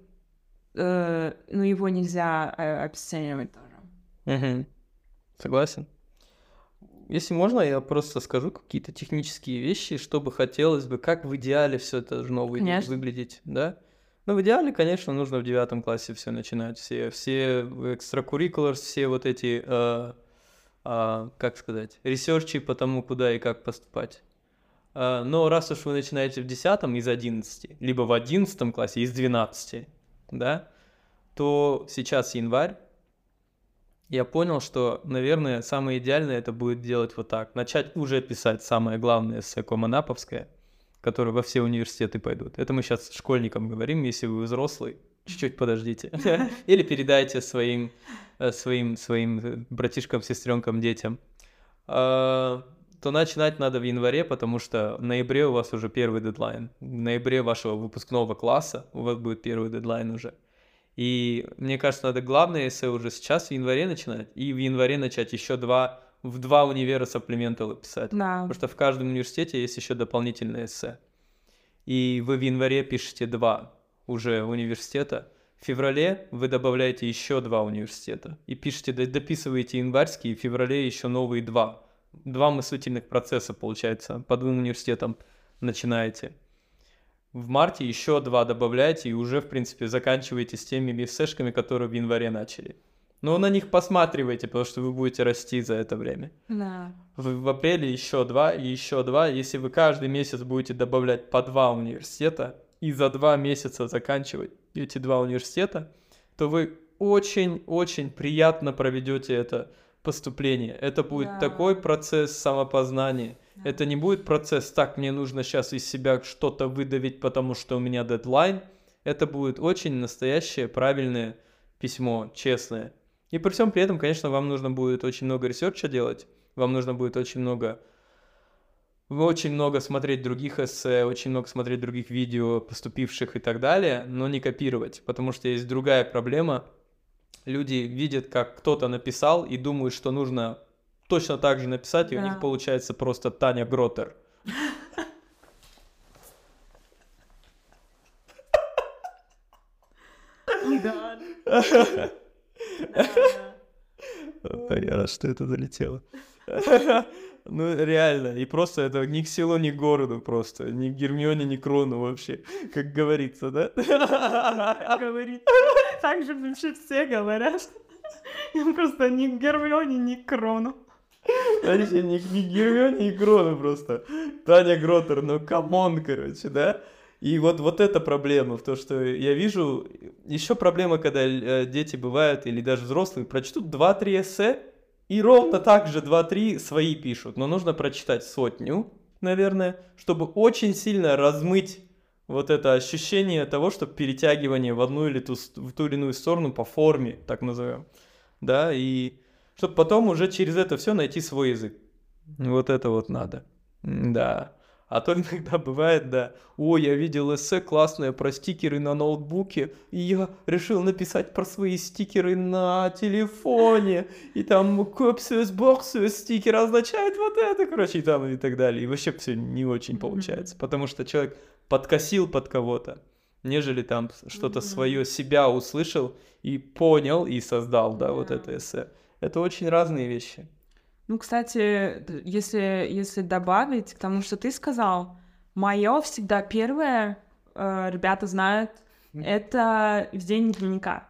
э, ну, его нельзя э, обесценивать тоже. Mm-hmm. Согласен. если можно, я просто скажу какие-то технические вещи, чтобы хотелось бы, как в идеале все это должно вы- выглядеть, да? Ну, в идеале, конечно, нужно в девятом классе все начинать, все, все extracurriculars, все вот эти, э, а, как сказать, ресерчи по тому, куда и как поступать. А, но раз уж вы начинаете в десятом из 11, либо в одиннадцатом классе из 12, да, то сейчас январь, я понял, что, наверное, самое идеальное это будет делать вот так. Начать уже писать самое главное эссе Команаповское, которое во все университеты пойдут. Это мы сейчас школьникам говорим, если вы взрослый, чуть-чуть подождите. Или передайте своим, э, своим, своим э, братишкам, сестренкам, детям. А, То начинать надо в январе, потому что в ноябре у вас уже первый дедлайн. В ноябре вашего выпускного класса у вас будет первый дедлайн уже. И мне кажется, надо главное эссе уже сейчас в январе начинать, и в январе начать еще два, в два универа сапплименталы писать. Да. Потому что в каждом университете есть еще дополнительное эссе. И вы в январе пишете два уже университета. В феврале вы добавляете еще два университета. И пишете, дописываете январский, и в феврале еще новые два. Два мыслительных процесса, получается, по двум университетам начинаете. В марте еще два добавляете и уже, в принципе, заканчиваете с теми эссешками, которые в январе начали. Но на них посматривайте, потому что вы будете расти за это время. Да. В, в апреле еще два и еще два. Если вы каждый месяц будете добавлять по два университета и за два месяца заканчивать эти два университета, то вы очень-очень приятно проведете это поступление. Это будет Да. такой процесс самопознания. Это не будет процесс, так, мне нужно сейчас из себя что-то выдавить, потому что у меня дедлайн. Это будет очень настоящее, правильное письмо, честное. И при всем при этом, конечно, вам нужно будет очень много research а делать, вам нужно будет очень много очень много смотреть других эссе, очень много смотреть других видео, поступивших и так далее, но не копировать, потому что есть другая проблема. Люди видят, как кто-то написал и думают, что нужно точно так же написать, и у Да. них получается просто Таня Гротер. Да. Я рад, что это залетело. Ну, реально, и просто это ни к селу, ни к городу просто, ни к Гермионе, ни к Рону вообще, как говорится, да? Говорит. Так же вообще все говорят. Я просто ни к Гермионе, ни к Рону. Вообще, ни, ни к Гермионе, ни к Рону просто. Таня Гроттер, ну come on, короче, да? И вот, вот эта проблема, в том, что я вижу, еще проблема, когда э, дети бывают, или даже взрослые, прочтут 2-3 эссе, и ровно так же 2-3 свои пишут. Но нужно прочитать сотню, наверное, чтобы очень сильно размыть вот это ощущение того, что перетягивание в одну или ту, в ту или иную сторону по форме, так назовем. Да, и чтобы потом уже через это все найти свой язык. Вот это вот надо. Да. А то иногда бывает, да, ой, я видел эссе классное про стикеры на ноутбуке, и я решил написать про свои стикеры на телефоне, и там копсиус, боксиус стикер означает вот это, короче, и там и так далее. И вообще все не очень получается, потому что человек подкосил под кого-то, нежели там что-то свое себя услышал и понял и создал, да, вот это эссе. Это очень разные вещи. Ну, кстати, если, если добавить к тому, что ты сказал, мое всегда первое, э, ребята знают, Мгм. это ведение дневника.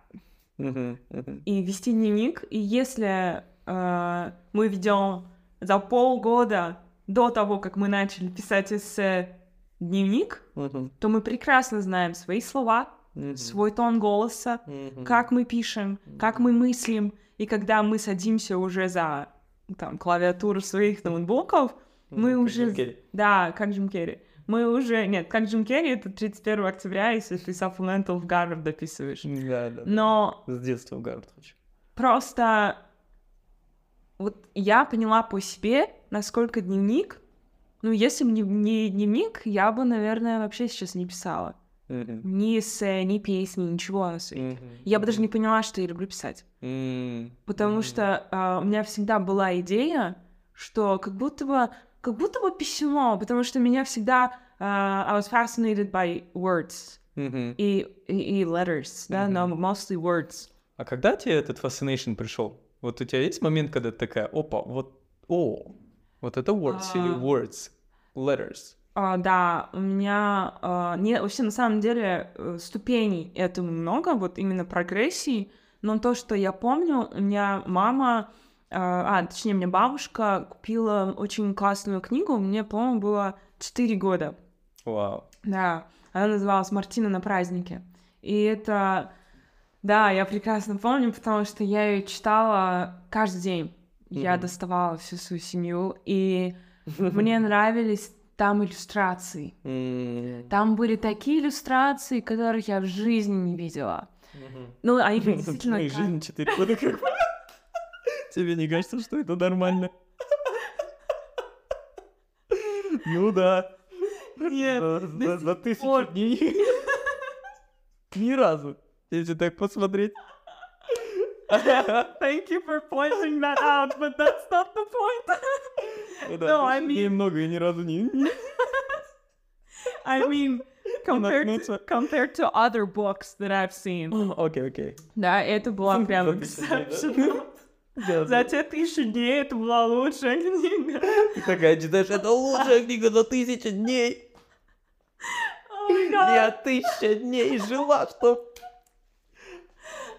И вести дневник, и если э, мы ведем за полгода до того, как мы начали писать эссе дневник, то мы прекрасно знаем свои слова, свой тон голоса, как мы пишем, как мы мыслим, и когда мы садимся уже за там, клавиатуру своих ноутбуков, мы Мгм, как уже- Джим Керри. да, как Джим Керри, мы уже... Нет, как Джим Керри, это 31 октября, если ты supplemental в Гарвард дописываешь. Да, да. Но С детства в Гарвард хочу. просто вот я поняла по себе, насколько дневник... Ну, если бы не, не дневник, я бы, наверное, вообще сейчас не писала. Мгм, Ни эссе, ни песни, ничего на свете. мгм, Я бы даже не поняла, что я люблю писать. М, Потому мгм. что а, у меня всегда была идея, что как будто бы, как будто бы письмо, потому что меня всегда а, I was fascinated by words Мгм. и, и, и letters, да, но mostly words. А когда тебе этот fascination пришел? Вот у тебя есть момент, когда ты такая, опа, вот, о, Вот это words или А. words? Letters. А, да, у меня а, не вообще на самом деле э, ступеней этому много, вот именно прогрессии, но то, что я помню, у меня мама, а, а, точнее, мне бабушка купила очень классную книгу, мне, по-моему, было 4 года. Вау. Да, она называлась «Мартина на празднике». И это, да, я прекрасно помню, потому что я ее читала каждый день. Я Мгм. доставала всю свою семью, и мне нравились там иллюстрации. М, Там были такие иллюстрации, которых я в жизни не видела. мгм. Ну, они действительно... Моей ка- жизни 4 года как Тебе не кажется, что это нормально? Ну да. Нет, За- за- тысячу дней. Ни разу. Если так посмотреть. Thank you for pointing that out, but that's not the point. Ну No, I mean- много, и ни разу не... I mean, compared to, compared to other books that I've seen. Окей, окей. Да, это была прям exceptional. За те тысячу дней это была лучшая книга. Ты такая читаешь, это лучшая книга за тысячу дней. Oh. Я тысяча дней жила, что...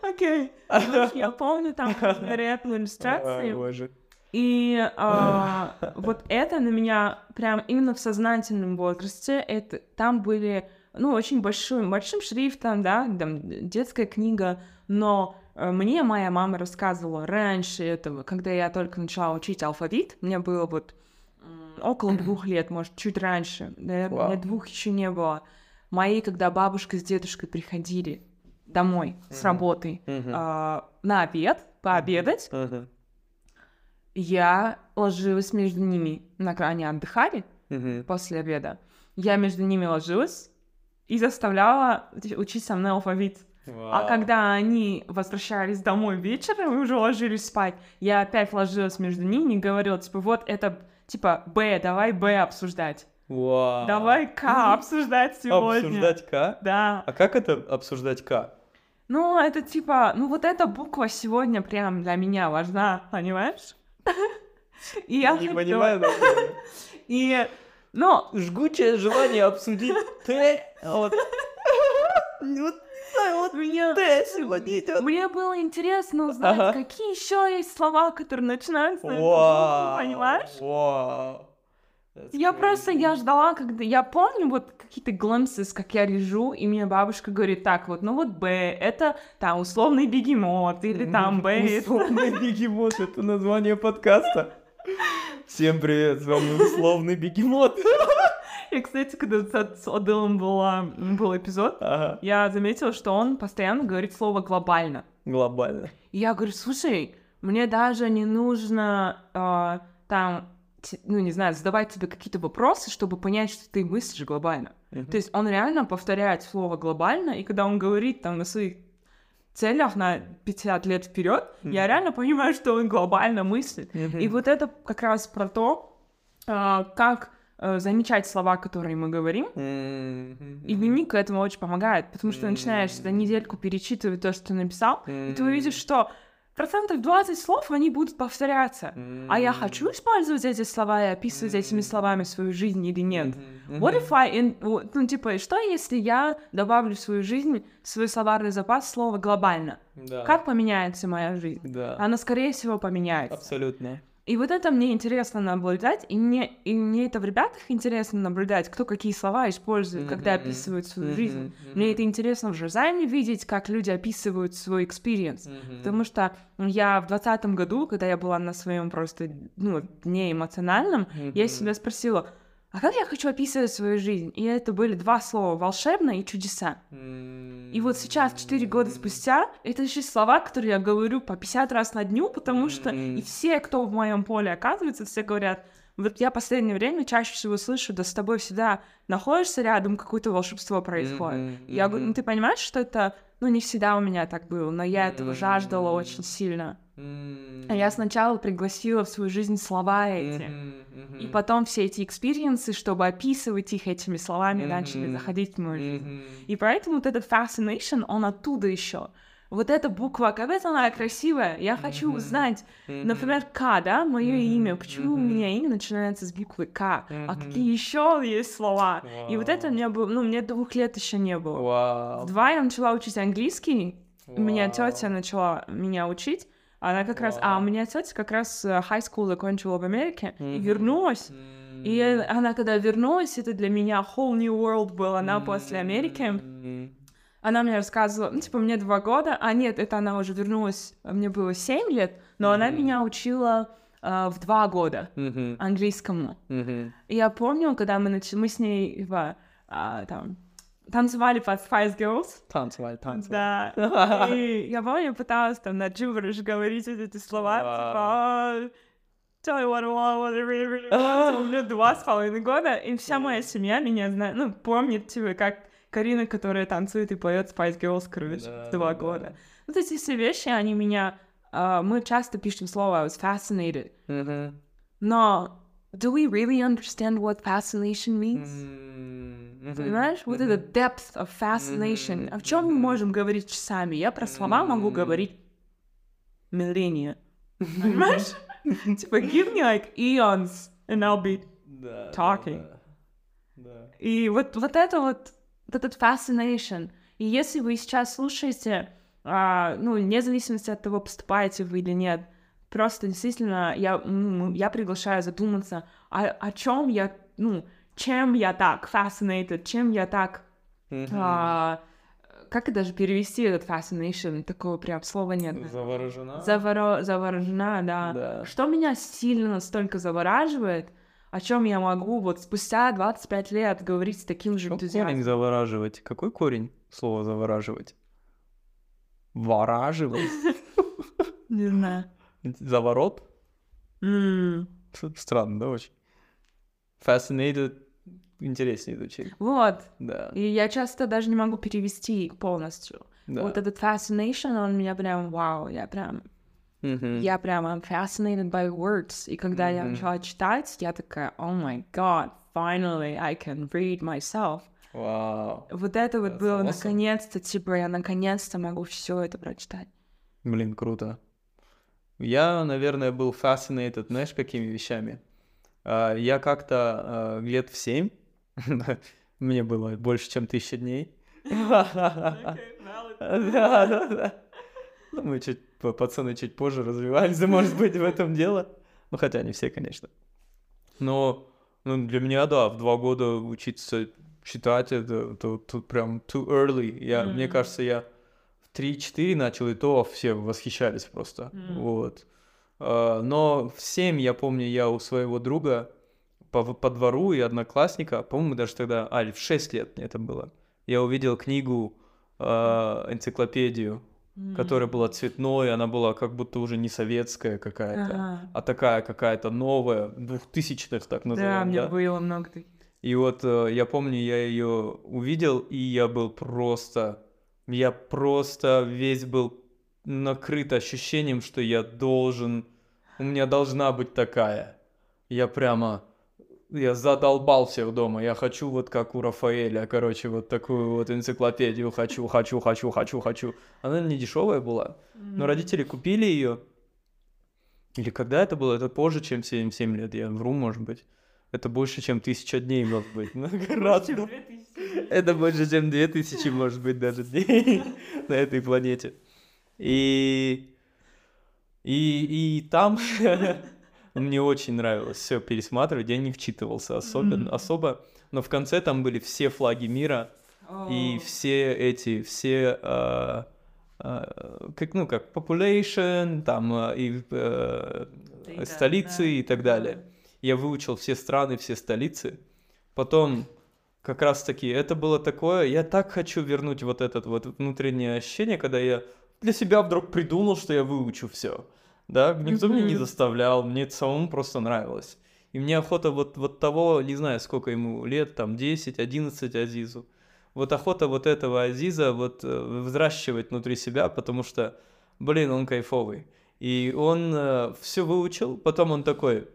Окей. Ну, Я помню там иллюстрации. боже. И а, вот это на меня прям именно в сознательном возрасте, это там были, ну, очень большим, большим шрифтом, да, там детская книга, но э, мне моя мама рассказывала раньше этого, когда я только начала учить алфавит, мне было вот около двух лет, может, чуть раньше, наверное, мне двух еще не было. Мои, когда бабушка с дедушкой приходили домой с Мгм. работы Мгм. а, на обед, пообедать, Ага. Я ложилась между ними. На они отдыхали Мгм. после обеда. Я между ними ложилась и заставляла уч- учить со мной алфавит. А Вау. когда они возвращались домой вечером и уже ложились спать, я опять ложилась между ними и говорила, типа, вот это, типа, Б, давай Б обсуждать. Вау. Давай К обсуждать сегодня. Обсуждать К? Да. А как это обсуждать К? Ну, это типа, ну вот эта буква сегодня прям для меня важна, понимаешь? И я Не так понимаю. И, ну, Жгучее желание обсудить Т. Вот. Вот, да, вот мне, Т сегодня идет. мне было интересно узнать, Ага. какие еще есть слова, которые начинаются на эту букву, понимаешь? Вау. That's Я просто, я ждала, когда... Я помню вот какие-то glimpses, как я лежу, и мне бабушка говорит, так вот, ну вот Б, это там условный бегемот, или там Б, это... Условный бегемот, это название подкаста. Всем привет, с вами условный бегемот. И, кстати, когда с Адылом была, был эпизод, Ага. я заметила, что он постоянно говорит слово «глобально». Глобально. И я говорю, слушай, мне даже не нужно а, там, ну, не знаю, задавать тебе какие-то вопросы, чтобы понять, что ты мыслишь глобально. То есть он реально повторяет слово глобально, и когда он говорит там на своих целях на 50 лет вперед, я Мгм. реально понимаю, что он глобально мыслит. И вот это как раз про то, а, как э, замечать слова, которые мы говорим. И дневник этому очень помогает, потому что ты начинаешь за недельку перечитывать то, что ты написал, и ты увидишь, что процентов 20 слов, они будут повторяться. А я хочу использовать эти слова и описывать этими словами свою жизнь или нет? What if I... in- ну, типа, что если я добавлю в свою жизнь, в свой словарный запас слово «глобально»? Да. Как поменяется моя жизнь? Да. Она, скорее всего, поменяется. Абсолютно. И вот это мне интересно наблюдать, и мне, и мне это в ребятах интересно наблюдать, кто какие слова использует, когда описывают свою жизнь. Мне это интересно в жизни видеть, как люди описывают свой experience. Потому что я в двадцатом году, когда я была на своем просто ну, дне эмоциональном, я себя спросила, а как я хочу описывать свою жизнь? И это были два слова волшебно и чудеса. И вот сейчас, четыре года спустя, это еще слова, которые я говорю по 50 раз на дню, потому что и все, кто в моем поле оказывается, все говорят, вот я последнее время чаще всего слышу, да с тобой всегда находишься рядом, какое-то волшебство происходит. Я говорю, ну ты понимаешь, что это, ну не всегда у меня так было, но я этого жаждала очень сильно. А я сначала пригласила в свою жизнь слова эти. И потом все эти experience ы, чтобы описывать их этими словами, начали Мгм. заходить в мою жизнь. И поэтому вот этот fascination, он оттуда еще. вот эта буква, какая она красивая, я хочу Мгм. узнать. Например, К, да, мое имя. Почему у меня имя начинается с буквы К? А Мгм. какие еще есть слова? И вот это у меня было, ну, мне двух лет еще не было. В Вау. два я начала учить английский. У меня тетя начала меня учить. Она как раз, а у меня тетя как раз э, high school закончила в Америке и Мгм. вернулась. И М. она когда вернулась, это для меня whole new world был. Она после Америки. М. Она мне рассказывала, ну, типа, мне два года, а нет, это она уже вернулась, а мне было семь лет, но она Мгм. меня учила а, в два года Мгм. английскому. Мгм. И я помню, когда мы начали, мы с ней типа, а, там танцевали под Spice Girls. Танцевали, танцевали. Да. И я помню, пыталась там на gibberish говорить вот эти слова, типа, «А, tell me what I want, what I really, really want». У меня два с половиной года, и вся моя семья меня знает, ну, помнит, типа, как Карина, которая танцует и поет Spice Girls, Да, в два да. года. Вот эти все вещи, они меня... а, мы часто пишем слово I was fascinated, но do we really understand what fascination means? М. Мгм. Понимаешь? Вот Мгм. это depth of fascination. Мгм, О чем мы мгм. можем говорить часами? Я про слова могу М. говорить милления. Понимаешь? Типа, give me like eons, and I'll be... Да, да, talking. да. Да. И вот, вот это вот, вот этот fascination. И если вы сейчас слушаете, а, ну, вне зависимости от того, поступаете вы или нет, просто действительно я, м, я приглашаю задуматься, о, о чем я, ну, чем я так fascinated, чем я так Мгм. а, как это даже перевести этот fascination? Такого прям слова нет. Заворожена? Заворо- заворожена, да. Да. Что меня сильно настолько завораживает, о чем я могу вот спустя 25 лет говорить с таким же Какой корень энтузиазмом. завораживать? Какой корень слова завораживать? Вораживать? Не знаю. Заворот? Ш- Странно, да, очень? Fascinated интереснее звучит. Вот. Да, И я часто даже не могу перевести полностью. да. Вот этот fascination, он меня прям, вау, я прям, Мгм. я прям I'm fascinated by words. И когда я Мгм. начала читать, я такая, oh my god, finally I can read myself. Вау. Вот это вот That's было awesome. наконец-то, типа, я наконец-то могу все это прочитать. Блин, круто. Я, наверное, был fascinated, знаешь, какими вещами? А, Я как-то а, лет в семь, мне было больше, чем тысяча дней. Да, да, да. Ну, мы чуть, пацаны чуть позже развивались, может быть, в этом дело. Ну, хотя не все, конечно. Но ну, для меня, да, в два года учиться читать, это, это тут прям too early. Я, Мне Мгм. кажется, я 3-4 начал, и то все восхищались просто. Мгм. Вот. А, Но в 7, я помню, я у своего друга по, по двору и одноклассника, по-моему, даже тогда, а, в 6 лет мне это было, я увидел книгу, а, энциклопедию, которая была цветной, она была как будто уже не советская какая-то, Ага. а такая какая-то новая, двухтысячных так Да, назовем, мне да? было много таких. И вот э, я помню, я ее увидел, и я был просто, я просто весь был накрыт ощущением, что я должен, у меня должна быть такая. Я прямо, я задолбал всех дома, я хочу вот как у Рафаэля, короче, вот такую вот энциклопедию хочу, хочу, хочу, хочу, хочу. Она не дешевая была, но родители купили ее. Или когда это было? Это позже, чем 7, 7 лет, я вру, может быть. Это больше, чем тысяча дней, может быть. Многократно. Это больше, чем две тысячи, может быть, даже дней на этой планете. И... И, и там мне очень нравилось все пересматривать. Я не вчитывался особенно, Мгм. особо. Но в конце там были все флаги мира и все эти, все... а, а, как, ну, как population, там, а, и э, Data, столицы да, и так да. далее. Я выучил все страны, все столицы. Потом, как раз таки, это было такое, я так хочу вернуть вот это вот внутреннее ощущение, когда я для себя вдруг придумал, что я выучу все. Да, никто меня не заставлял, мне это самому просто нравилось. И мне охота вот, вот того, не знаю, сколько ему лет, там 10, 11 Азизу. Вот охота вот этого Азиза вот э, взращивать внутри себя, потому что, блин, он кайфовый. И он все выучил, потом он такой,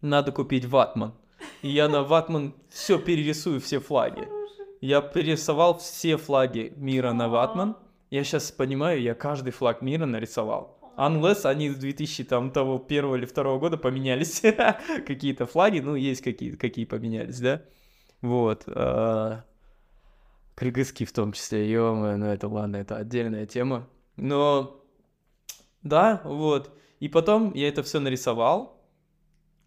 надо купить ватман. И я на ватман все перерисую, все флаги. Я перерисовал все флаги мира на ватман, Я сейчас понимаю, я каждый флаг мира нарисовал. Unless они с 2000 там того первого или второго года поменялись какие-то флаги, ну есть какие какие поменялись, да? Вот. А, кыргызский в том числе, ё ну это ладно, это отдельная тема. Но да, вот. И потом я это все нарисовал,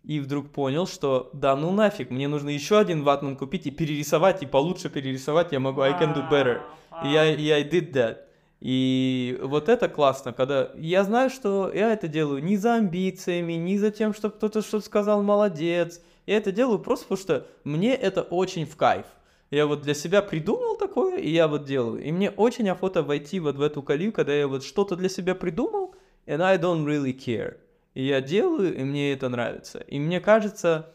и вдруг понял, что да ну нафиг, мне нужно еще один ватман купить и перерисовать, и получше перерисовать я могу, I can do better. И и I did that. И вот это классно, когда я знаю, что я это делаю не за амбициями, не за тем, чтобы кто-то что-то сказал молодец. Я это делаю просто потому, что мне это очень в кайф. Я вот для себя придумал такое, и я вот делаю. И мне очень охота войти вот в эту колею, когда я вот что-то для себя придумал, and I don't really care. И я делаю, и мне это нравится. И мне кажется,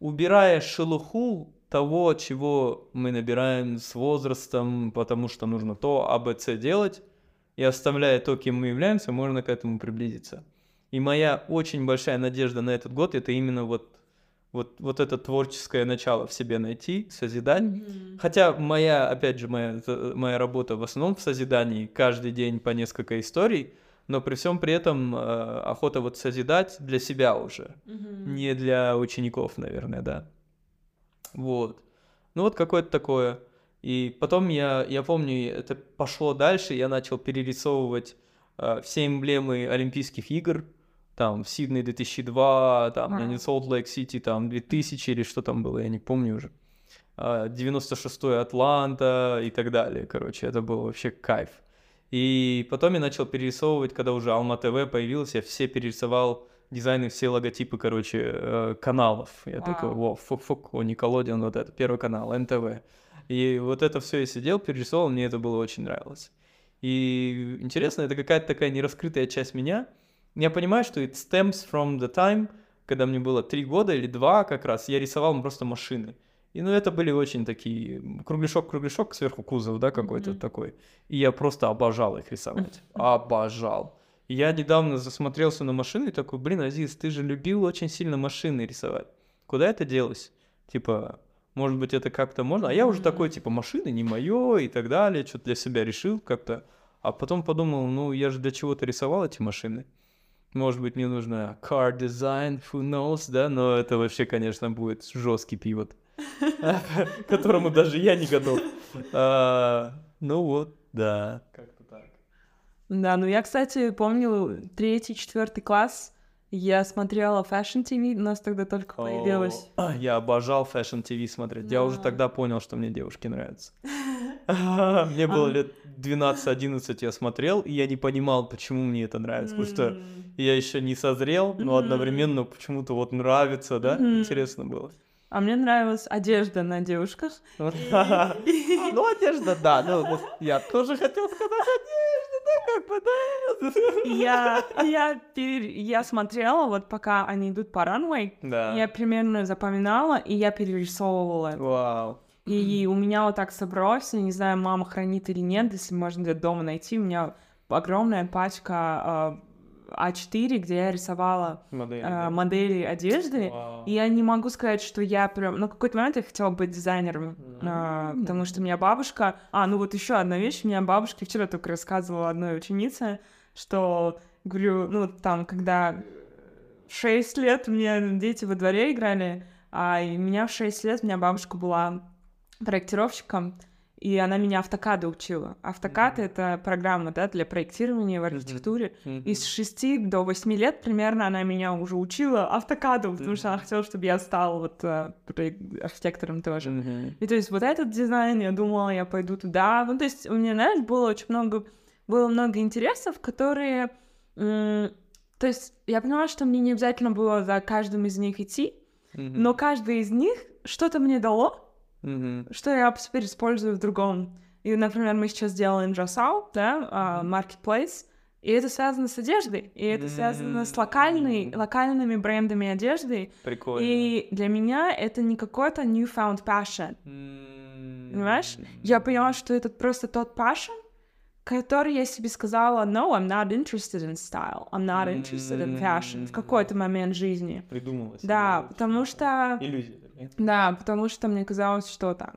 убирая шелуху того, чего мы набираем с возрастом, потому что нужно то, А, Б, С делать, и оставляя то, кем мы являемся, можно к этому приблизиться. И моя очень большая надежда на этот год это именно вот вот, вот это творческое начало в себе найти, созидать. Mm-hmm. Хотя моя, опять же, моя, моя работа в основном в созидании, каждый день по несколько историй, но при всем при этом э, охота вот созидать для себя уже, mm-hmm. не для учеников, наверное, да. Вот. Ну вот какое-то такое. И потом я, я помню, это пошло дальше, я начал перерисовывать э, все эмблемы Олимпийских игр, там, в Сиднey 2002, там, а. не Солт Лейк Сити, там, 2000 или что там было, я не помню уже. 96-й а, Атланта и так далее, короче, это был вообще кайф. И потом я начал перерисовывать, когда уже Алма ТВ появилась, я все перерисовал дизайны, все логотипы, короче, э, каналов. Я wow. такой, во, фук-фук, о, Николодион, вот это, первый канал, НТВ. И вот это все я сидел, перерисовал, мне это было очень нравилось. И интересно, это какая-то такая нераскрытая часть меня. Я понимаю, что it stems from the time, когда мне было три года или два как раз, я рисовал просто машины. И ну это были очень такие кругляшок-кругляшок сверху кузов, да, какой-то mm-hmm. такой. И я просто обожал их рисовать. Обожал. Я недавно засмотрелся на машины и такой, блин, Азиз, ты же любил очень сильно машины рисовать. Куда это делось? Типа, может быть, это как-то можно? А я уже такой, типа, машины не мое и так далее, что-то для себя решил как-то. А потом подумал, ну, я же для чего-то рисовал эти машины. Может быть, мне нужно car design, who knows, да? Но это вообще, конечно, будет жесткий пивот, которому даже я не готов. А, ну вот, да. Да, ну я, кстати, помню третий, четвертый класс, я смотрела Fashion TV, у нас тогда только появилась. А, я обожал Fashion TV смотреть. Я уже тогда понял, что мне девушки нравятся. Мне было лет 12-11, я смотрел, и я не понимал, почему мне это нравится. Потому что я еще не созрел, но одновременно почему-то вот нравится, да? Интересно было. А мне нравилась одежда на девушках. Ну, одежда, да. Ну, я тоже хотел сказать одежда, да, как бы, да. Я, я, я смотрела, вот пока они идут по ранвей, да. я примерно запоминала, и я перерисовывала. Вау. И у меня вот так собралось, я не знаю, мама хранит или нет, если можно где-то дома найти, у меня огромная пачка а, а4, где я рисовала модели, э, да? модели одежды, Вау. и я не могу сказать, что я прям... Ну, какой-то момент я хотела быть дизайнером, mm-hmm. э, потому что у меня бабушка... А, ну вот еще одна вещь, у меня бабушка вчера только рассказывала одной ученице, что, говорю, ну, там, когда в 6 лет у меня дети во дворе играли, а у меня в 6 лет у меня бабушка была проектировщиком, и она меня автокада учила. Автокад mm-hmm. — это программа, да, для проектирования в архитектуре. Mm-hmm. И с 6 до 8 лет примерно она меня уже учила автокаду, потому mm-hmm. что она хотела, чтобы я стал вот uh, архитектором тоже. Mm-hmm. И то есть вот этот дизайн, я думала, я пойду туда. Ну, то есть у меня, знаешь, было очень много, было много интересов, которые... М- то есть я поняла, что мне не обязательно было за каждым из них идти, mm-hmm. но каждый из них что-то мне дало, Mm-hmm. Что я теперь использую в другом. И, например, мы сейчас делаем Джасау, да, uh, Marketplace, и это связано с одеждой, и это mm-hmm. связано с локальной, локальными брендами одежды. Прикольно. И для меня это не какой-то newfound passion. Mm-hmm. Понимаешь? Я поняла, что это просто тот passion, который я себе сказала, no, I'm not interested in style, I'm not interested in fashion в какой-то момент жизни. Придумалась. Да, потому что... Иллюзия. Да, потому что мне казалось, что там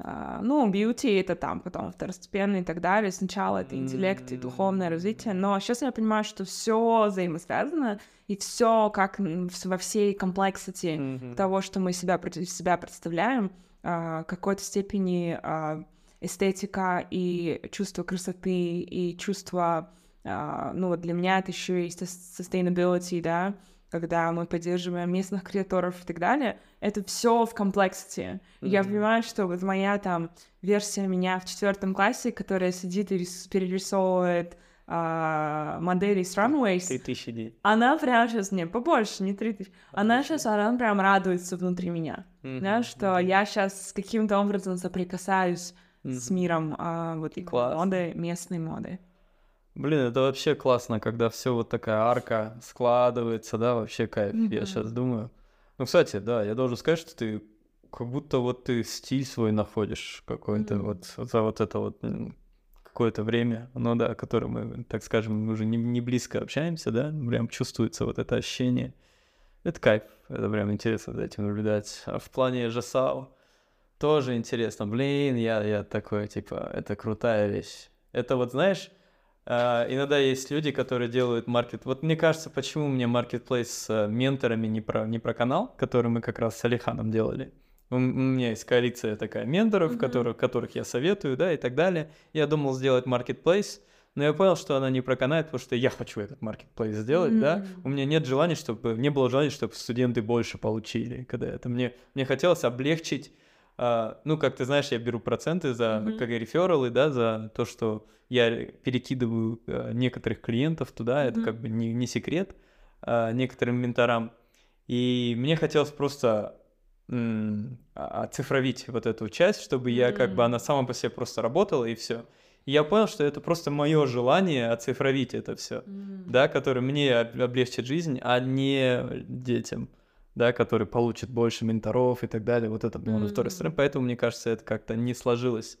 а, ну, бьюти это там потом второстепенно и так далее. Сначала это интеллект и духовное развитие, но сейчас я понимаю, что все взаимосвязано, и все как во всей комплексити mm-hmm. того, что мы себя, себя представляем, а, какой-то степени а, эстетика и чувство красоты, и чувство, ну, вот для меня это еще и sustainability, да, когда мы поддерживаем местных креаторов и так далее, это все в комплексити. Mm-hmm. Я понимаю, что вот моя там версия меня в четвертом классе, которая сидит и перерисовывает а, модели с Runways. 3000 дней. Она прям сейчас, не, побольше, не 3000. Она сейчас, она прям радуется внутри меня. Mm-hmm. Да, что mm-hmm. я сейчас каким-то образом соприкасаюсь mm-hmm. с миром а, вот Класс. моды, местной моды. Блин, это вообще классно, когда все вот такая арка складывается, да, вообще кайф. Mm-hmm. Я сейчас думаю. Ну, кстати, да, я должен сказать, что ты как будто вот ты стиль свой находишь какой-то mm-hmm. вот за вот это вот какое-то время, ну да, которое мы, так скажем, мы уже не, не близко общаемся, да, прям чувствуется вот это ощущение. Это кайф, это прям интересно за этим наблюдать. А в плане Жасао тоже интересно. Блин, я, я такой, типа, это крутая вещь. Это вот, знаешь, иногда есть люди, которые делают маркет. Вот мне кажется, почему мне маркетплейс с э, менторами не про, не про канал, который мы как раз с Алиханом делали. У, меня есть коалиция такая менторов, mm-hmm. которых, которых я советую, да, и так далее. Я думал сделать маркетплейс, но я понял, что она не проканает, потому что я хочу этот маркетплейс сделать, mm-hmm. да. У меня нет желания, чтобы не было желания, чтобы студенты больше получили, когда это мне мне хотелось облегчить а, ну, как ты знаешь, я беру проценты за mm-hmm. как рефералы, да, за то, что я перекидываю а, некоторых клиентов туда, mm-hmm. это как бы не, не секрет а, некоторым менторам. И мне хотелось просто оцифровить вот эту часть, чтобы mm-hmm. я как бы она сама по себе просто работала и все. И я понял, что это просто мое желание оцифровить это все, mm-hmm. да, которое мне облегчит жизнь, а не детям да, который получит больше менторов и так далее. Вот это было mm-hmm. на второй стороне. Поэтому, мне кажется, это как-то не сложилось.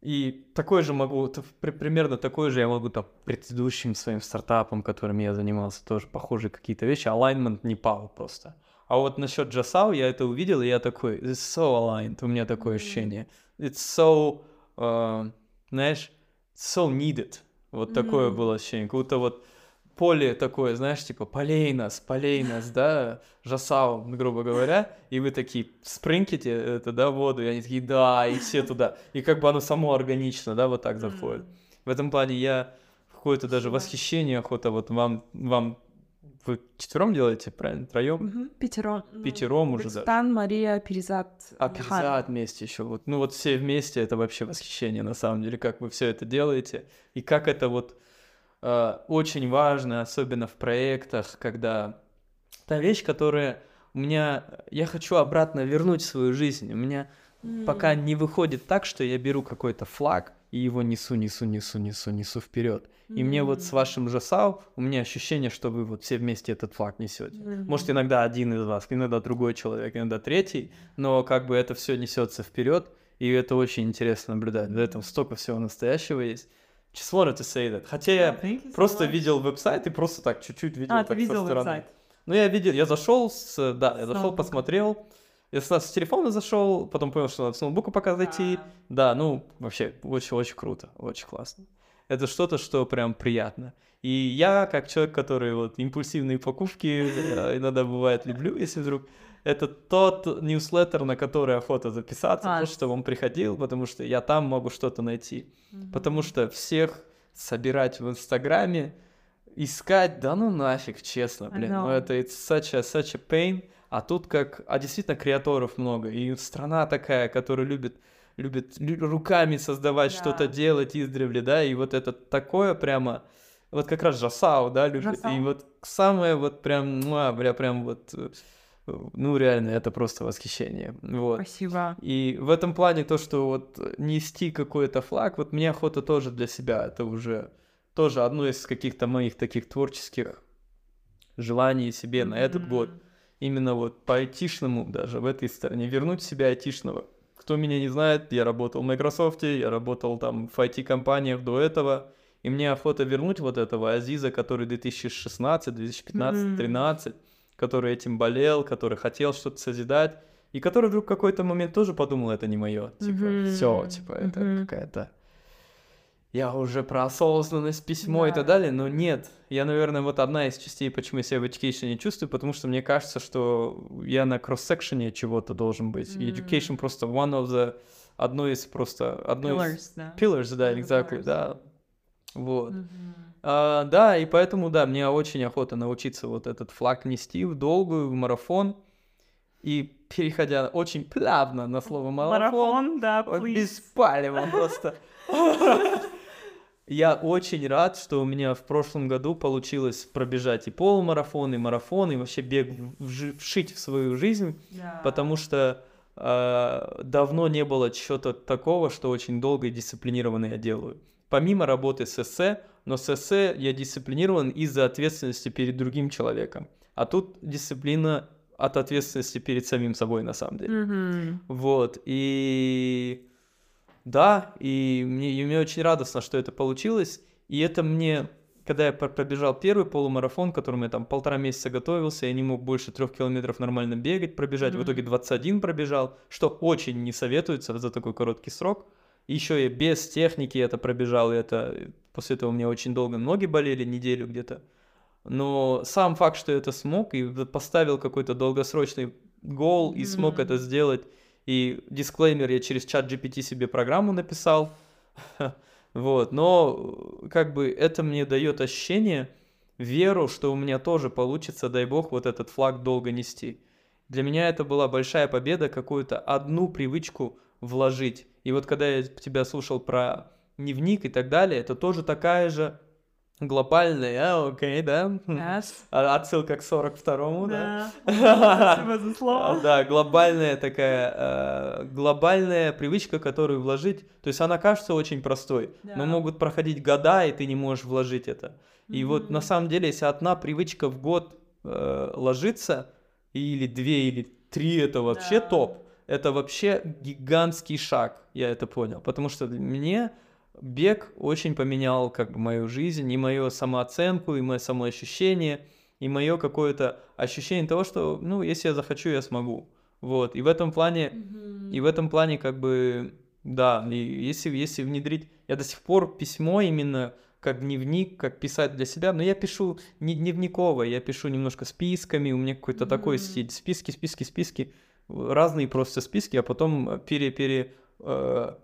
И такой же могу, примерно такой же я могу там предыдущим своим стартапом, которым я занимался, тоже похожие какие-то вещи. Alignment не пал просто. А вот насчет Джасау я это увидел, и я такой, it's so aligned, у меня такое ощущение. It's so, uh, знаешь, so needed. Вот mm-hmm. такое было ощущение, как будто вот поле такое, знаешь, типа полейнос, полейнос, да, жасау, грубо говоря, и вы такие спрынките это, да, воду, и они такие, да, и все туда, и как бы оно само органично, да, вот так заходит. В этом плане я какое-то даже восхищение, охота вот вам, вам вы четвером делаете, правильно? Троем? Угу, пятером. Пятером уже, да. Стан, Мария, Перезад. А Перезад вместе еще. Вот, ну вот все вместе, это вообще восхищение на самом деле, как вы все это делаете. И как это вот очень важно, особенно в проектах, когда та вещь, которая у меня, я хочу обратно вернуть свою жизнь. У меня mm. пока не выходит так, что я беру какой-то флаг и его несу, несу, несу, несу, несу вперед. Mm. И мне вот с вашим жасау у меня ощущение, что вы вот все вместе этот флаг несете. Mm-hmm. Может, иногда один из вас, иногда другой человек, иногда третий, но как бы это все несется вперед, и это очень интересно наблюдать. В этом столько всего настоящего есть. Just wanted to say that. Хотя я so просто much. видел веб-сайт и просто так чуть-чуть видел. А, ты видел веб-сайт? Ну, я видел, я зашел с, да, я зашел, посмотрел. Я с, с телефона зашел, потом понял, что надо с ноутбука пока зайти. А. Да, ну, вообще, очень-очень круто, очень классно. Это что-то, что прям приятно. И я, как человек, который вот импульсивные покупки э, иногда бывает люблю, если вдруг это тот ньюслеттер, на который охота записаться, а. просто чтобы он приходил, потому что я там могу что-то найти. Угу. Потому что всех собирать в Инстаграме, искать, да ну нафиг, честно, блин. Ну это it's such a, such a pain. А тут как, а действительно креаторов много, и страна такая, которая любит любит руками создавать, да. что-то делать издревле, да, и вот это такое прямо, вот как раз Жасау, да, любит, Жасау. и вот самое вот прям, ну, а, бля, прям вот ну, реально, это просто восхищение. Вот. Спасибо. И в этом плане то, что вот нести какой-то флаг, вот мне охота тоже для себя, это уже тоже одно из каких-то моих таких творческих желаний себе на этот год. Именно вот по айтишному даже в этой стороне, вернуть себя айтишного. Кто меня не знает, я работал в Microsoft, я работал там в IT-компаниях до этого, и мне охота вернуть вот этого Азиза, который 2016, 2015, 2013, который этим болел, который хотел что-то созидать, и который вдруг в какой-то момент тоже подумал, это не мое, типа, Мгм. все, типа, это Мгм. какая-то я уже про осознанность, письмо и Да. так далее, но нет. Я, наверное, вот одна из частей, почему я себя в education не чувствую, потому что мне кажется, что я на кросс-секшене чего-то должен быть. И М. education просто one of the... Одно из просто... Одно из... Pillars, да. Pillars, да, exactly, pillars. да. Вот. Мгм. А, да, и поэтому, да, мне очень охота научиться вот этот флаг нести в долгую, в марафон. И переходя очень плавно на слово марафон, Марафон, да, please. без палева просто. Я очень рад, что у меня в прошлом году получилось пробежать и полумарафон, и марафон, и вообще бег вшить в свою жизнь, Да. потому что э, давно не было чего-то такого, что очень долго и дисциплинированно я делаю. Помимо работы с эссе, но с эссе я дисциплинирован из-за ответственности перед другим человеком. А тут дисциплина от ответственности перед самим собой, на самом деле. Мгм. Вот, и да, и мне, и мне очень радостно, что это получилось, и это мне, когда я пр- пробежал первый полумарафон, к которому я там полтора месяца готовился, я не мог больше трех километров нормально бегать, пробежать, в Мгм. итоге 21 пробежал, что очень не советуется за такой короткий срок. Еще я без техники это пробежал, и это после этого у меня очень долго ноги болели, неделю где-то. Но сам факт, что я это смог и поставил какой-то долгосрочный гол и смог Мгм. это сделать, и дисклеймер я через чат GPT себе программу написал, вот, но э, как бы это мне дает ощущение, веру, что у меня тоже получится, дай бог, вот этот флаг долго нести. Для меня это была большая победа, какую-то одну привычку вложить. И вот когда я тебя слушал про дневник и так далее, это тоже такая же глобальная, а, окей, да? Yes. А- Отсылка к 42-му, да? Да. Спасибо за А, слово. Да, глобальная такая, э, глобальная привычка, которую вложить, то есть она кажется очень простой, но могут проходить года, и ты не можешь вложить это. И вот на самом деле, если одна привычка в год э, ложится, или две, или три, это вообще Да. топ. Это вообще гигантский шаг, я это понял. Потому что для- мне бег очень поменял как бы мою жизнь, и мою самооценку, и мое самоощущение, и мое какое-то ощущение того, что, ну, если я захочу, я смогу. Вот. И в этом плане Мгм. и в этом плане, как бы, да, и если, если внедрить... Я до сих пор письмо именно как дневник, как писать для себя, но я пишу не дневниково, я пишу немножко списками, у меня какой-то такой Мгм. стиль. Списки, списки, списки, разные просто списки, а потом пере, пере, э,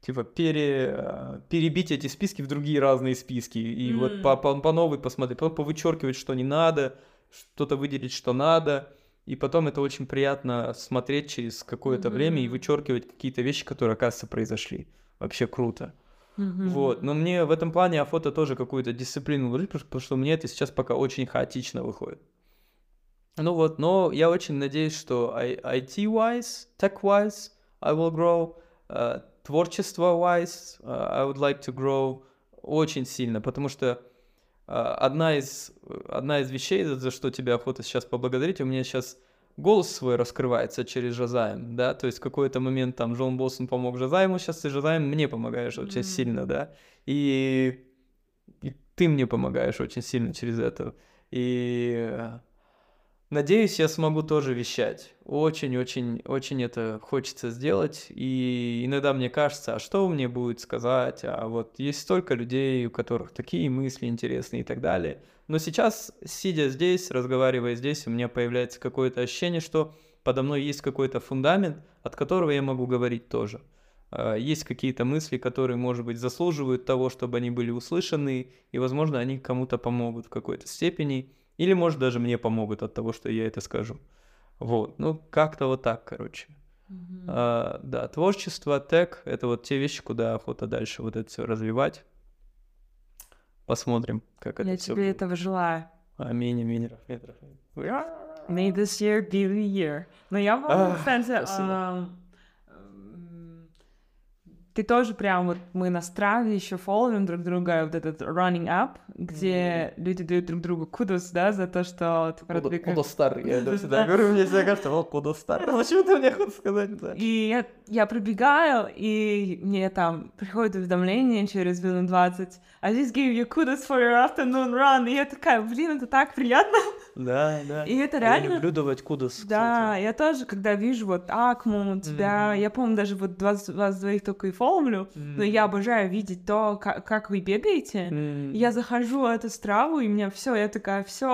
типа пере, э, перебить эти списки в другие разные списки. И вот М. по, по, по новой посмотреть, потом повычеркивать, что не надо, что-то выделить, что надо. И потом это очень приятно смотреть через какое-то время и вычеркивать какие-то вещи, которые, оказывается, произошли. Вообще круто. Мгм. Вот. Но мне в этом плане охота тоже какую-то дисциплину вложить, потому что мне это сейчас пока очень хаотично выходит. Ну вот, но я очень надеюсь, что IT-wise, tech-wise, I will grow, э, творчество-wise, э, I would like to grow очень сильно, потому что э, одна из, одна из вещей, за что тебе охота сейчас поблагодарить, у меня сейчас голос свой раскрывается через Жазаем, да, то есть в какой-то момент там Джон Болсон помог Жазаему, сейчас ты Жазаем мне помогаешь очень Мгм. сильно, да, и, и ты мне помогаешь очень сильно через это, и надеюсь, я смогу тоже вещать, очень-очень, очень это хочется сделать, и иногда мне кажется, а что мне будет сказать, а вот есть столько людей, у которых такие мысли интересные и так далее, но сейчас, сидя здесь, разговаривая здесь, у меня появляется какое-то ощущение, что подо мной есть какой-то фундамент, от которого я могу говорить тоже. А, Есть какие-то мысли, которые, может быть, заслуживают того, чтобы они были услышаны, и, возможно, они кому-то помогут в какой-то степени, или, может, даже мне помогут от того, что я это скажу. Вот, ну, как-то вот так, короче. Мгм. А, да, творчество, тег — это вот те вещи, куда охота дальше вот это все развивать. Посмотрим, как это Я все тебе этого желаю. Аминь, аминь, рахмет, рахмет. May this year be the year. Но я вам, кстати, ты тоже прям вот мы на стране еще фолловим друг друга, вот этот running up, где люди дают друг другу кудос, да, за то, что ты продвигаешь. Кудос старый, я всегда говорю, мне всегда кажется, о, кудос старый, почему ты мне хочешь сказать, да? И я, я пробегаю, и мне там приходит уведомление через минут 20, I just gave you kudos for your afternoon run, и я такая, блин, это так приятно. Да, да. И это А реально... Я люблю давать кудос, Да, я тоже, когда вижу вот Акму, тебя, Мгм. я помню, даже вот вас, вас двоих только и фоловлю, но я обожаю видеть то, как, как вы бегаете. кстати. Я захожу в эту страву, и меня все, я такая, все,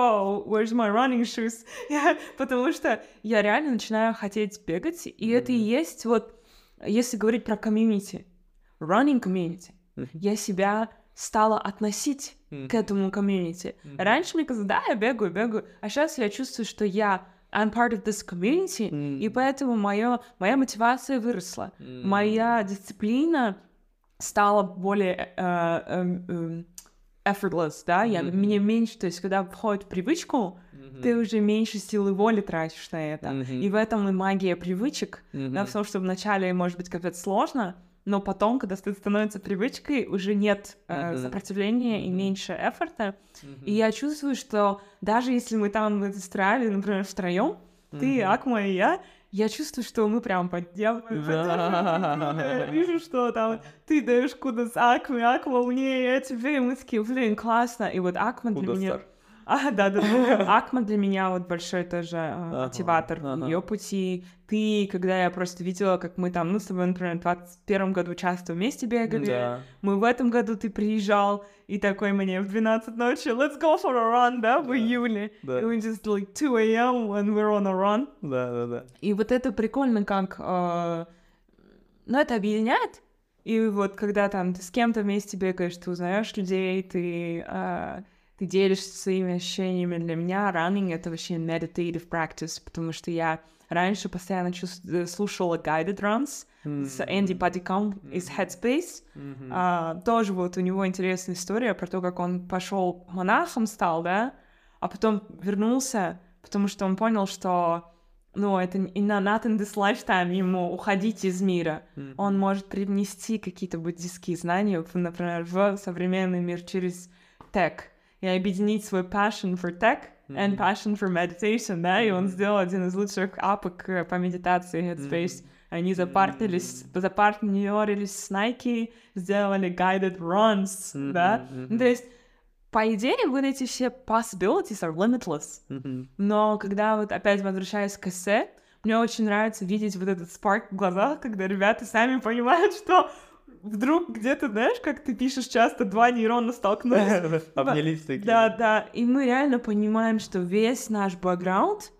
where's my running shoes? Я- потому что я реально начинаю хотеть бегать, и это и есть вот, если говорить про комьюнити, running community, Мгм. я себя стала относить к этому комьюнити. Мгм. Раньше мне казалось, да, я бегаю, бегаю, а сейчас я чувствую, что я I'm part of this community, и М. поэтому моё, моя мотивация выросла. М. Моя дисциплина стала более э, эм, эм, effortless, да, я, Мгм. мне меньше, то есть когда входит в привычку, Мгм. ты уже меньше силы воли тратишь на это. Мгм. И в этом и магия привычек, да, Мгм. в том, что вначале может быть капец сложно, но потом, когда это становится привычкой, уже нет э, сопротивления и меньше эфорта. И я чувствую, что даже если мы там в страле, например, втроем, ты. Акма и я, я чувствую, что мы прям подделываем. Да. Вижу, что там ты даешь куда с Акме, Акма мне, я тебе, и мы такие, блин, классно. И вот Акма для меня... А, да, да. Акма для меня вот большой тоже Ага, мотиватор ага. ее пути. Ты, когда я просто видела, как мы там, ну, с тобой, например, в 21 году часто вместе бегали. Да. Мы в этом году ты приезжал и такой мне в 12 ночи, let's go for a run, да, в Да, июле. да. И we just like 2 a.m. when we're on a run. Да, да, да. И вот это прикольно, как... э, ну, это объединяет. И вот когда там ты с кем-то вместе бегаешь, ты узнаешь людей, ты, э, ты делишься своими ощущениями. Для меня running — это вообще meditative practice, потому что я раньше постоянно чувс- э, слушала guided runs с Энди Падиком из Headspace. Мгм. А, тоже вот у него интересная история про то, как он пошел монахом стал, да, а потом вернулся, потому что он понял, что ну, это not in this lifetime ему уходить из мира. Мгм. Он может привнести какие-то буддийские знания, например, в современный мир через tech и объединить свой passion for tech and passion for meditation, да, и он сделал один из лучших апок э, по медитации Headspace. Они запартнерились, запартнерились с Nike, сделали guided runs, да. Ну, То есть, по идее, вот эти все possibilities are limitless. Мгм. Но когда вот опять возвращаясь к эссе, мне очень нравится видеть вот этот спарк в глазах, когда ребята сами понимают, что вдруг где-то, знаешь, как ты пишешь часто, два нейрона столкнулись. Обнялись такие. Да, да. И мы реально понимаем, что весь наш бэкграунд,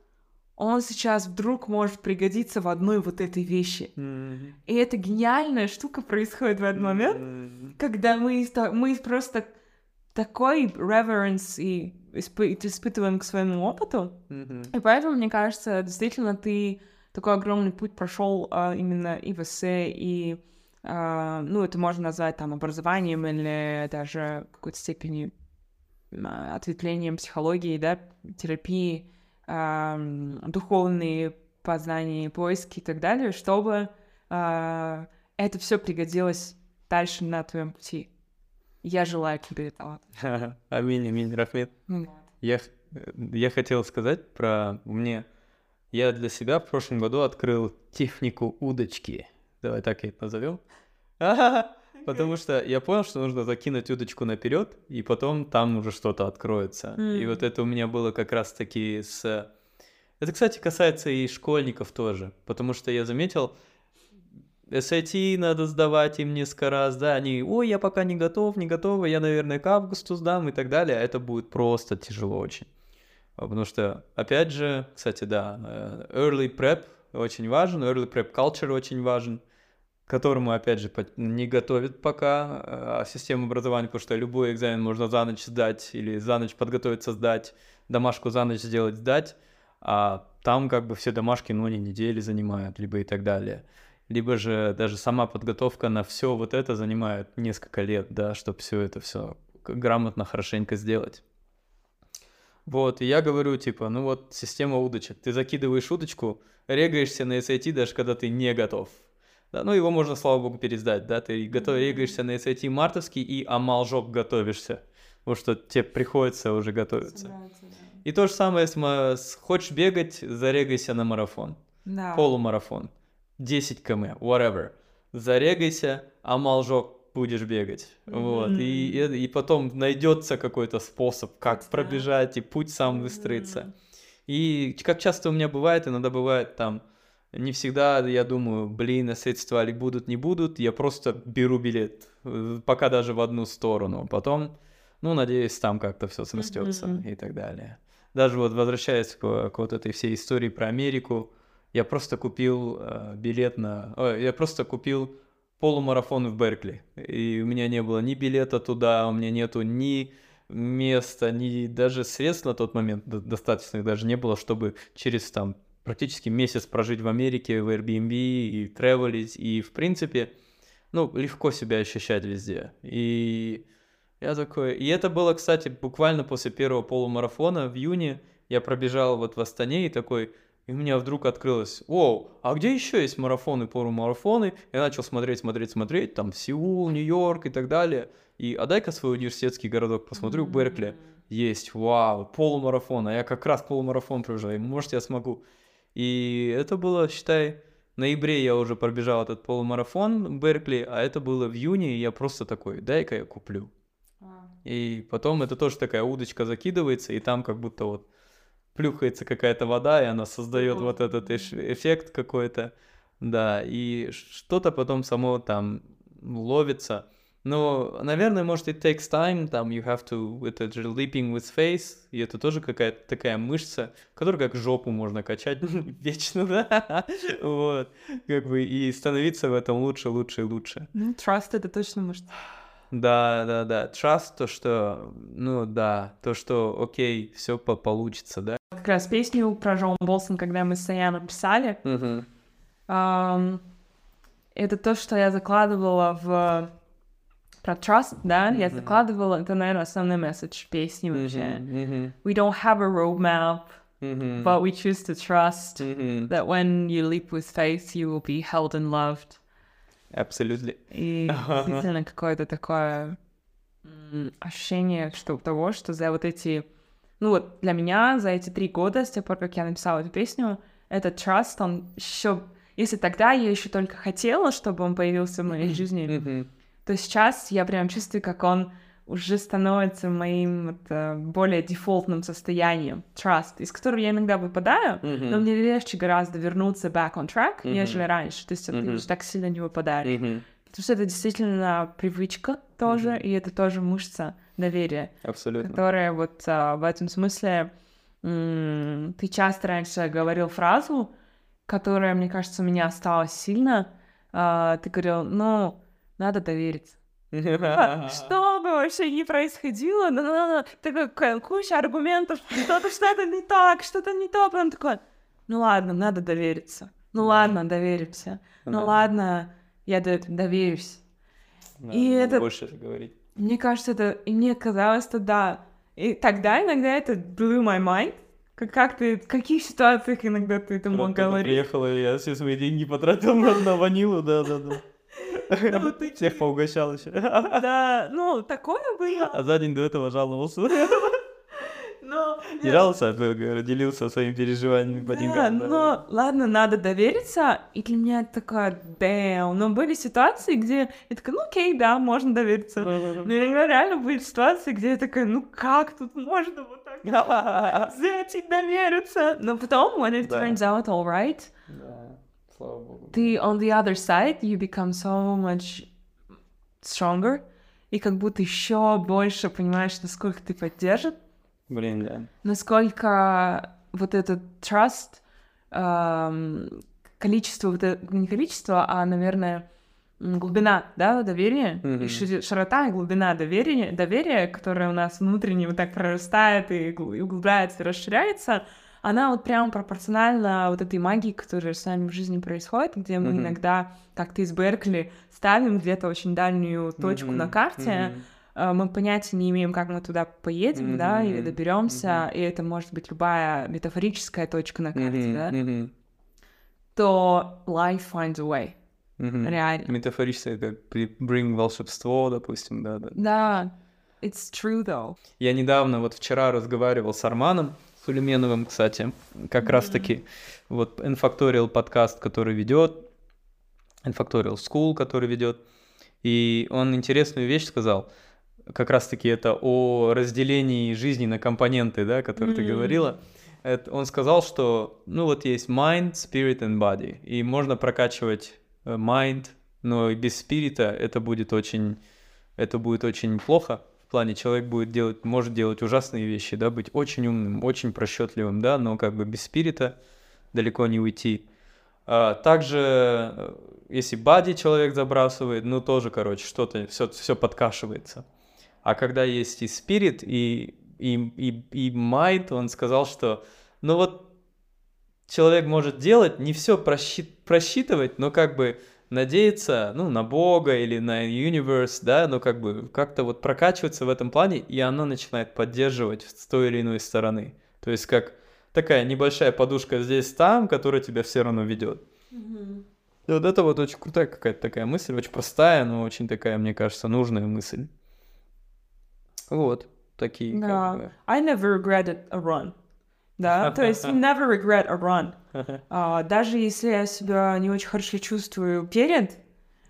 он сейчас вдруг может пригодиться в одной вот этой вещи. Мгм. И это гениальная штука происходит в этот момент, Мгм. когда мы, мы просто такой reverence и испы- испытываем к своему опыту. Мгм. И поэтому, мне кажется, действительно, ты такой огромный путь прошел а, именно и в эссе, и, ну, это можно назвать там образованием или даже в какой-то степени а, ответвлением психологии, да, терапии, ам, духовные познания, поиски и так далее, чтобы а, это все пригодилось дальше на твоем пути. Я желаю тебе этого. Аминь, аминь, Рафмет. Ну, Я, э, я хотел сказать про мне. Я для себя в прошлом году открыл технику удочки. Давай так это назовем. Потому что я понял, что нужно закинуть удочку наперед, и потом там уже что-то откроется. И вот это у меня было как раз-таки с... Это, кстати, касается и школьников тоже, потому что я заметил, SAT надо сдавать им несколько раз, да, они, ой, я пока не готов, не готова, я, наверное, к августу сдам и так далее, это будет просто тяжело очень. Потому что, опять же, кстати, да, э, early prep очень важен, early prep culture очень важен, которому, опять же, не готовят пока э, систему образования, потому что любой экзамен можно за ночь сдать или за ночь подготовиться сдать, домашку за ночь сделать, сдать, а там как бы все домашки, ну, они недели занимают, либо и так далее. Либо же даже сама подготовка на все вот это занимает несколько лет, да, чтобы все это все грамотно, хорошенько сделать. Вот, и я говорю, типа, ну вот, система удочек. Ты закидываешь удочку, регаешься на SAT, даже когда ты не готов. Да, ну, его можно, слава богу, пересдать, да, ты готов, регаешься на SAT мартовский и амалжоп готовишься, потому что тебе приходится уже готовиться. И то же самое, с, хочешь бегать, зарегайся на марафон, Да. полумарафон, 10 км, whatever, зарегайся, амалжоп будешь бегать, вот, и, и, и потом найдется какой-то способ, как да. пробежать, и путь сам выстроится. И как часто у меня бывает, иногда бывает там, не всегда я думаю, блин, а средства ли будут, не будут, я просто беру билет, э, пока даже в одну сторону, потом, ну, надеюсь, там как-то все срастется Мгм. и так далее. Даже вот возвращаясь к, к вот этой всей истории про Америку, я просто купил э, билет на... ой, я просто купил полумарафон в Беркли, и у меня не было ни билета туда, у меня нету ни места, ни даже средств на тот момент до- достаточных даже не было, чтобы через там практически месяц прожить в Америке, в Airbnb и тревелить, и в принципе, ну, легко себя ощущать везде. И я такой... И это было, кстати, буквально после первого полумарафона в июне. Я пробежал вот в Астане и такой... И у меня вдруг открылось, о, а где еще есть марафоны, полумарафоны? Я начал смотреть, смотреть, смотреть, там Сеул, Нью-Йорк и так далее. И, а дай-ка свой университетский городок посмотрю, Беркли. Есть, вау, полумарафон, а я как раз полумарафон пробежал, и может я смогу. И это было, считай, в ноябре я уже пробежал этот полумарафон Беркли, а это было в июне, и я просто такой, дай-ка я куплю. А. И потом это тоже такая удочка закидывается, и там как будто вот плюхается какая-то вода, и она создает вот этот эффект какой-то. Да, и что-то потом само там ловится. Но, наверное, может, it takes time, там, you have to, это же leaping with face, и это тоже какая-то такая мышца, которую как жопу можно качать вечно, да, вот, как бы, и становиться в этом лучше, лучше и лучше. Ну, trust это точно может. Да, да, да. Trust то, что, ну да, то, что, окей, все получится, да. Как раз песню про Джон Болсон, когда мы с Саяном писали, ам, это то, что я закладывала в про trust, да, я Мгм. закладывала, это, наверное, основной месседж песни вообще. Мгм, We don't have a roadmap, мгм, but we choose to trust мгм. that when you leap with faith, you will be held and loved. Absolutely. И действительно какое-то такое ощущение что, того, что за вот эти... Ну вот для меня за эти три года, с тех пор, как я написала эту песню, этот trust, он еще... Если тогда я еще только хотела, чтобы он появился в моей жизни, Мгм. То сейчас я прям чувствую, как он уже становится моим вот, э, более дефолтным состоянием, trust, из которого я иногда выпадаю, Мгм. но мне легче гораздо вернуться back on track, Мгм. нежели раньше. То есть ты Мгм. уже так сильно не выпадаешь. Мгм. Потому что это действительно привычка тоже, Мгм. и это тоже мышца доверия, Абсолютно. которая вот а, в этом смысле м, ты часто раньше говорил фразу, которая, мне кажется, у меня осталась сильно. А, ты говорил, ну, надо довериться. Что бы вообще ни происходило, такая куча аргументов, что-то что-то не так, что-то не то, прям такое. Ну ладно, надо довериться. Ну ладно, доверимся. Ну ладно, я до- доверюсь. И это- Больше это говорить. Мне кажется, это... И мне казалось, что да. И тогда иногда это blew my mind. Как, как ты... В каких ситуациях иногда ты это мог говорить? Приехала, и я все свои деньги потратил на, на ванилу, да, да, да. Ну, ты- Всех поугощал еще. Да, ну, такое было. А за день до этого жаловался. Но... Не жаловался, а делился своими переживаниями по Да, деньгам. да. но ладно, надо довериться. И для меня это такое, damn. Но были ситуации, где я такая, ну окей, да, можно довериться. Но иногда реально были ситуации, где я такая, ну как тут можно вот так взять и довериться? Но потом, when it turns out all right, слава богу. ты on the other side, you become so much stronger, и как будто еще больше понимаешь, насколько ты поддержит, Блин, да. насколько вот этот trust, эм, количество, вот это- не количество, а, наверное, глубина, да, доверия, и Мгм. шири- широта и глубина доверия, доверия, которое у нас внутренне вот так прорастает и и углубляется, и расширяется, она вот прямо пропорциональна вот этой магии, которая с нами в жизни происходит, где мы Мгм. иногда, как ты из Беркли, ставим где-то очень дальнюю точку Мгм, на карте, э, мы понятия не имеем, как мы туда поедем, да, или доберемся, и это может быть любая метафорическая точка на карте, Мгм, да, мгм. то life finds a way. Мгм. Реально. Метафорически, как bring волшебство, допустим, да, да. Да. It's true, though. Я недавно, вот вчера разговаривал с Арманом Сулейменовым, кстати, как раз-таки вот N-Factorial подкаст, который ведет, N-Factorial School, который ведет, и он интересную вещь сказал, как раз-таки это о разделении жизни на компоненты, да, которые ты М. говорила. Это- он сказал, что, ну вот есть mind, spirit and body, и можно прокачивать э, mind, но без спирита это будет очень, это будет очень плохо. В плане человек будет делать, может делать ужасные вещи, да, быть очень умным, очень просчетливым, да, но как бы без спирита далеко не уйти. А, также, э, если бади человек забрасывает, ну тоже, короче, что-то, все, все подкашивается. А когда есть и спирит, и, и, и, и майнд, он сказал, что, ну вот, человек может делать, не все просчитывать, но как бы надеяться, ну, на Бога или на universe, да, но как бы как-то вот прокачиваться в этом плане, и оно начинает поддерживать с той или иной стороны. То есть как такая небольшая подушка здесь-там, которая тебя все равно ведет. И вот это вот очень крутая какая-то такая мысль, очень простая, но очень такая, мне кажется, нужная мысль. Вот, такие как Да. бы. I never regretted a run. Да, то есть never regret a run. А, даже если я себя не очень хорошо чувствую перед,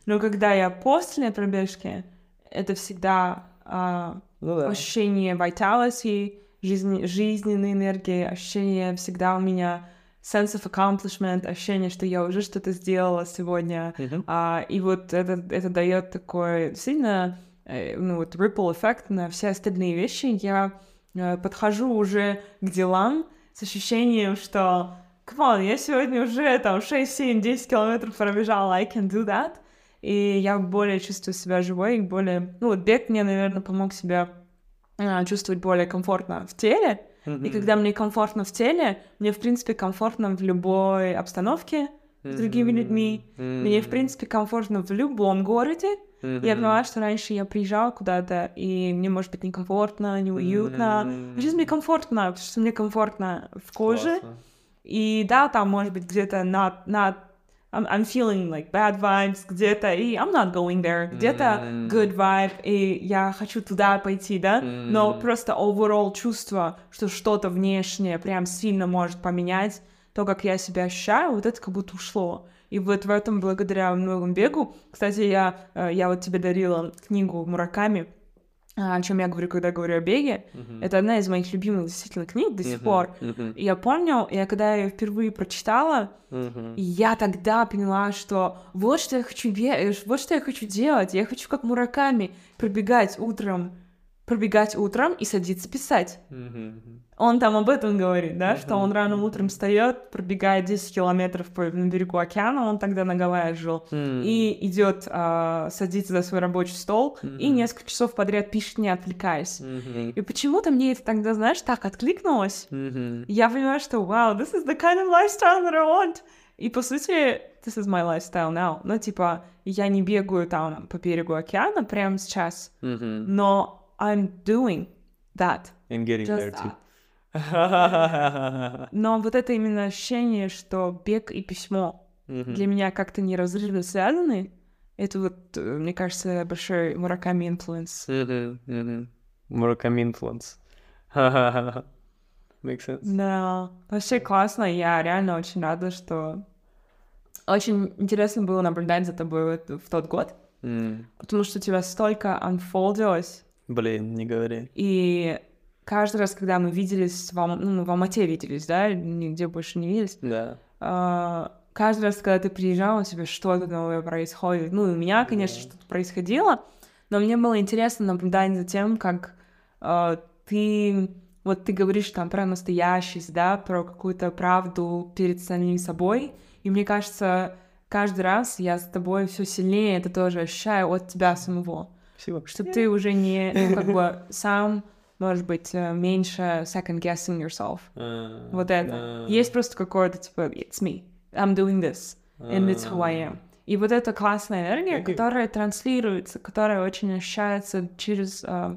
но когда я после пробежки, это всегда а, Ну да. ощущение vitality, жизни, жизненной энергии, ощущение всегда у меня sense of accomplishment, ощущение, что я уже что-то сделала сегодня. Мгм. А, и вот это, это дает такой сильно, э, ну вот ripple эффект на все остальные вещи. Я э, подхожу уже к делам с ощущением, что come on, я сегодня уже там 6, 7, 10 километров пробежала, I can do that. И я более чувствую себя живой, и более... Ну вот бег мне, наверное, помог себя а, чувствовать более комфортно в теле. И Мгм. когда мне комфортно в теле, мне, в принципе, комфортно в любой обстановке с другими людьми. Мне, в принципе, комфортно в любом городе. Я поняла, что раньше я приезжала куда-то, и мне, может быть, некомфортно, неуютно. А сейчас мне комфортно, потому что мне комфортно в коже. Классно. И да, там, может быть, где-то not, not I'm, I'm feeling like bad vibes где-то, и I'm not going there. Где-то good vibe, и я хочу туда пойти, да? Но просто overall чувство, что что-то внешнее прям сильно может поменять то, как я себя ощущаю, вот это как будто ушло. И вот в этом благодаря многому бегу, кстати, я, э, я вот тебе дарила книгу Мураками, а, о чем я говорю, когда говорю о беге. Мгм. Это одна из моих любимых действительно книг до сих Мгм. пор. Мгм. И я помню, я когда ее впервые прочитала, и я тогда поняла, что вот что я хочу бе- вот что я хочу делать. Я хочу как Мураками пробегать утром, пробегать утром и садиться писать. Мгм. Он там об этом говорит, да, что он рано утром встает, пробегает 10 километров по на берегу океана, он тогда на Гавайях жил, М. и идет а, садится за свой рабочий стол и Мгм. несколько часов подряд пишет, не отвлекаясь. Мгм. И почему-то мне это тогда, знаешь, так откликнулось. И Я понимаю, что wow, this is the kind of lifestyle that I want. И по сути, this is my lifestyle now. Ну, типа, я не бегаю там по берегу океана прямо сейчас, Мгм. но I'm doing that. And getting Just there too. that. Но вот это именно ощущение, что бег и письмо Мгм. для меня как-то неразрывно связаны, это вот, э, мне кажется, большой Мураками influence. Мгм. Murakami influence. Makes sense. Да, вообще классно, я реально очень рада, что... Очень интересно было наблюдать за тобой вот в тот год, М. потому что у тебя столько unfoldилось, Блин, не говори. и каждый раз, когда мы виделись, в, Алма- ну, в Алмате виделись, да, нигде больше не виделись, Да. а, каждый раз, когда ты приезжал, у тебя что-то новое происходит. Ну, у меня, конечно, Да. что-то происходило, но мне было интересно наблюдать за тем, как а, ты... Вот ты говоришь там про настоящесть, да, про какую-то правду перед самим собой, и мне кажется, каждый раз я с тобой все сильнее это тоже ощущаю от тебя самого Спасибо. что ты уже не, ну, как бы, сам, может быть, э, меньше second guessing yourself. А, Вот это. Есть просто какое-то, типа, it's me, I'm doing this, and it's who I am. И вот эта классная энергия, Окей. которая транслируется, которая очень ощущается через... э,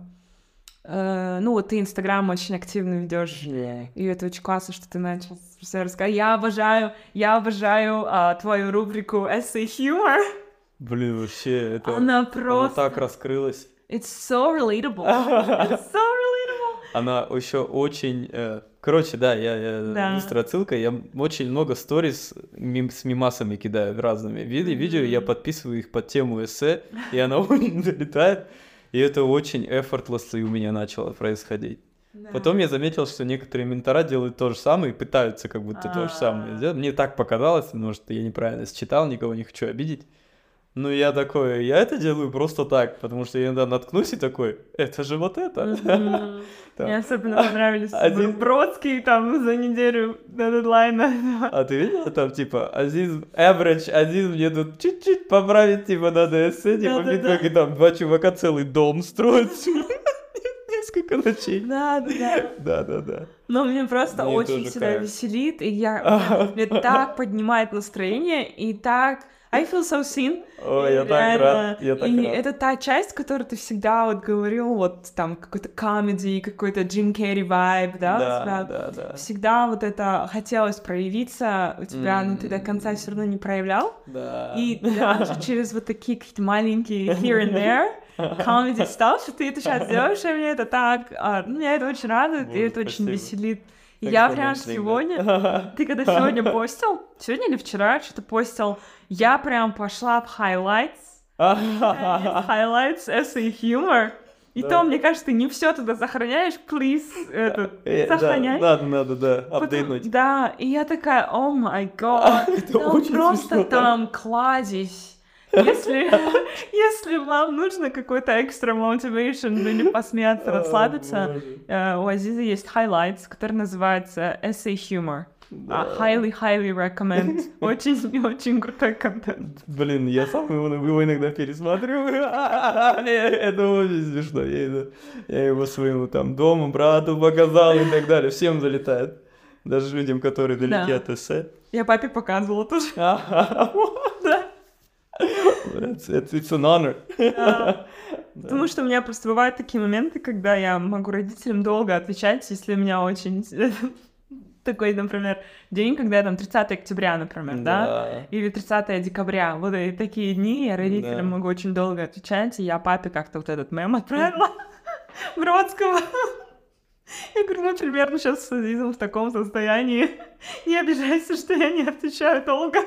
э, ну, вот ты Инстаграм очень активно ведешь. Да. И это очень классно, что ты начал все рассказать. Я обожаю, я обожаю а, твою рубрику Essay Humor. Блин, вообще, это... Она Она просто... так раскрылась. It's so relatable. It's so relatable. Она еще очень... э, Короче, да, я, я Да. быстрая отсылка. Я очень много сториз мим- с мимасами кидаю разными. Виде, видео, я подписываю их под тему эссе, и она очень залетает. И это очень effortlessly у меня начало происходить. Да. Потом я заметил, что некоторые ментора делают то же самое и пытаются как будто то же самое А. сделать. Мне так показалось, может, я неправильно считал, никого не хочу обидеть. Ну, я такой, я это делаю просто так, потому что я иногда наткнусь и такой, это же вот это. Мне особенно понравились Один- Бродский там за неделю до дедлайна. А ты видела там, типа, Азиз, average, Азиз мне тут чуть-чуть поправить, типа, надо эссе, типа, как и там два чувака целый дом строят. Несколько ночей. Да, да, да. Да-да-да. Но мне просто Мне очень всегда кайф. веселит, и я... Мне так поднимает настроение, и так... I feel so seen. Ой, я так рад, я так рад. это та часть, которую ты всегда вот говорил, вот там какой-то комедий, какой-то Джим Керри вайб, да, Да, да, да. всегда вот это хотелось проявиться у тебя, но ты до конца все равно не проявлял. Да. И даже через вот такие какие-то маленькие here and there comedy stuff, ты это сейчас делаешь, и мне это так, а, ну, меня это очень радует, и это очень веселит. Я прям да. сегодня, ты когда сегодня постил, сегодня или вчера что-то постил, я прям пошла в highlights, highlights, essay humor, и Да. то, мне кажется, ты не все туда сохраняешь, please, это, Э, да, сохраняй. Надо, надо, да, апдейтнуть. Да, и я такая, о май гад, просто смешно. там кладезь. Если, если вам нужно какой-то extra motivation или посмеяться, расслабиться, э, у Азиза есть highlights, который называется essay humor. А, Да. highly, highly recommend. Очень, очень крутой контент. Блин, я сам его, его иногда пересматриваю. Это очень смешно. Я, я его своему там дому, брату показал и так далее. Всем залетает. Даже людям, которые далеки Да. от эссе. Я папе показывала тоже. Да. Да. It's, it's, it's an honor. Да. Потому что у меня просто бывают такие моменты, когда я могу родителям долго отвечать, если у меня очень такой, например, день, когда там 30 октября, например, да, или 30 декабря. Вот и такие дни я родителям Да. могу очень долго отвечать, и я папе как-то вот этот мем отправила Бродского. Я говорю, мы примерно сейчас в таком состоянии. Не обижайся, что я не отвечаю долго.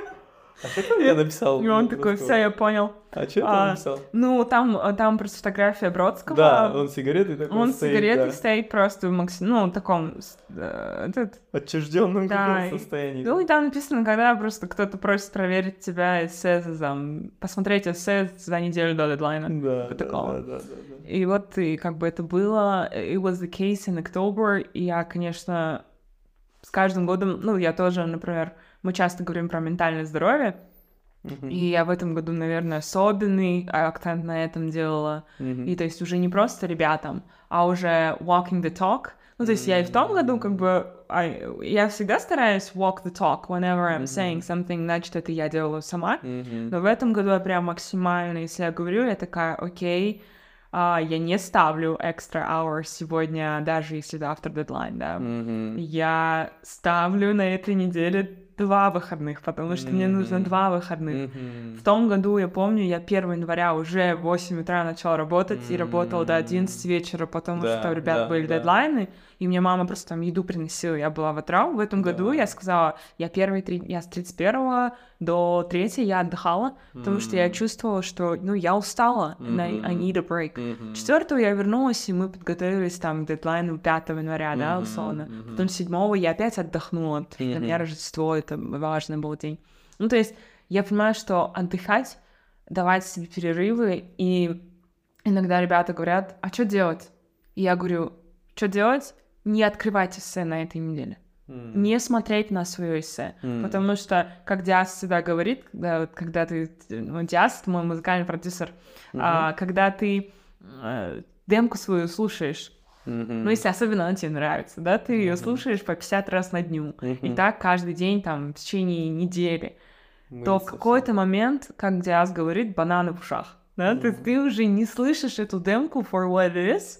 А что мне написал? И он такой, все, я понял. А что ты А, написал? Ну, там, там просто фотография Бродского. Да, он сигареты такой Он стоит, сигаретой да. стоит просто в макси- ну, таком, с- э, этот- отчужденном Да, состоянии. ну, и там написано, когда просто кто-то просит проверить тебя эссе, там, посмотреть эссе за неделю до дедлайна. Да, да, да, да, да. И вот, и как бы это было, it was the case in October, и я, конечно, с каждым годом, ну, я тоже, например, мы часто говорим про ментальное здоровье, Мгм. и я в этом году, наверное, особенный акцент на этом делала. Мгм. И то есть уже не просто ребятам, а уже walking the talk. Ну, то есть я и в том году как бы... I- я всегда стараюсь walk the talk whenever I'm saying something, значит, это я делала сама. Но в этом году я прям максимально, если я говорю, я такая, окей, а, я не ставлю extra hours сегодня, даже если завтра дедлайн, да. Я ставлю на этой неделе два выходных, потому что мне нужно два выходных. Мгм. В том году, я помню, я 1 января уже в 8 утра начала работать и работала до 11 вечера, потому Да, что у ребят да, были да. дедлайны, и мне мама просто там еду приносила, я была в отрав. В этом году Да. я сказала, я первый, три, я с 31 до 3 я отдыхала, потому что я чувствовала, что, ну, я устала, and I, I need a break. Мгм. 4 я вернулась, и мы подготовились там к дедлайну 5 января, да, Мгм, условно. мгм. Потом 7 я опять отдохнула, что для меня. Рождество — это важный был день. Ну, то есть я понимаю, что отдыхать, давать себе перерывы, и иногда ребята говорят, а что делать? И я говорю, что делать? Не открывать эссе на этой неделе. М. Не смотреть на свое эссе. М. Потому что, как Диас всегда говорит, когда, вот когда ты... Ну, Диас, мой музыкальный продюсер, а, когда ты э, демку свою слушаешь, Мгм. ну, если особенно она тебе нравится, да, ты ее Мгм. слушаешь по 50 раз на дню, и Мгм. так каждый день, там, в течение недели, Мы то в какой-то момент, как Диас говорит, бананы в ушах, да, то есть Мгм. ты уже не слышишь эту демку for what it is,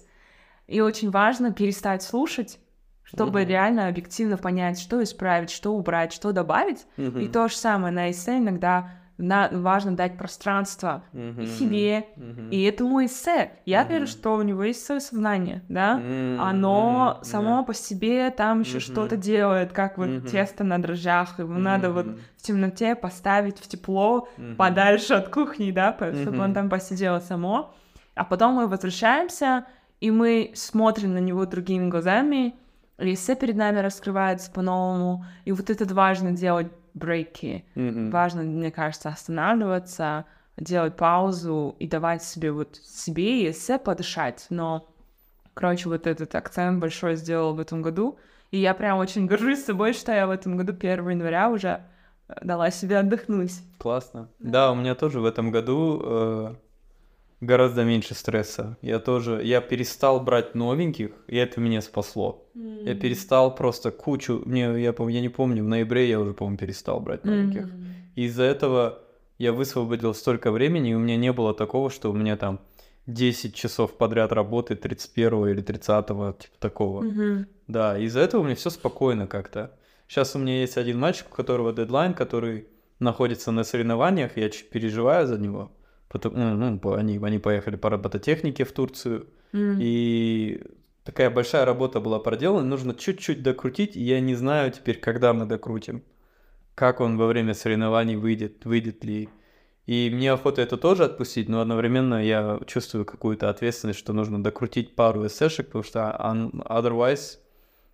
и очень важно перестать слушать, чтобы Мгм. реально объективно понять, что исправить, что убрать, что добавить, и Мгм. то же самое на эссе иногда на- важно дать пространство Мгм. и себе, Мгм. и этому эссе. Я Мгм. верю, что у него есть свое сознание, да? М, Оно м, само да. по себе там еще Мгм. что-то делает, как вот Мгм. тесто на дрожжах. Его надо вот в темноте поставить в тепло, Мгм. подальше от кухни, да, чтобы он Мгм. там посидело само. А потом мы возвращаемся, и мы смотрим на него другими глазами, и эссе перед нами раскрывается по-новому. И вот это важно делать брейки. Мгм. Важно, мне кажется, останавливаться, делать паузу и давать себе вот себе и эссе подышать. Но, короче, вот этот акцент большой сделал в этом году. И я прям очень горжусь собой, что я в этом году 1 января уже э, дала себе отдохнуть. Классно. Да, у меня тоже в этом году э, гораздо меньше стресса. Я тоже, я перестал брать новеньких, и это меня спасло. Я перестал просто кучу, мне, я, я не помню, в ноябре я уже, по-моему, перестал брать новеньких. И из-за этого я высвободил столько времени, и у меня не было такого, что у меня там 10 часов подряд работы 31 или 30, типа такого. Мгм. Да, из-за этого у меня все спокойно как-то. Сейчас у меня есть один мальчик, у которого дедлайн, который находится на соревнованиях, я чуть переживаю за него. Потом, ну, ну, они, они поехали по робототехнике в Турцию, М. и такая большая работа была проделана, нужно чуть-чуть докрутить, и я не знаю теперь, когда мы докрутим, как он во время соревнований выйдет, выйдет ли. И мне охота это тоже отпустить, но одновременно я чувствую какую-то ответственность, что нужно докрутить пару эсэшек, потому что un- otherwise,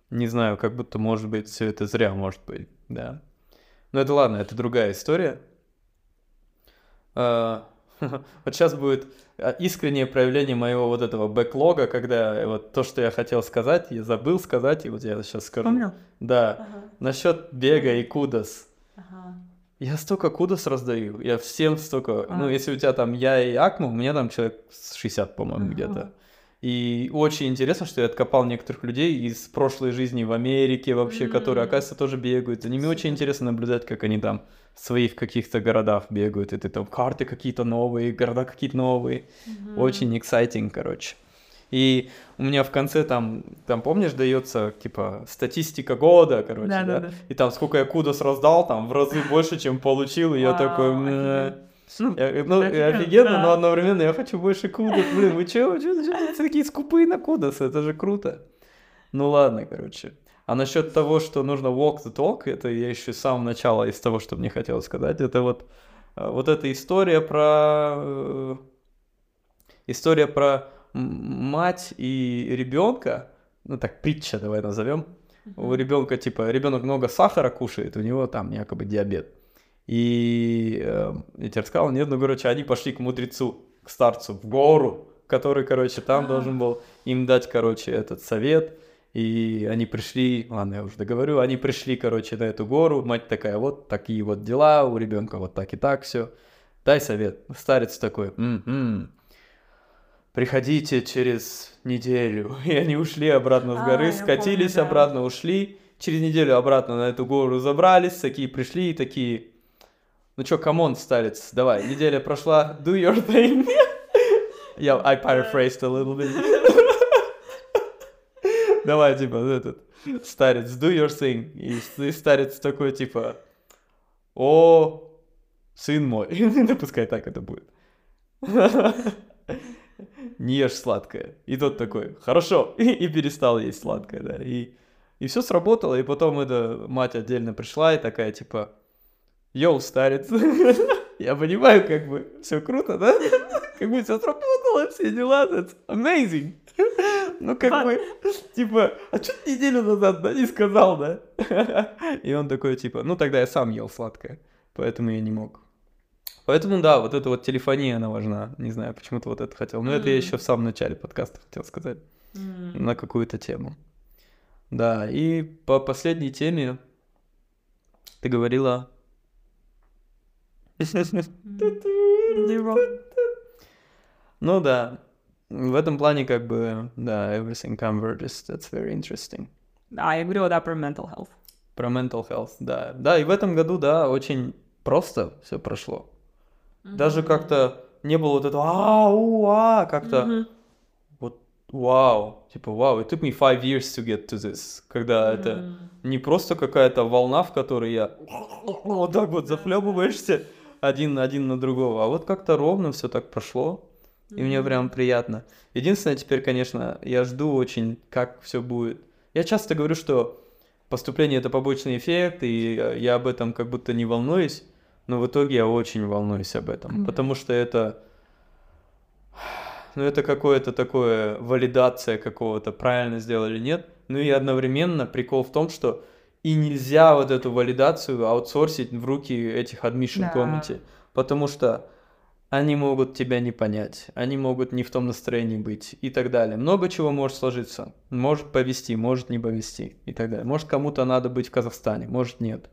не знаю, как будто, может быть, все это зря может быть, да. Но это ладно, это другая история. А, Вот сейчас будет а, искреннее проявление моего вот этого бэклога, когда вот то, что я хотел сказать, я забыл сказать, и вот я сейчас скажу. Помнил? Да, Ага. насчет бега и кудос. Ага. Я столько кудос раздаю, я всем столько... А. Ну, если у тебя там я и Акму, у меня там человек с 60, по-моему, Ага. где-то. И очень интересно, что я откопал некоторых людей из прошлой жизни в Америке вообще, которые, М. оказывается, тоже бегают. За ними очень интересно наблюдать, как они там в своих каких-то городах бегают. И ты там карты какие-то новые, города какие-то новые. Мгм. Очень exciting, короче. И у меня в конце там, там помнишь, дается, типа, статистика года, короче, да? Да-да-да. И там сколько я кудос раздал, там в разы больше, чем получил, и я такой. Ну, Я- ну, офигенно, офигенно, но да. одновременно я хочу больше кудос. Блин, вы чё, чё, чё, такие скупые на кудос, это же круто. Ну ладно, короче. А насчет того, что нужно walk the talk, это я еще с самого начала из того, что мне хотелось сказать, это вот, э, вот эта история про... э, История про мать и ребенка, ну так, притча давай назовем. У ребенка, типа, ребенок много сахара кушает, у него там якобы диабет. И э, я тебе рассказал, нет, ну, короче, они пошли к мудрецу, к старцу, в гору, который, короче, там А. должен был им дать, короче, этот совет. И они пришли, ладно, я уже договорю, они пришли, короче, на эту гору, мать такая, вот такие вот дела, у ребенка вот так и так все. Дай совет. Старец такой, «М-м, приходите через неделю. И они ушли обратно с А, горы, я скатились помню, да. обратно, ушли. Через неделю обратно на эту гору забрались, такие пришли и такие, ну чё, come on, старец, давай, неделя прошла, do your thing. Я, I paraphrased a little bit. Давай, типа, этот, старец, do your thing. И, и старец такой, типа, о, сын мой. Да пускай так это будет. Не ешь сладкое. И тот такой, хорошо. И, и перестал есть сладкое, да. И, и все сработало. И потом эта мать отдельно пришла и такая, типа, йоу, старец. Я понимаю, как бы, все круто, да? Как бы все сработало, все дела, that's amazing. Ну, как бы, типа, а что ты неделю назад, да, не сказал, да? И он такой, типа, ну, тогда я сам ел сладкое, поэтому я не мог. Поэтому, да, вот эта вот телефония, она важна. Не знаю, почему-то вот это хотел. Но это я еще в самом начале подкаста хотел сказать. На какую-то тему. Да, и по последней теме ты говорила... Ну да, в этом плане как бы, да, everything converges, that's very interesting. Да, я говорила, да, про mental health. Про mental health, да. Да, и в этом году, да, очень просто все прошло. Даже как-то не было вот этого а у а как-то вот вау, типа вау, it took me five years to get to this, когда это не просто какая-то волна, в которой я вот так вот захлебываешься, один, один на другого. А вот как-то ровно все так прошло. И мне прям приятно. Единственное, теперь, конечно, я жду очень, как все будет. Я часто говорю, что поступление это побочный эффект, и э, я об этом как будто не волнуюсь, но в итоге я очень волнуюсь об этом, Конечно. потому что это, ну это какое-то такое валидация какого-то, правильно сделали, нет. Ну и одновременно прикол в том, что и нельзя вот эту валидацию аутсорсить в руки этих admission Да. потому что они могут тебя не понять, они могут не в том настроении быть и так далее. Много чего может сложиться. Может повести, может не повести и так далее. Может кому-то надо быть в Казахстане, может нет.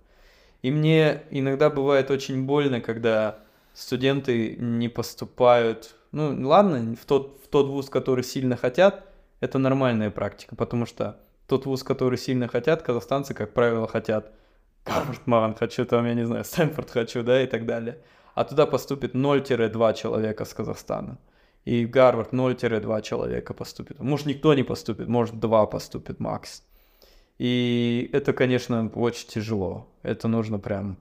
И мне иногда бывает очень больно, когда студенты не поступают, ну ладно, в тот, в тот вуз, который сильно хотят, это нормальная практика, потому что тот вуз, который сильно хотят, казахстанцы, как правило, хотят Гарвард, хочу там, я не знаю, Стэнфорд хочу, да, и так далее. А туда поступит 0-2 человека с Казахстана. И в Гарвард 0-2 человека поступит. Может, никто не поступит, может, 2 поступит макс. И это, конечно, очень тяжело. Это нужно прям...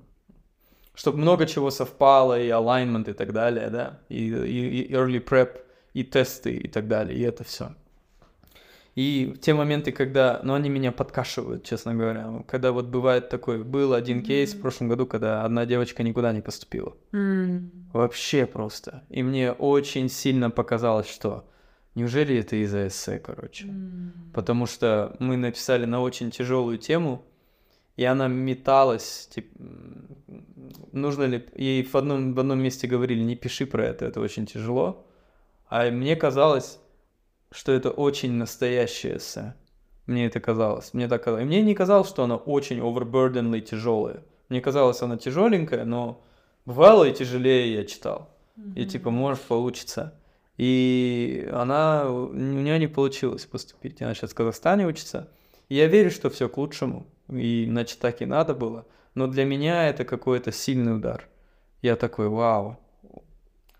Чтобы много чего совпало, и alignment, и так далее, да, и, и- и early prep, и тесты, и так далее, и это все. И те моменты, когда, ну, они меня подкашивают, честно говоря. Когда вот бывает такой, был один кейс в прошлом году, когда одна девочка никуда не поступила. М. Вообще просто. И мне очень сильно показалось, что неужели это из-за эссе, короче. М. Потому что мы написали на очень тяжелую тему, и она металась, типа, нужно ли... Ей в одном, в одном месте говорили, не пиши про это, это очень тяжело. А мне казалось, что это очень настоящее эссе. Мне это казалось. Мне так казалось. И мне не казалось, что она очень overburdened и тяжелая. Мне казалось, она тяжеленькая, но бывало и тяжелее я читал. И типа, может, получится. И она, у нее не получилось поступить. Она сейчас в Казахстане учится. И я верю, что все к лучшему. И иначе так и надо было. Но для меня это какой-то сильный удар. Я такой, вау.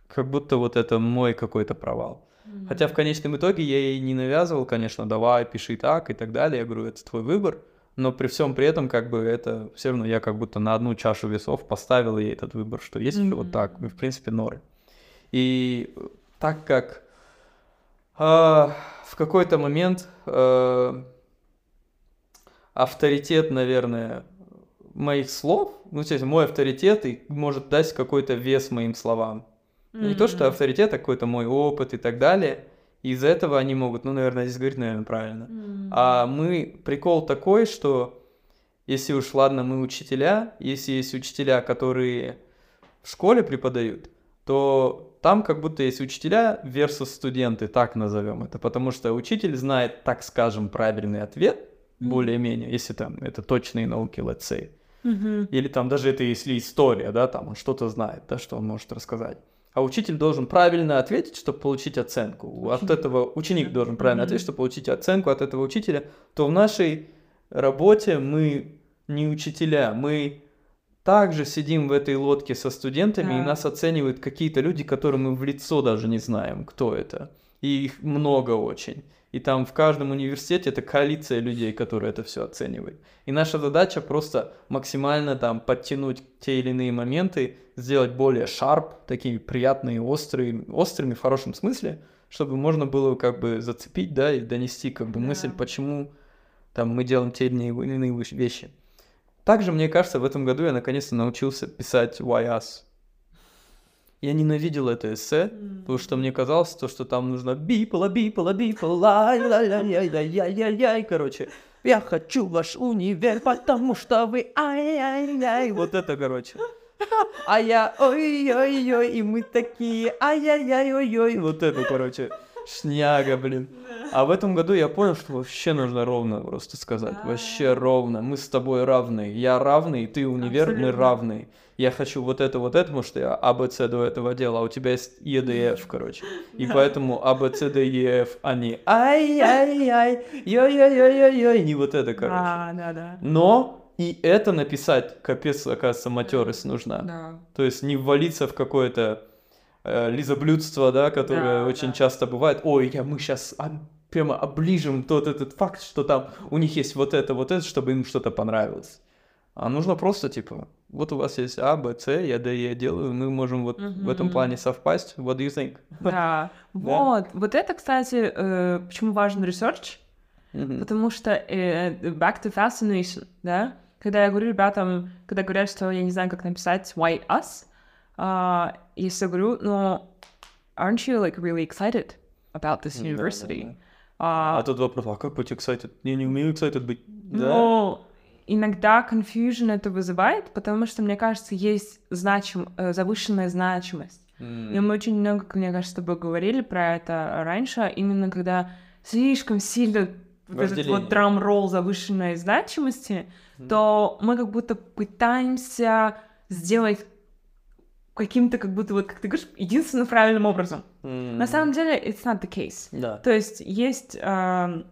Как будто вот это мой какой-то провал. Хотя в конечном итоге я ей не навязывал, конечно, давай, пиши так и так далее. Я говорю, это твой выбор. Но при всем при этом, как бы это все равно я как будто на одну чашу весов поставил ей этот выбор, что есть ещё вот так, и в принципе норм. И так как а, в какой-то момент э, авторитет, наверное, моих слов, ну, то есть мой авторитет и может дать какой-то вес моим словам. Ну, Не то, что авторитет, а какой-то мой опыт и так далее. И из-за этого они могут, ну, наверное, здесь говорить, наверное, правильно. М. А мы, прикол такой, что если уж, ладно, мы учителя, если есть учителя, которые в школе преподают, то там как будто есть учителя versus студенты, так назовем это, потому что учитель знает, так скажем, правильный ответ, Мгм. более-менее, если там это точные науки, let's say. Мгм. Или там даже это если история, да, там он что-то знает, да, что он может рассказать. А учитель должен правильно ответить, чтобы получить оценку. От Ученик. этого ученик должен правильно Мгм. ответить, чтобы получить оценку от этого учителя. То в нашей работе мы не учителя, мы также сидим в этой лодке со студентами, и Да. нас оценивают какие-то люди, которые мы в лицо даже не знаем, кто это. И их много очень. И там в каждом университете это коалиция людей, которые это все оценивают. И наша задача просто максимально там подтянуть те или иные моменты, сделать более шарп, такие приятные, острые, острыми в хорошем смысле, чтобы можно было как бы зацепить, да, и донести как бы Да. мысль, почему там мы делаем те или иные, вещи. Также, мне кажется, в этом году я наконец-то научился писать why us. Я ненавидел это эссе, потому что мне казалось, то, что там нужно бипла, бипла, бипла, ай ля ля ля ля ля ля ля короче. Я хочу ваш универ, потому что вы ай-яй-яй. Вот это, короче. А я ой-ой-ой, и мы такие ай-яй-яй-ой-ой. Вот это, короче, шняга, блин. А в этом году я понял, что вообще нужно ровно просто сказать. Да. Вообще ровно. Мы с тобой равны. Я равный, ты универ, мы Абсолютно. равны. Я хочу вот это, вот это, потому что я А, Б, С до этого делал, а у тебя есть Е, Д, Ф, короче. И поэтому А, Б, С, Д, Е, Ф, они ай-яй-яй, йой-йой-йой-йой, не вот это, короче. Да, да, да. Но и это написать, капец, оказывается, матерость нужна. Да. То есть не ввалиться в какое-то лизоблюдство, да, которое Да, очень да. часто бывает. Ой, я, мы сейчас прямо оближем тот этот факт, что там у них есть вот это, вот это, чтобы им что-то понравилось. А нужно просто, типа, вот у вас есть А, Б, С, я Д, я делаю, мы можем вот в этом плане совпасть. What do you think? Да. Вот. Вот это, кстати, э, почему важен research, Мгм. Потому что э, back to fascination, да? Когда я говорю ребятам, когда говорят, что я не знаю, как написать why us, а, я говорю, ну, aren't you like really excited about this Да, да, university? да. А, А тут вопрос, а как быть excited? Я не умею excited быть. Да? Ну, иногда confusion это вызывает, потому что, мне кажется, есть значим, э, завышенная значимость. М. И мы очень много, мне кажется, с тобой говорили про это раньше, именно когда слишком сильно вот этот вот драм-ролл завышенной значимости, то мы как будто пытаемся сделать каким-то, как будто, вот, как ты говоришь, единственным правильным образом. М. На самом деле, it's not the case. Да. То есть есть, эм,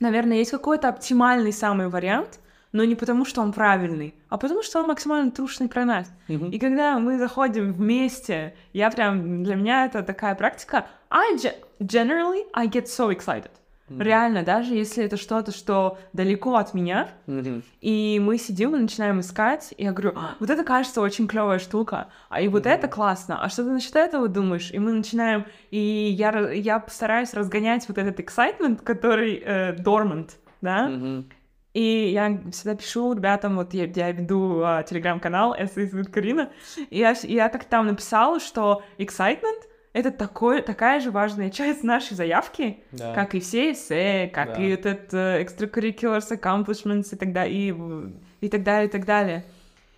наверное, есть какой-то оптимальный самый вариант, но не потому, что он правильный, а потому, что он максимально трушный про нас. Мгм. И когда мы заходим вместе, я прям, для меня это такая практика, I ge- generally, I get so excited. Реально, даже если это что-то, что далеко от меня, Мгм. и мы сидим и начинаем искать, и я говорю, «А, вот это кажется очень клевая штука, а и вот это классно, а что ты насчет этого думаешь? И мы начинаем, и я, я постараюсь разгонять вот этот excitement, который э, dormant, да, Мгм. и я всегда пишу ребятам, вот я, я веду а, телеграм-канал «Эссейс Карина», и я, я как там написала, что excitement — это такой, такая же важная часть нашей заявки, Да. как и все эссе, как Да. и этот э, extracurriculars, accomplishments и так, далее, и, и так далее, и так далее.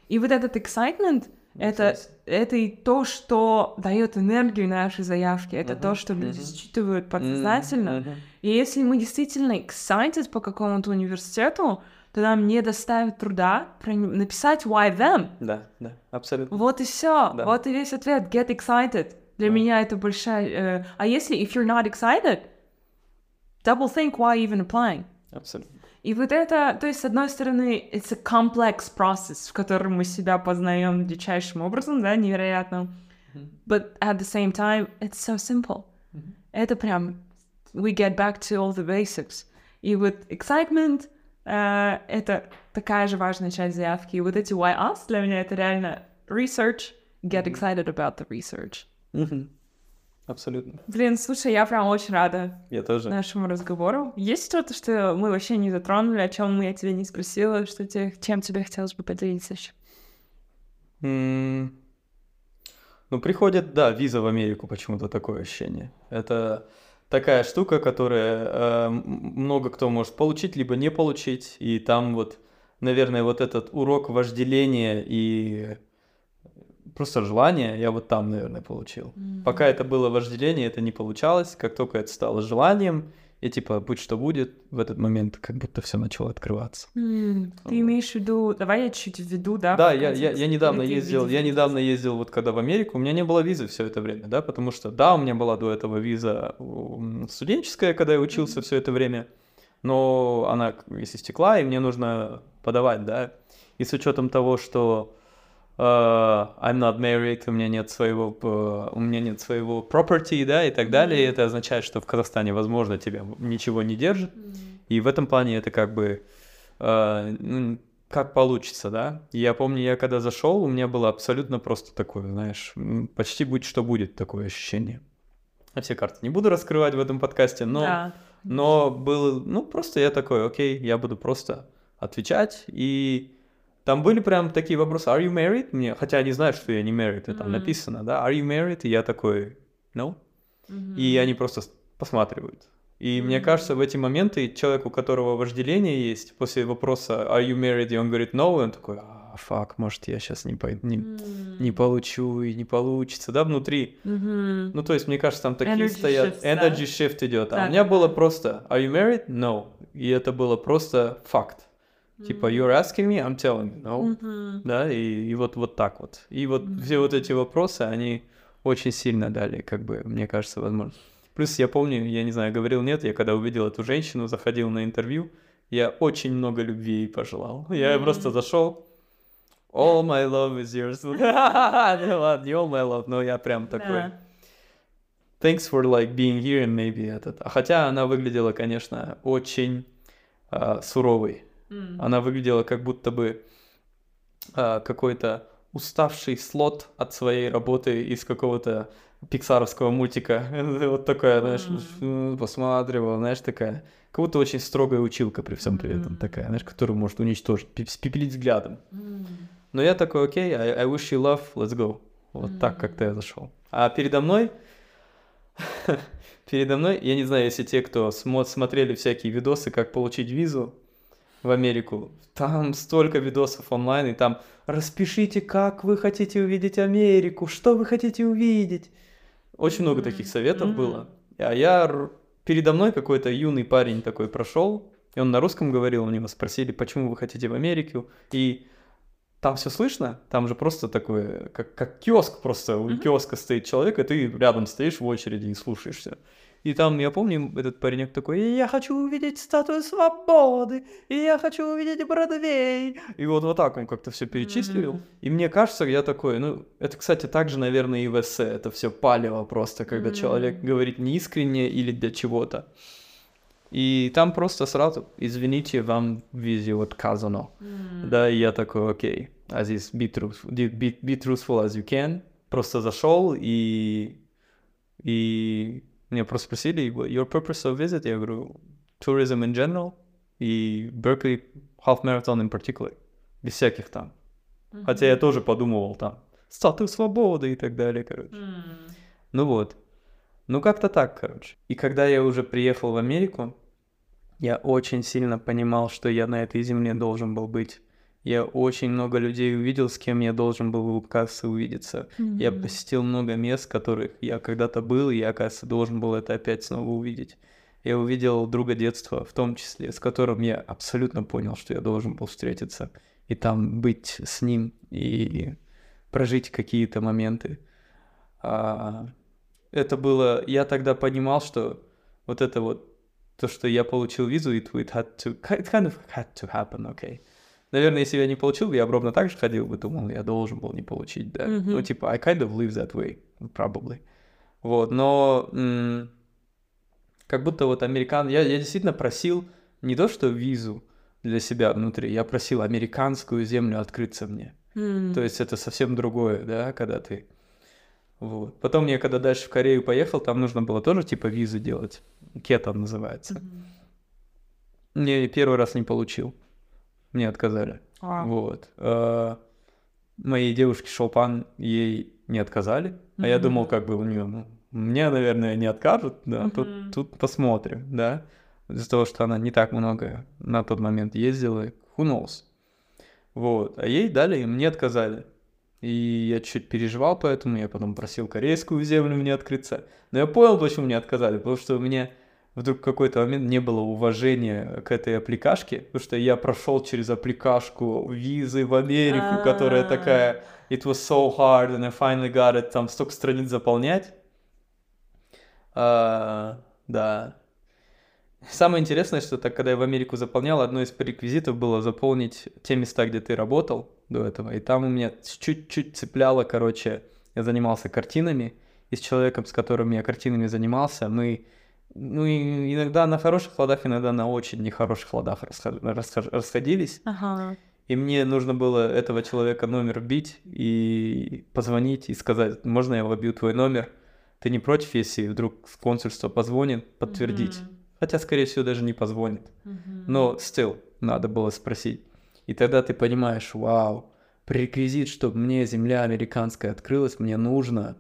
И вот этот excitement — это, это и то, что дает энергию нашей заявке, это то, Мгм, что люди мгм. считывают подсознательно. Мгм. И если мы действительно excited по какому-то университету, то нам не доставит труда написать why them. Да, да, абсолютно. Вот и все. Да. Вот и весь ответ. Get excited. Для Да. меня это большая... э, а если if you're not excited, double think why even applying. Абсолютно. И вот это, то есть, с одной стороны, it's a complex process, в котором мы себя познаем дичайшим образом, да, невероятно. Мгм. But at the same time, it's so simple. Мгм. Это прям we get back to all the basics. И вот excitement э, это такая же важная часть заявки. И вот эти why us для меня это реально research, get Мгм. excited about the research. Абсолютно. Блин, слушай, я прям очень рада Я тоже. нашему разговору. Есть что-то, что мы вообще не затронули, о чем я тебя не спросила, что тебе, чем тебе хотелось бы поделиться еще? М, Ну, приходит, да, виза в Америку, почему-то такое ощущение. Это такая штука, которая э, много кто может получить, либо не получить. И там вот, наверное, вот этот урок вожделения и просто желания я вот там, наверное, получил. Пока это было вожделение, это не получалось. Как только это стало желанием, и типа, будь что будет, в этот момент как будто все начало открываться. Ты Вот. имеешь в виду... Давай я чуть введу, да? Да, я, я, я недавно ты ездил, я недавно ездил вот когда в Америку, у меня не было визы все это время, да, потому что, да, у меня была до этого виза студенческая, когда я учился все это время, но она, если стекла, и мне нужно подавать, да, и с учетом того, что э, I'm not married, у меня нет своего, э, у меня нет своего property, да, и так далее, и это означает, что в Казахстане, возможно, тебя ничего не держит, и в этом плане это как бы э, ну, как получится, да. Я помню, я когда зашел, у меня было абсолютно просто такое, знаешь, почти будь что будет такое ощущение. Я все карты не буду раскрывать в этом подкасте, но, Да. но был, ну просто я такой, окей, я буду просто отвечать и там были прям такие вопросы, are you married? Мне, хотя они знают, что я не married, и там Мгм. написано, да, are you married? И я такой, no. И они просто посматривают. И мне Мгм. кажется, в эти моменты человек, у которого вожделение есть, после вопроса «Are you married?» и он говорит «No», и он такой «А, фак, может, я сейчас не, пой- не, не получу и не получится», да, внутри. Мгм. Ну, то есть, мне кажется, там такие Energy стоят... shifts, да. Energy shift идет. А Да, у меня да, было да. просто «Are you married?» «No». И это было просто факт. Типа «You're asking me?» «I'm telling you». «No». Мгм. Да, и, и вот, вот так вот. И вот Мгм. все вот эти вопросы, они очень сильно дали, как бы, мне кажется, возможно. Плюс я помню, я не знаю, говорил нет, я когда увидел эту женщину, заходил на интервью, я очень много любви ей пожелал. Я Мгм. просто зашел. All my love is yours. Ну ладно, не all my love, но я прям такой. Thanks for like being here and maybe этот. А хотя она выглядела, конечно, очень а, суровой. Она выглядела как будто бы а, какой-то уставший слот от своей работы из какого-то пиксаровского мультика. Вот такая, знаешь, mm. посматривала, знаешь, такая. Как будто очень строгая училка при всем при этом такая, знаешь, которую может уничтожить, спепелить взглядом. Mm. Но я такой, окей, I, I wish you love, let's go. Вот mm. так как-то я зашел. А передо мной, передо мной, я не знаю, если те, кто смо- смотрели всякие видосы, как получить визу, в Америку. Там столько видосов онлайн, и там распишите, как вы хотите увидеть Америку, что вы хотите увидеть. Очень много таких советов mm-hmm. было. А я передо мной какой-то юный парень такой прошел, и он на русском говорил, у него спросили, почему вы хотите в Америку, и там все слышно, там же просто такой, как, как киоск просто, у mm-hmm. киоска стоит человек, и ты рядом стоишь в очереди и слушаешься. И там, я помню, этот паренек такой, я хочу увидеть статую свободы, и я хочу увидеть Бродвей. И вот вот так он как-то все перечислил. Mm-hmm. И мне кажется, я такой, ну, это, кстати, также, наверное, и в эссе, это все палево просто, когда mm-hmm. человек говорит неискренне или для чего-то. И там просто сразу, извините, вам визе отказано. Mm. Да, и я такой, окей, Aziz, be, truthful, be, be truthful as you can. Просто зашел и, и меня просто спросили, your purpose of visit? Я говорю, tourism in general и Berkeley Half Marathon in particular. Без всяких там. Mm-hmm. Хотя я тоже подумывал там, статую свободы и так далее, короче. Mm. Ну вот. Ну как-то так, короче. И когда я уже приехал в Америку, я очень сильно понимал, что я на этой земле должен был быть. Я очень много людей увидел, с кем я должен был, оказывается, увидеться. Mm-hmm. Я посетил много мест, в которых я когда-то был, и я, оказывается, должен был это опять снова увидеть. Я увидел друга детства, в том числе, с которым я абсолютно понял, что я должен был встретиться. И там быть с ним, и прожить какие-то моменты. А, это было... Я тогда понимал, что вот это вот то, что я получил визу, it, it had to... It kind of had to happen, okay. Наверное, если бы я не получил, я бы ровно так же ходил бы, думал, я должен был не получить, да. Mm-hmm. Ну, типа, I kind of live that way, probably. Вот, но м- как будто вот американ... Я, я действительно просил не то, что визу для себя внутри, я просил американскую землю открыться мне. Mm-hmm. То есть это совсем другое, да, когда ты... Вот. Потом я, когда дальше в Корею поехал, там нужно было тоже типа визу делать. Кета называется. Mm-hmm. Мне первый раз не получил мне отказали. А. Вот. А, моей девушке Шолпан ей не отказали, mm-hmm. а я думал, как бы у нее, ну, мне, наверное, не откажут, да, mm-hmm. тут, тут посмотрим, да, из-за того, что она не так много на тот момент ездила, who knows. Вот, а ей дали, и мне отказали. И я чуть переживал поэтому, я потом просил корейскую землю мне открыться. Но я понял, почему мне отказали, потому что у меня вдруг в какой-то момент не было уважения к этой аппликашке, потому что я прошел через аппликашку визы в Америку, которая такая it was so hard and I finally got it, там столько страниц заполнять. А, да. Самое интересное, что так, когда я в Америку заполнял, одно из пререквизитов было заполнить те места, где ты работал до этого. И там у меня чуть-чуть цепляло, короче, я занимался картинами, и с человеком, с которым я картинами занимался, мы ну, иногда на хороших ладах, иногда на очень нехороших ладах расходились. Ага. И мне нужно было этого человека номер бить и позвонить и сказать, можно я вобью твой номер? Ты не против, если вдруг консульство позвонит, подтвердить? Mm-hmm. Хотя, скорее всего, даже не позвонит. Mm-hmm. Но still, надо было спросить. И тогда ты понимаешь, вау, пререквизит, чтобы мне земля американская открылась, мне нужно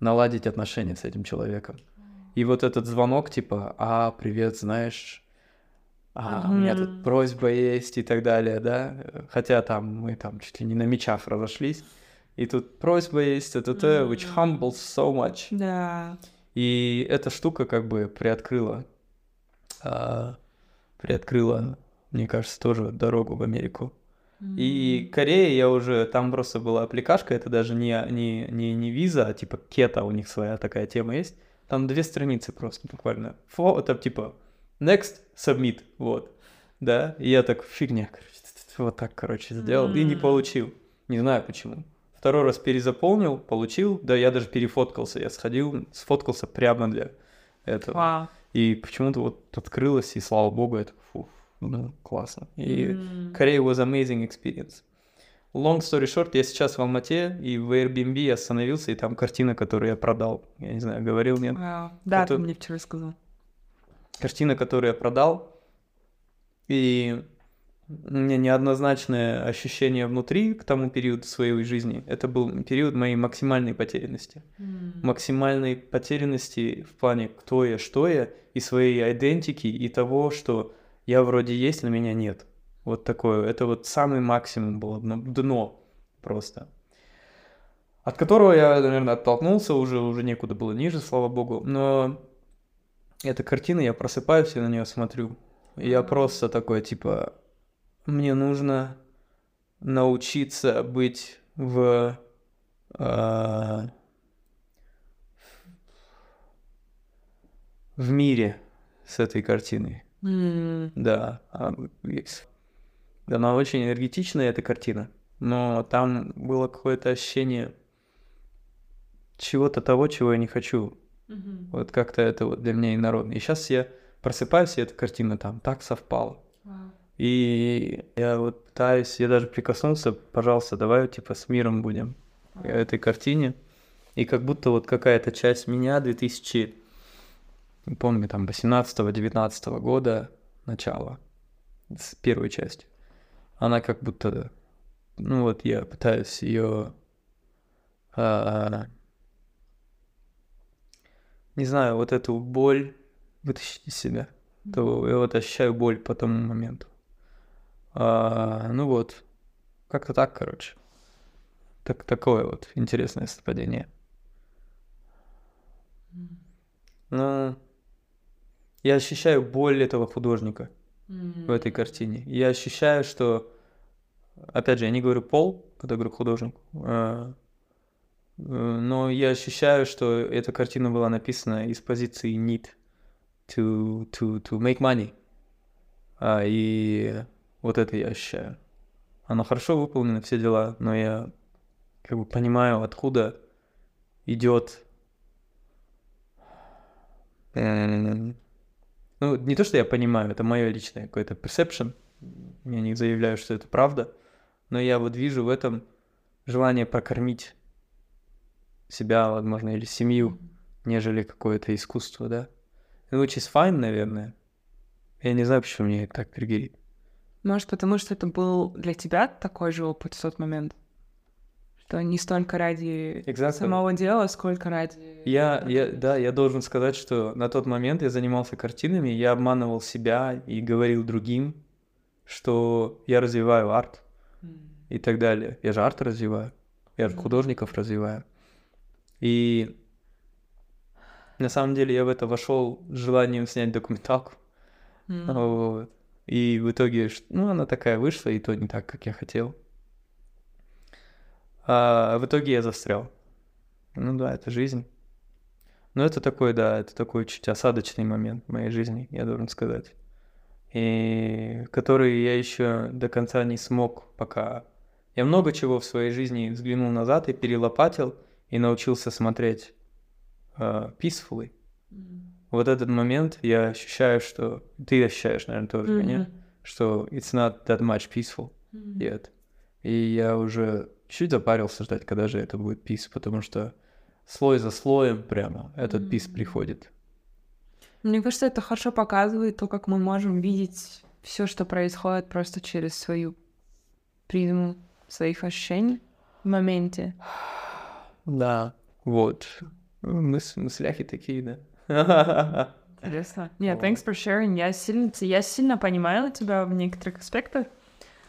наладить отношения с этим человеком. И вот этот звонок, типа, а, привет, знаешь, а, mm-hmm. у меня тут просьба есть и так далее, да, хотя там мы там чуть ли не на мечах разошлись, и тут просьба есть, это mm-hmm. which humbles so much. Да. И эта штука как бы приоткрыла, а, приоткрыла, мне кажется, тоже дорогу в Америку. Mm-hmm. И Корея, я уже, там просто была аппликашка, это даже не, не, не, не виза, а типа кета, у них своя такая тема есть. Там две страницы просто буквально. Фо, там типа next, submit, вот. Да, и я так, фигня, короче, вот так, короче, сделал mm. и не получил. Не знаю почему. Второй раз перезаполнил, получил, да, я даже перефоткался, я сходил, сфоткался прямо для этого. Wow. И почему-то вот открылось, и слава богу, это фу, ну, классно. И mm. Korea was amazing experience. Long story short, я сейчас в Алмате, и в Airbnb я остановился, и там картина, которую я продал. Я не знаю, говорил, нет? Вау. Да, Это- ты мне вчера сказал. Картина, которую я продал, и у меня неоднозначное ощущение внутри к тому периоду своей жизни. Это был период моей максимальной потерянности. максимальной потерянности в плане кто я, что я, и своей идентики, и того, что я вроде есть, но меня нет. Вот такое. Это вот самый максимум было, дно, просто. От которого я, наверное, оттолкнулся, уже, уже некуда было ниже, слава богу. Но эта картина, я просыпаюсь и на нее смотрю. И я просто такой, типа, мне нужно научиться быть в а, в мире с этой картиной. М, Да. Она очень энергетичная, эта картина. Но там было какое-то ощущение чего-то того, чего я не хочу. мгм. Вот как-то это вот для меня инородно. И сейчас я просыпаюсь, и эта картина там так совпала. Вау. И я вот пытаюсь, я даже прикоснулся, пожалуйста, давай типа с миром будем этой картине. И как будто вот какая-то часть меня 2000, не помню, там 18-19 года, начала, с первой части, она как будто, ну вот я пытаюсь ее, не знаю, вот эту боль вытащить из себя. То я вот ощущаю боль по тому моменту. А, ну вот, как-то так, короче. Так, такое вот интересное совпадение. Ну, я ощущаю боль этого художника в этой картине. Я ощущаю, что, опять же, я не говорю пол, когда говорю художник, а, э, но я ощущаю, что эта картина была написана из позиции need to, to, to make money. А, и вот это я ощущаю. Оно хорошо выполнено, все дела, но я как бы понимаю, откуда идет. Ну, не то, что я понимаю, это мое личное какое-то perception. Я не заявляю, что это правда, но я вот вижу в этом желание прокормить себя, возможно, или семью, нежели какое-то искусство, да. Which is fine, наверное. Я не знаю, почему меня это так триггерит. Может, потому что это был для тебя такой же опыт в тот момент? Что не столько ради Exactly. самого дела, сколько ради... Я, я, да, я должен сказать, что на тот момент я занимался картинами, я обманывал себя и говорил другим, что я развиваю арт М. и так далее. Я же арт развиваю, я же Мгм. художников развиваю. И на самом деле я в это вошел с желанием снять документалку. М. Вот. И в итоге, ну, она такая вышла, и то не так, как я хотел. А в итоге я застрял. Ну да, это жизнь. Но это такой, да, это такой чуть осадочный момент в моей жизни, я должен сказать. И который я еще до конца не смог пока. Я много чего в своей жизни взглянул назад и перелопатил, и научился смотреть э, peacefully. М. Вот этот момент я ощущаю, что... Ты ощущаешь, наверное, тоже, Мгм. конечно, что it's not that much peaceful М. yet. И я уже чуть запарился ждать, когда же это будет peace, потому что слой за слоем прямо этот М. приходит. Мне кажется, это хорошо показывает то, как мы можем видеть все, что происходит просто через свою призму своих ощущений в моменте. Да. Вот. Мыс- мысляхи такие, да. Интересно. Нет, Вот. thanks for sharing. Я сильно, я сильно понимаю тебя в некоторых аспектах.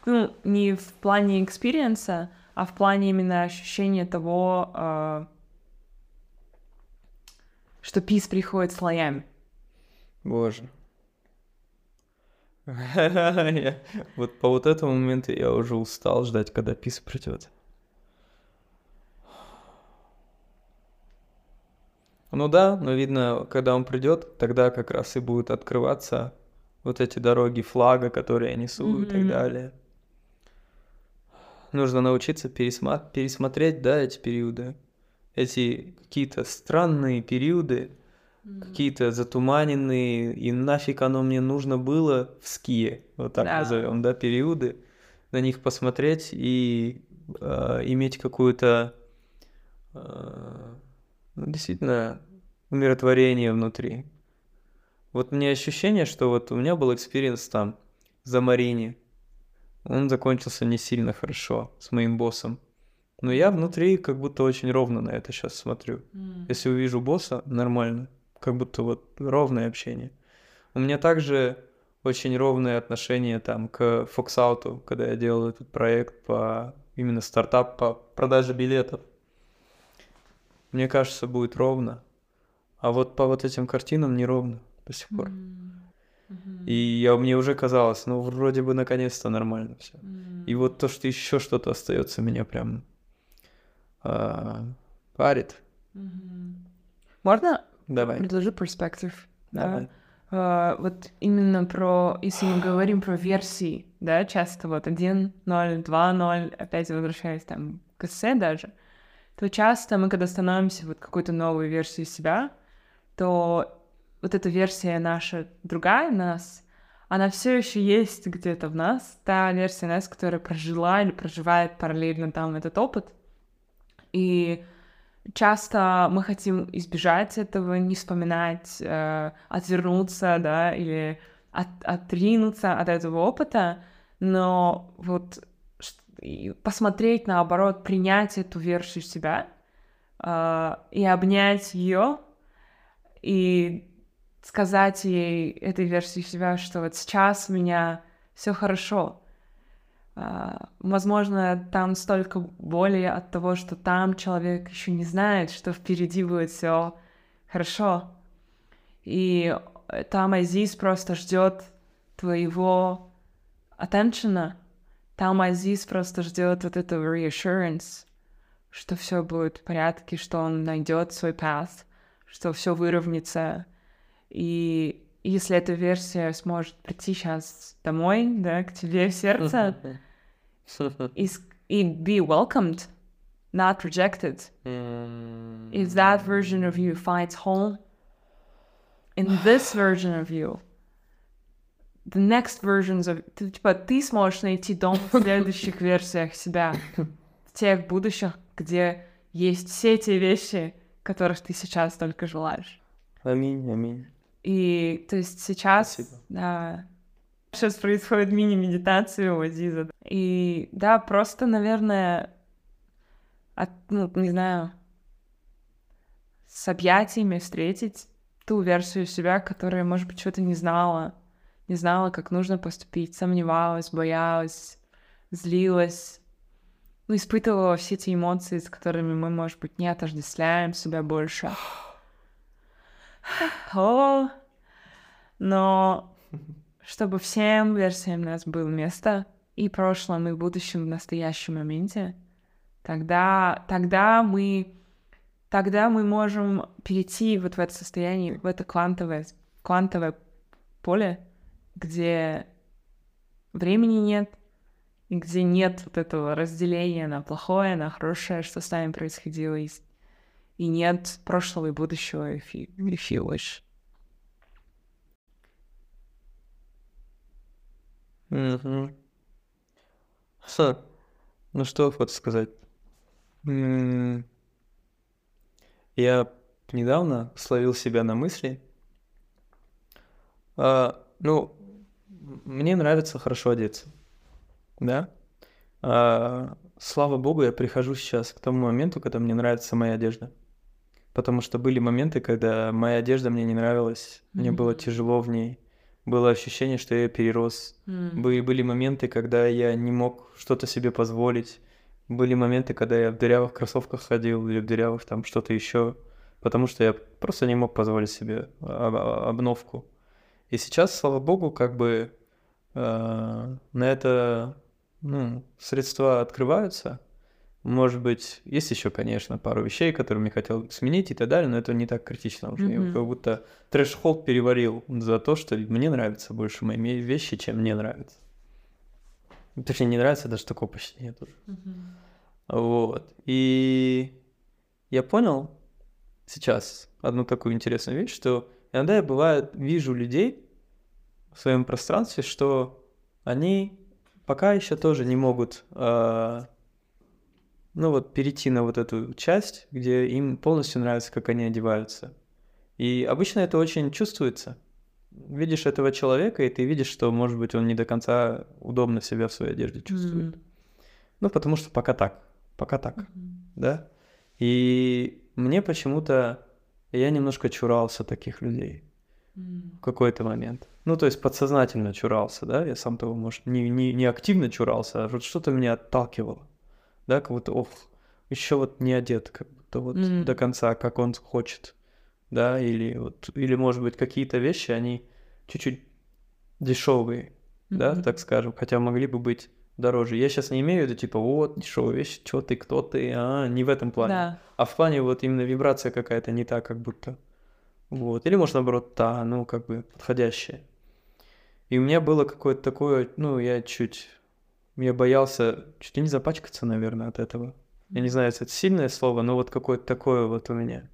Ну, не в плане experience а, а в плане именно ощущения того, а, что пис приходит слоями. Боже. Вот по вот этому моменту я уже устал ждать, когда пис придет. Ну да, но видно, когда он придет, тогда как раз и будут открываться вот эти дороги флага, которые я несу и так далее. Нужно научиться пересма- пересмотреть, да, эти периоды. Эти какие-то странные периоды, какие-то затуманенные, и нафиг оно мне нужно было-вские, вот так Да. назовем, да, периоды, на них посмотреть и э, иметь какую-то э, ну, действительно умиротворение внутри. Вот мне ощущение, что вот у меня был experience там за Марини. Он закончился не сильно хорошо с моим боссом. Но я внутри как будто очень ровно на это сейчас смотрю. М. Если увижу босса, нормально. Как будто вот ровное общение. У меня также очень ровное отношение там к Фоксауту, когда я делал этот проект по именно стартап по продаже билетов. Мне кажется, будет ровно. А вот по вот этим картинам неровно до сих пор. М. И я, мне уже казалось, ну вроде бы наконец-то нормально все. М. И вот то, что еще что-то остается, меня прям а, парит. Мгм. Можно Давай. предложу perspective? да? А, вот именно про, если мы говорим про версии, да, часто вот 1.0, 2.0, опять возвращаясь там к эссе даже, то часто мы, когда становимся вот какой-то новой версией себя, то вот эта версия наша другая нас, она все еще есть где-то в нас, та версия нас, которая прожила или проживает параллельно там этот опыт. И часто мы хотим избежать этого, не вспоминать, э, отвернуться, да, или от- отринуться от этого опыта, но вот посмотреть наоборот, принять эту версию себя э, и обнять ее и сказать ей этой версии себя, что вот сейчас у меня все хорошо. А, Возможно, там столько боли от того, что там человек еще не знает, что впереди будет все хорошо. И э, там Азиз просто ждет твоего attention. Там Азиз просто ждет вот этого reassurance, что все будет в порядке, что он найдет свой path, что все выровняется. И если эта версия сможет прийти сейчас домой, да, к тебе в сердце, и, и be welcomed, not rejected. If that version of you finds home in this version of you, the next versions of... Ты, типа, ты сможешь найти дом в следующих версиях себя, в тех будущих, где есть все те вещи, которых ты сейчас только желаешь. Аминь, аминь. И то есть сейчас, Спасибо. да, сейчас происходит мини-медитация у Азиза. И да, просто, наверное, от, ну, не знаю, с объятиями встретить ту версию себя, которая, может быть, что-то не знала, не знала, как нужно поступить, сомневалась, боялась, злилась, ну, испытывала все эти эмоции, с которыми мы, может быть, не отождествляем себя больше. О, но чтобы всем версиям нас было место и прошлом, и будущем, в настоящем моменте, тогда, тогда мы тогда мы можем перейти вот в это состояние, в это квантовое, квантовое поле, где времени нет, и где нет вот этого разделения на плохое, на хорошее, что с нами происходило, и, с- и нет прошлого и будущего, if you, if you wish. Мгм. Ха. Ну что вот сказать. М, Я недавно словил себя на мысли. А, ну, мне нравится хорошо одеться, да? А, слава богу, я прихожу сейчас к тому моменту, когда мне нравится моя одежда. Потому что были моменты, когда моя одежда мне не нравилась, мне было тяжело в ней, было ощущение, что я перерос. М. Были, были моменты, когда я не мог что-то себе позволить. Были моменты, когда я в дырявых кроссовках ходил или в дырявых там что-то еще, потому что я просто не мог позволить себе об- обновку. И сейчас, слава богу, как бы э, на это ну, средства открываются. Может быть, есть еще, конечно, пару вещей, которые мне хотел сменить и так далее, но это не так критично уже. Я Мгм. как будто трэш-холд переварил за то, что мне нравятся больше мои вещи, чем мне нравятся. Точнее, не нравится, даже такого почти нет уже. Мгм. Вот. И я понял сейчас одну такую интересную вещь, что иногда я бывает вижу людей в своем пространстве, что они пока еще тоже не могут, а, ну вот перейти на вот эту часть, где им полностью нравится, как они одеваются. И обычно это очень чувствуется. Видишь этого человека, и ты видишь, что, может быть, он не до конца удобно себя в своей одежде чувствует. Мгм. Ну, потому что пока так, пока так, Мгм. да. И мне почему-то я немножко чурался таких людей М. в какой-то момент. Ну, то есть подсознательно чурался, да, я сам того, может, не, не, не активно чурался, а вот что-то меня отталкивало, да, как будто, ох, еще вот не одет, как будто вот Мгм. до конца, как он хочет, да, или вот, или, может быть, какие-то вещи, они чуть-чуть дешевые, да, Мгм. так скажем, хотя могли бы быть дороже. Я сейчас не имею в виду, типа, вот, дешевая вещь, что ты, кто ты, а, не в этом плане. Да. А в плане вот именно вибрация какая-то не та, как будто. Вот. Или, может, наоборот, та, ну, как бы подходящая. И у меня было какое-то такое, ну, я чуть... Я боялся чуть ли не запачкаться, наверное, от этого. Я не знаю, если это сильное слово, но вот какое-то такое вот у меня.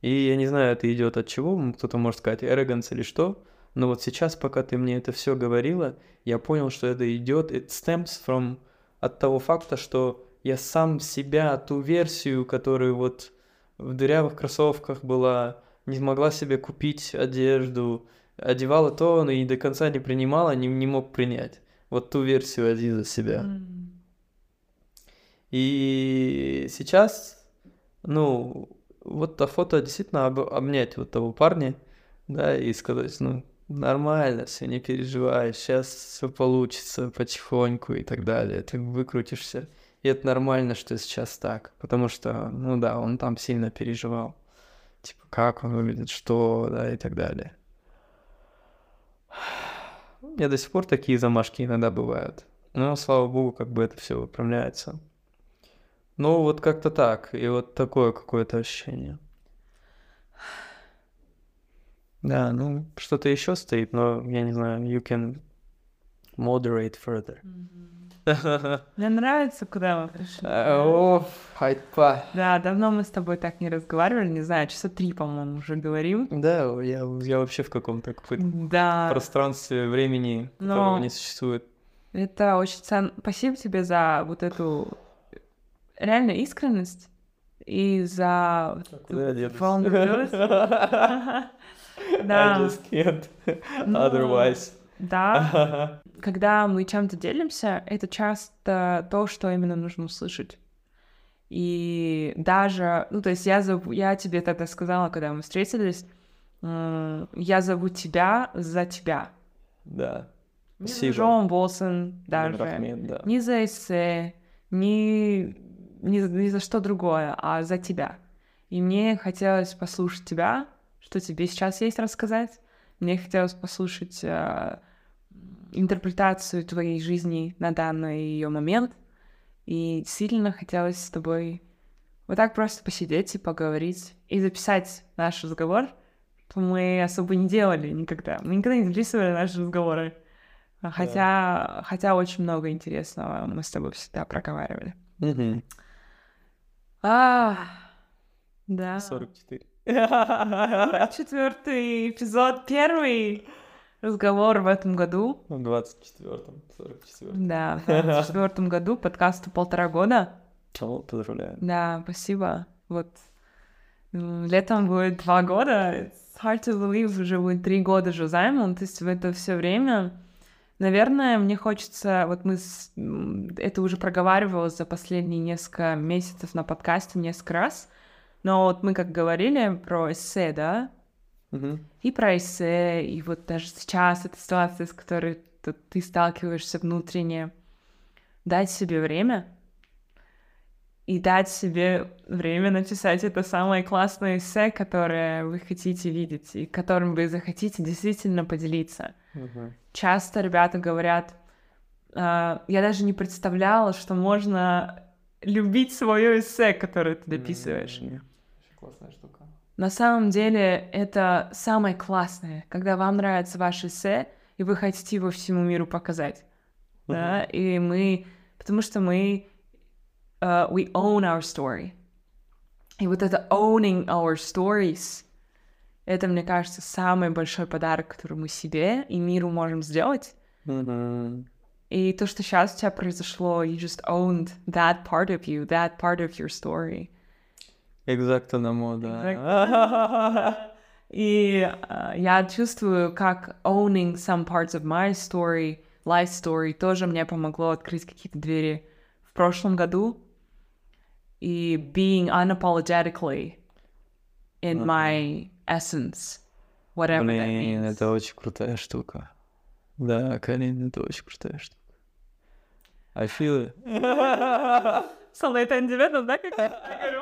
И я не знаю, это идет от чего, кто-то может сказать arrogance или что, но вот сейчас, пока ты мне это все говорила, я понял, что это идет, it stems from от того факта, что я сам себя, ту версию, которую вот в дырявых кроссовках была, не смогла себе купить одежду, одевала то, но и до конца не принимала, не, не мог принять. Вот ту версию Азиза себя. М. И сейчас, ну, вот то фото действительно об- обнять вот того парня, да, и сказать, ну, нормально, все, не переживай, сейчас все получится потихоньку и так далее, ты выкрутишься. И это нормально, что сейчас так, потому что, ну да, он там сильно переживал. Типа, как он выглядит, что, да, и так далее. Меня до сих пор такие замашки иногда бывают. Но, слава богу, как бы это все выправляется. Ну, вот как-то так. И вот такое какое-то ощущение. Да, ну, что-то еще стоит, но я не знаю, you can moderate further. Мне нравится, куда мы пришли. О, хайпа. Да, давно мы с тобой так не разговаривали, не знаю, часа три, по-моему, уже говорим. Да, я, я вообще в каком-то Да, пространстве времени, Но- которого не существует. это очень ценно. Спасибо тебе за вот эту реально искренность и за я денусь? vulnerability. I Да, just can't otherwise. Да. Когда мы чем-то делимся, это часто то, что именно нужно услышать. И даже, ну, то есть я, зову, я тебе тогда сказала, когда мы встретились, я зову тебя за тебя. Да. Не за. Джон Болсон даже. Рахмет, да. Не за эссе, не, не, за- не за что другое, а за тебя. И мне хотелось послушать тебя, что тебе сейчас есть рассказать. Мне хотелось послушать э, интерпретацию твоей жизни на данный ее момент. И сильно хотелось с тобой вот так просто посидеть и поговорить, и записать наш разговор, мы особо не делали никогда. Мы никогда не записывали наши разговоры. Хотя, хотя очень много интересного мы с тобой всегда проговаривали. Мгм. А, да. 44. Четвертый эпизод, первый разговор в этом году. В 24-м, 44-м. Да, в 24 году, подкасту полтора года. О, поздравляю. Да, спасибо. Вот летом будет два года. It's hard to believe, уже будет три года Жозаймон. То есть в это все время, наверное, мне хочется, вот мы с- это уже проговаривалось за последние несколько месяцев на подкасте несколько раз. Но вот мы как говорили про эссе, да, Мгм. и про эссе, и вот даже сейчас эта ситуация, с которой ты сталкиваешься внутренне, дать себе время и дать себе время написать это самое классное эссе, которое вы хотите видеть, и которым вы захотите действительно поделиться. Мгм. Часто ребята говорят, «А, я даже не представляла, что можно любить свое эссе, которое ты дописываешь. М, Очень классная штука. На самом деле это самое классное, когда вам нравится ваше эссе, и вы хотите его всему миру показать. Да? И мы... Потому что мы... uh, we own our story. И вот это owning our stories, это, мне кажется, самый большой подарок, который мы себе и миру можем сделать. Мгм. И то, что сейчас у тебя произошло, you just owned that part of you, that part of your story. Exactly, да. И uh, я чувствую, как owning some parts of my story, life story, тоже мне помогло открыть какие-то двери в прошлом году. И being unapologetically in my essence, whatever that Блин, means. это очень крутая штука. Да, Карин, это очень крутая штука. I feel it. Солнце индивидуум, да, как я говорю?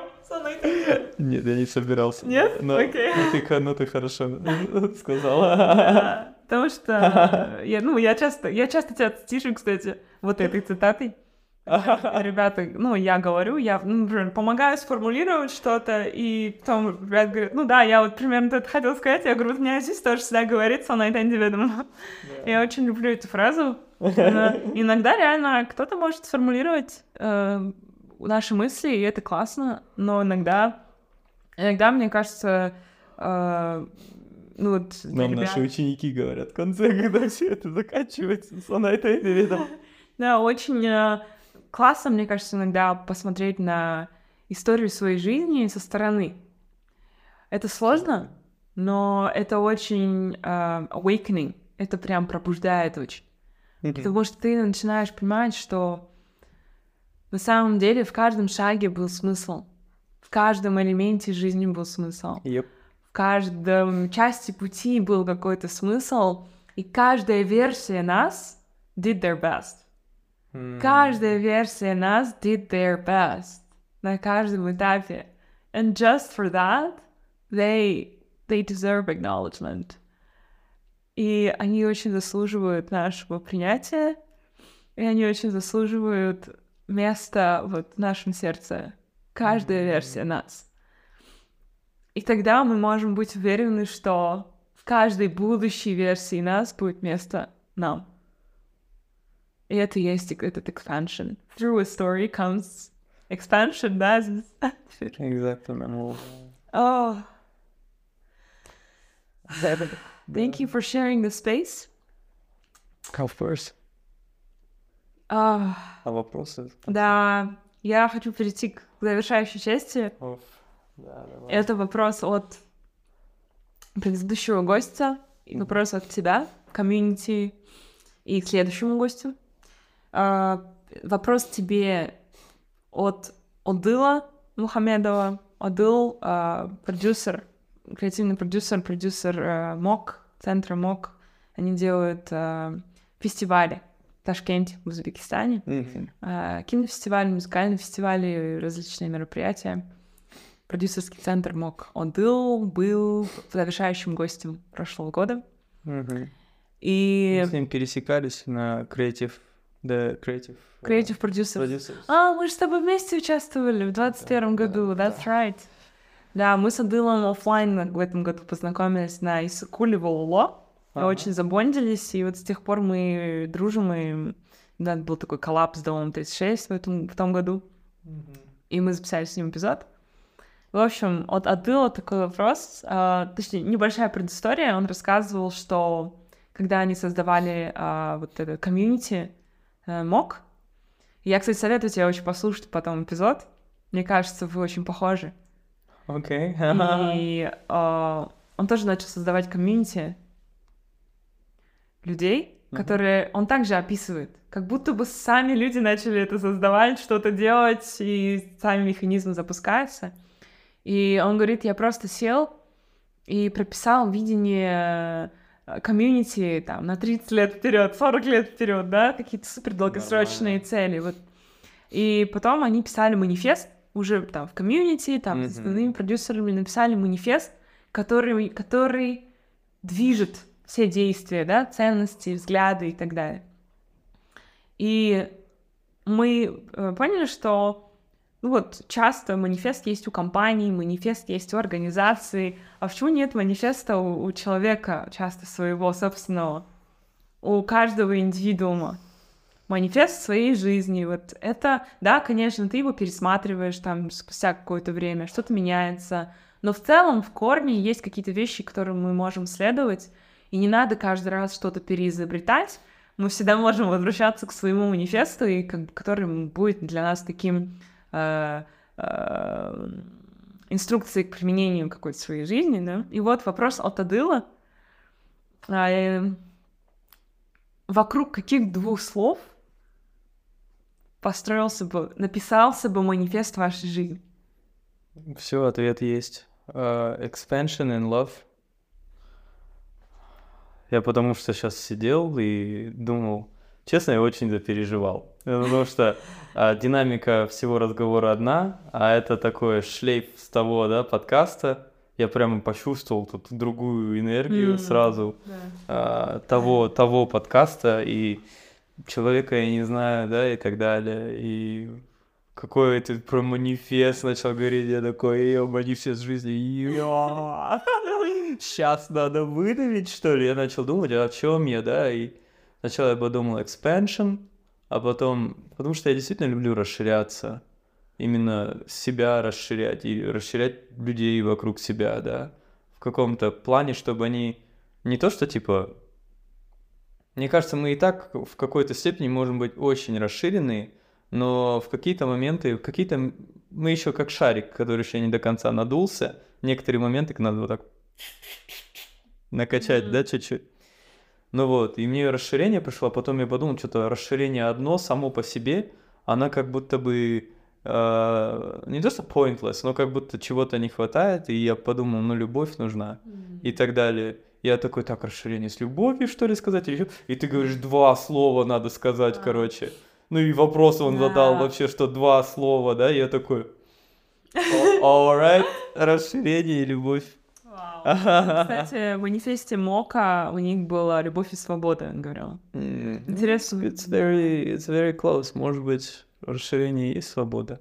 Нет, я не собирался. Нет? Но, Окей. ну, ты, ну, ты хорошо сказала. Потому что я, ну, я часто, я часто тебя цитишу, кстати, вот этой цитатой. Ребята, ну, я говорю, я, ну, например, помогаю сформулировать что-то, и потом ребята говорят, ну да, я вот примерно это хотела сказать, я говорю, у меня здесь тоже всегда говорится, на это индивидуум. Я очень люблю эту фразу. Но Иногда реально кто-то может сформулировать э, наши мысли, и это классно, но иногда, иногда, мне кажется, э, ну вот... Нам ребят- наши ученики говорят в конце, когда все это заканчивается, сон это индивидуум. Да, очень э, классно, мне кажется, иногда посмотреть на историю своей жизни со стороны. Это сложно, но это очень э, awakening. Это прям пробуждает очень. Потому что ты начинаешь понимать, что на самом деле в каждом шаге был смысл. В каждом элементе жизни был смысл. Yep. В каждом части пути был какой-то смысл. И каждая версия нас did their best. Каждая версия нас did their best на каждом этапе. And just for that, they, they deserve acknowledgement. И они очень заслуживают нашего принятия, и они очень заслуживают места вот в нашем сердце. Каждая версия нас. И тогда мы можем быть уверены, что в каждой будущей версии нас будет место нам. И это есть этот expansion. Through a story comes expansion, да? Exactly. Oh. Thank you for sharing the space. Of course. Ah, А вопросы? да, я хочу перейти к завершающей части. Оф. Да, давай. Это вопрос от предыдущего гостя, и вопрос от тебя, комьюнити, и к следующему гостю. А, вопрос тебе от Одыла Мухамедова. Одыл а, продюсер, креативный продюсер, продюсер а, МОК, центра МОК. Они делают а, фестивали Ташкенте, в Узбекистане. Мгм. А, кинофестивали, музыкальные фестивали, различные мероприятия. Продюсерский центр МОК Адыл был завершающим гостем прошлого года. Мгм. И Мы с ним пересекались на Creative, да, Creative Producer. Producers. А, мы же с тобой вместе участвовали в 21 Да, году, да, that's right. Да, мы с Адылом оффлайн в этом году познакомились на Иссык-Куле в Ага. Очень забондились, и вот с тех пор мы дружим, и да, был такой collab с Домом 36 в, этом, в том году. Мгм. и мы записали с ним эпизод. В общем, от Адыла такой вопрос, а, точнее, небольшая предыстория. Он рассказывал, что когда они создавали а, вот это комьюнити а, МОК, я, кстати, советую тебе очень послушать потом эпизод. Мне кажется, вы очень похожи. Окей. И а, он тоже начал создавать комьюнити людей, которые он также описывает. Как будто бы сами люди начали это создавать, что-то делать, и сами механизмы запускаются. И он говорит, я просто сел и прописал видение э, комьюнити там на 30 лет вперед, 40 лет вперед, да, какие-то супер долгосрочные Нормально. цели. Вот. И потом они писали манифест уже там в комьюнити, там с Мгм. остальными продюсерами написали манифест, который, который движет все действия, да, ценности, взгляды и так далее. И мы э, поняли, что ну вот часто манифест есть у компаний, манифест есть у организаций, а почему нет манифеста у, у человека часто своего собственного, у каждого индивидуума? Манифест своей жизни, вот это, да, конечно, ты его пересматриваешь там спустя какое-то время, что-то меняется, но в целом в корне есть какие-то вещи, которым мы можем следовать, и не надо каждый раз что-то переизобретать, мы всегда можем возвращаться к своему манифесту, и как, который будет для нас таким э, э, инструкцией к применению какой-то своей жизни, да. И вот вопрос от Адыла. Э, вокруг каких двух слов построился бы, написался бы манифест вашей жизни? Все, ответ есть. Uh, expansion and love. Я потому что сейчас сидел и думал, честно, я очень запереживал. Потому что а, динамика всего разговора одна, а это такой шлейф с того, да, подкаста. Я прямо почувствовал тут другую энергию mm, сразу да. а, того, того подкаста и человека я не знаю, да, и так далее. И какой это про манифест начал говорить, я такой, ее манифест жизни, сейчас надо выдавить, что ли? Я начал думать, а о чем я, да, и сначала я подумал expansion, а потом, потому что я действительно люблю расширяться, именно себя расширять и расширять людей вокруг себя, да, в каком-то плане, чтобы они не то, что типа мне кажется, мы и так в какой-то степени можем быть очень расширенные, но в какие-то моменты, в какие-то... Мы еще как шарик, который еще не до конца надулся. Некоторые моменты надо вот так накачать, mm-hmm. да, чуть-чуть. Ну вот, и мне расширение пришло, а потом я подумал, что-то расширение одно само по себе, она как будто бы э, не то что pointless, но как будто чего-то не хватает, и я подумал, ну любовь нужна mm-hmm. и так далее. Я такой, так, расширение с любовью, что ли, сказать? Или И ты говоришь, два слова надо сказать, короче. Ну и вопрос он да. задал вообще, что два слова, да? Я такой, alright, расширение и любовь. Кстати, в манифесте Мока у них была любовь и свобода, он говорил. Интересно. It's very, it's very close. Может быть, расширение и свобода.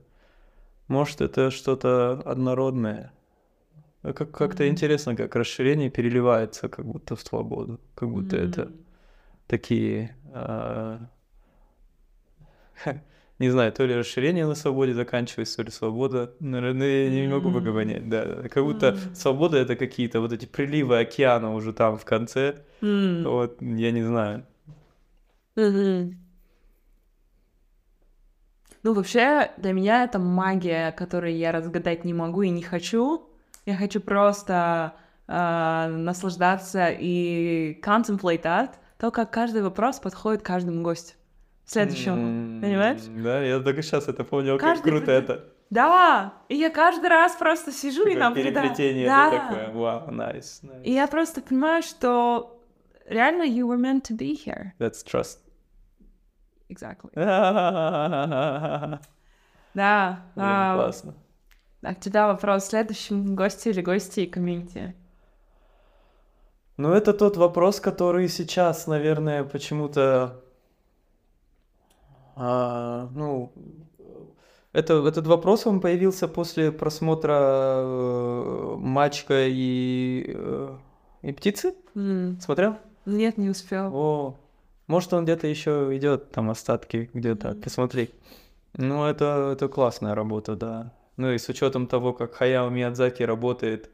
Может, это что-то однородное. А как, как-то mm-hmm. интересно, как расширение переливается как будто в свободу, как будто mm-hmm. это такие, э, не знаю, то ли расширение на свободе заканчивается, то ли свобода, наверное, я не могу пока понять, да, как будто свобода это какие-то вот эти приливы океана уже там в конце, вот, я не знаю. Mm-hmm. Ну, вообще, для меня это магия, которую я разгадать не могу и не хочу, я хочу просто э, наслаждаться и contemplate that, то, как каждый вопрос подходит каждому гостю. Следующему. Mm-hmm. Понимаешь? Да, я только сейчас это понял, каждый... как круто это. Да, и я каждый раз просто сижу Такое и нам переплетение, да. такое, вау, nice, nice. И я просто понимаю, что реально you were meant to be here. That's trust. Exactly. да. Блин, классно. А тебя вопрос следующим гости или гости и комьюнити? Ну, это тот вопрос, который сейчас, наверное, почему-то... А, ну, это, этот вопрос, он появился после просмотра э, Мачка и, э, и Птицы? Mm. Смотрел? Нет, не успел. О, может, он где-то еще идет, там остатки где-то, mm. посмотри. Ну, это, это классная работа, да. Ну и с учетом того, как Хаяо Миядзаки работает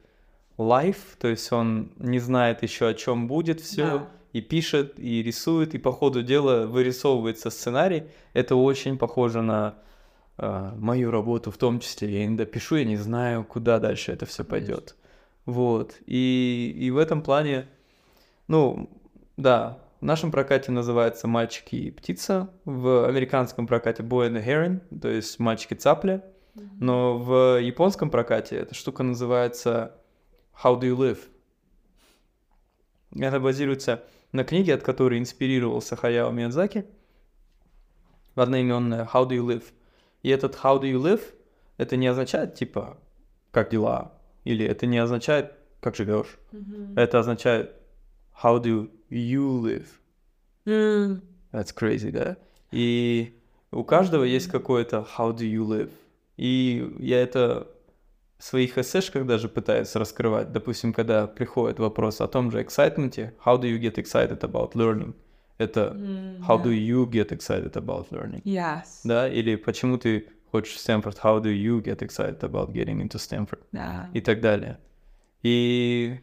live, то есть он не знает еще о чем будет все, да. И пишет, и рисует, и по ходу дела вырисовывается сценарий. Это очень похоже на э, мою работу в том числе. Я иногда пишу, я не знаю, куда дальше это все пойдет. Вот. И, и в этом плане, ну, да, в нашем прокате называется «Мальчик и птица», в американском прокате «Boy and a Heron», то есть «Мальчик и цапля». Но в японском прокате эта штука называется How Do You Live? Это базируется на книге, от которой инспирировался Хаяо Миядзаки. Одноименная How Do You Live? И этот How Do You Live это не означает типа как дела, или это не означает как живешь. Mm-hmm. Это означает How do you live? Mm. That's crazy, да? И у каждого есть какое-то How do you live? И я это своих эссешках даже пытаюсь раскрывать. Допустим, когда приходит вопрос о том же excitement, how do you get excited about learning? Это how do you get excited about learning? Yes. Да, или почему ты хочешь Стэнфорд, how do you get excited about getting into Stanford? Да. И так далее. И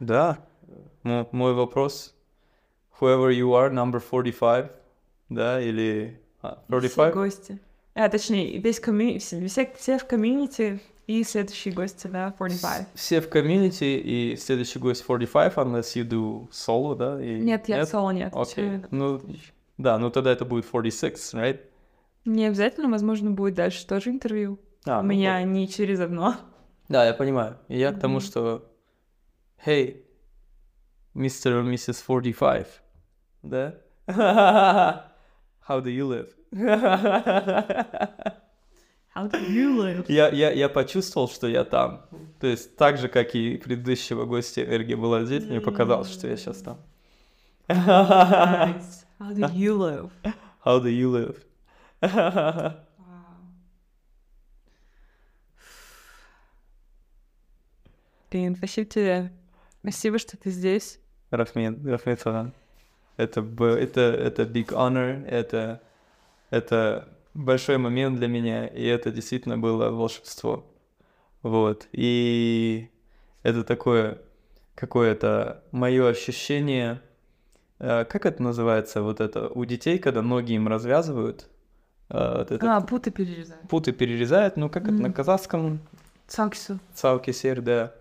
да, мой вопрос, whoever you are, number 45, да, или а, Все 45? гости. А, точнее, весь комьюнити, все, все в комьюнити и следующие гости, да, 45. Все в комьюнити, и следующий гость 45, unless you do solo, да? и- Нет, я соло нет. Окей, ну, да, ну тогда это будет 46, right? Не обязательно, возможно, будет дальше тоже интервью. А, У ну меня вот. не через одно. Да, я понимаю. И я к тому, что... Hey, Mr. or Mrs. 45, да? How do you live? How do you live? Я, я, я почувствовал, что я там. То есть так же, как и предыдущего гостя энергия была здесь, мне показалось, что я сейчас там. Nice. How do you live? How do you live? Блин, спасибо тебе. Спасибо, что ты здесь. Рафмин Саган. Это, это, это big honor, это, это большой момент для меня, и это действительно было волшебство. Вот. И это такое какое-то мое ощущение, э, как это называется, вот это у детей, когда ноги им развязывают, э, вот это А, путы перерезаю. путы перерезают, ну как это на казахском Цаксу. Цауки сер, да.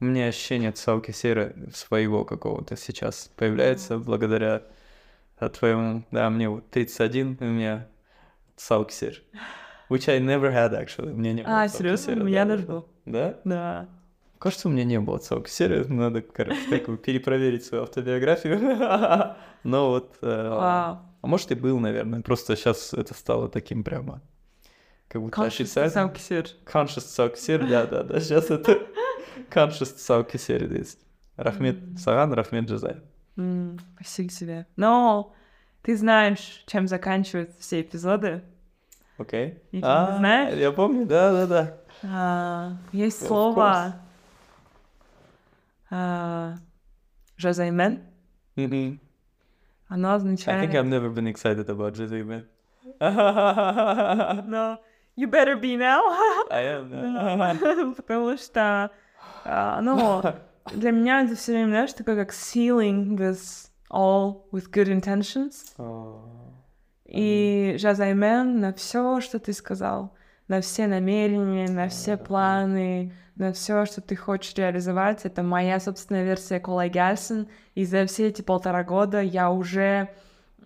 У меня ощущение цауки сера своего какого-то сейчас появляется благодаря а, твоему... Да, мне вот 31, и у меня цауки сер. Which I never had, actually. У меня не было А, серьезно? У меня да, даже да. был. Да? Да. Кажется, у меня не было сера. Надо, короче, бы перепроверить свою автобиографию. Но вот... э. А может и был, наверное. Просто сейчас это стало таким прямо... Как будто официально. Conscious Саукисер, да, да, да, сейчас это Conscious Саукисер есть. Рахмет Саган, Рахмет Джазай. Спасибо тебе. Но ты знаешь, чем заканчиваются все эпизоды. Окей. Ты А, знаешь? Я помню, да, да, да. А, есть слово «жазаймен». Мгм. Оно I think означает... I've never been excited about man. Но you better be now. I am. Да, Потому что, а, ну, для меня это все время, знаешь, такое как sealing this all with good intentions. О, И жазаймен на все, что ты сказал, на все намерения, на все планы, на все, что ты хочешь реализовать. Это моя собственная версия Колай Гальсон. И за все эти полтора года я уже...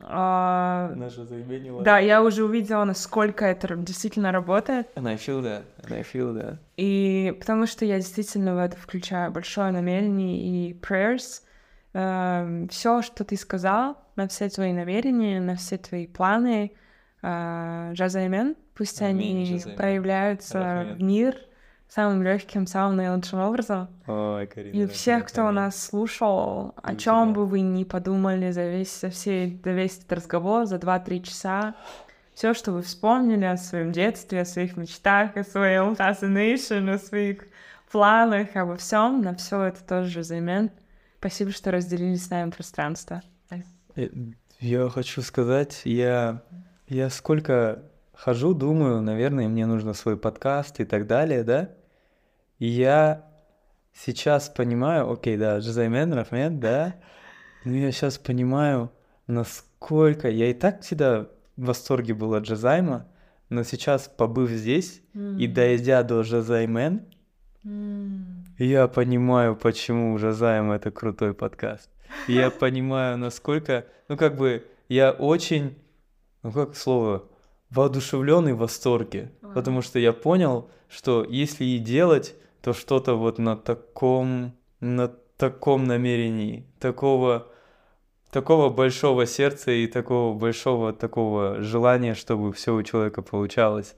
а, Наша заименила. да, я уже увидела, насколько это действительно работает. And I feel that, and I feel that. И потому что я действительно в это включаю большое намерение и prayers. Все, что ты сказал, на все твои намерения, на все твои планы, э, жазаймен, пусть Аминь, они жазаймен. проявляются Рахмет. в мир самым легким, самым наилучшим образом. Ой, Карина. И всех, кто аминь. нас слушал, о чем бы вы ни подумали за весь, за все, за весь этот разговор, за 2-3 часа, все, что вы вспомнили о своем детстве, о своих мечтах, о своем fascination, о своих планах, обо всем, на все это тоже займен. Спасибо, что разделили с нами пространство. Э, Я хочу сказать, я, я сколько хожу, думаю, наверное, мне нужно свой подкаст и так далее, да? И я сейчас понимаю, окей, да, Джазаймен, Рафмен, да, но я сейчас понимаю, насколько... Я и так всегда в восторге был от Джазайма, но сейчас, побыв здесь и дойдя до Джазаймен, я понимаю, почему Жазаем это крутой подкаст. Я понимаю, насколько, ну как бы, я очень, ну как слово, воодушевлен и в восторге. Ага. Потому что я понял, что если и делать, то что-то вот на таком, на таком намерении, такого, такого большого сердца и такого большого такого желания, чтобы все у человека получалось.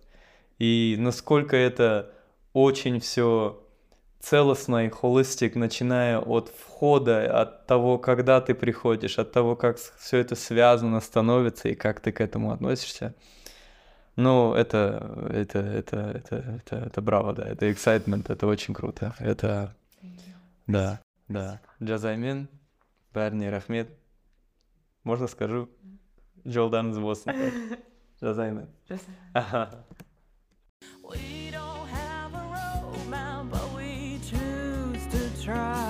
И насколько это очень все целостно и холистик, начиная от входа, от того, когда ты приходишь, от того, как все это связано становится и как ты к этому относишься. Ну, это, это, это, это, это, это браво, да, это excitement, это очень круто, это, да, да. Джазаймин, Барни Рахмет, можно скажу? Джолдан из Бостона. Джазаймин. Ага. try.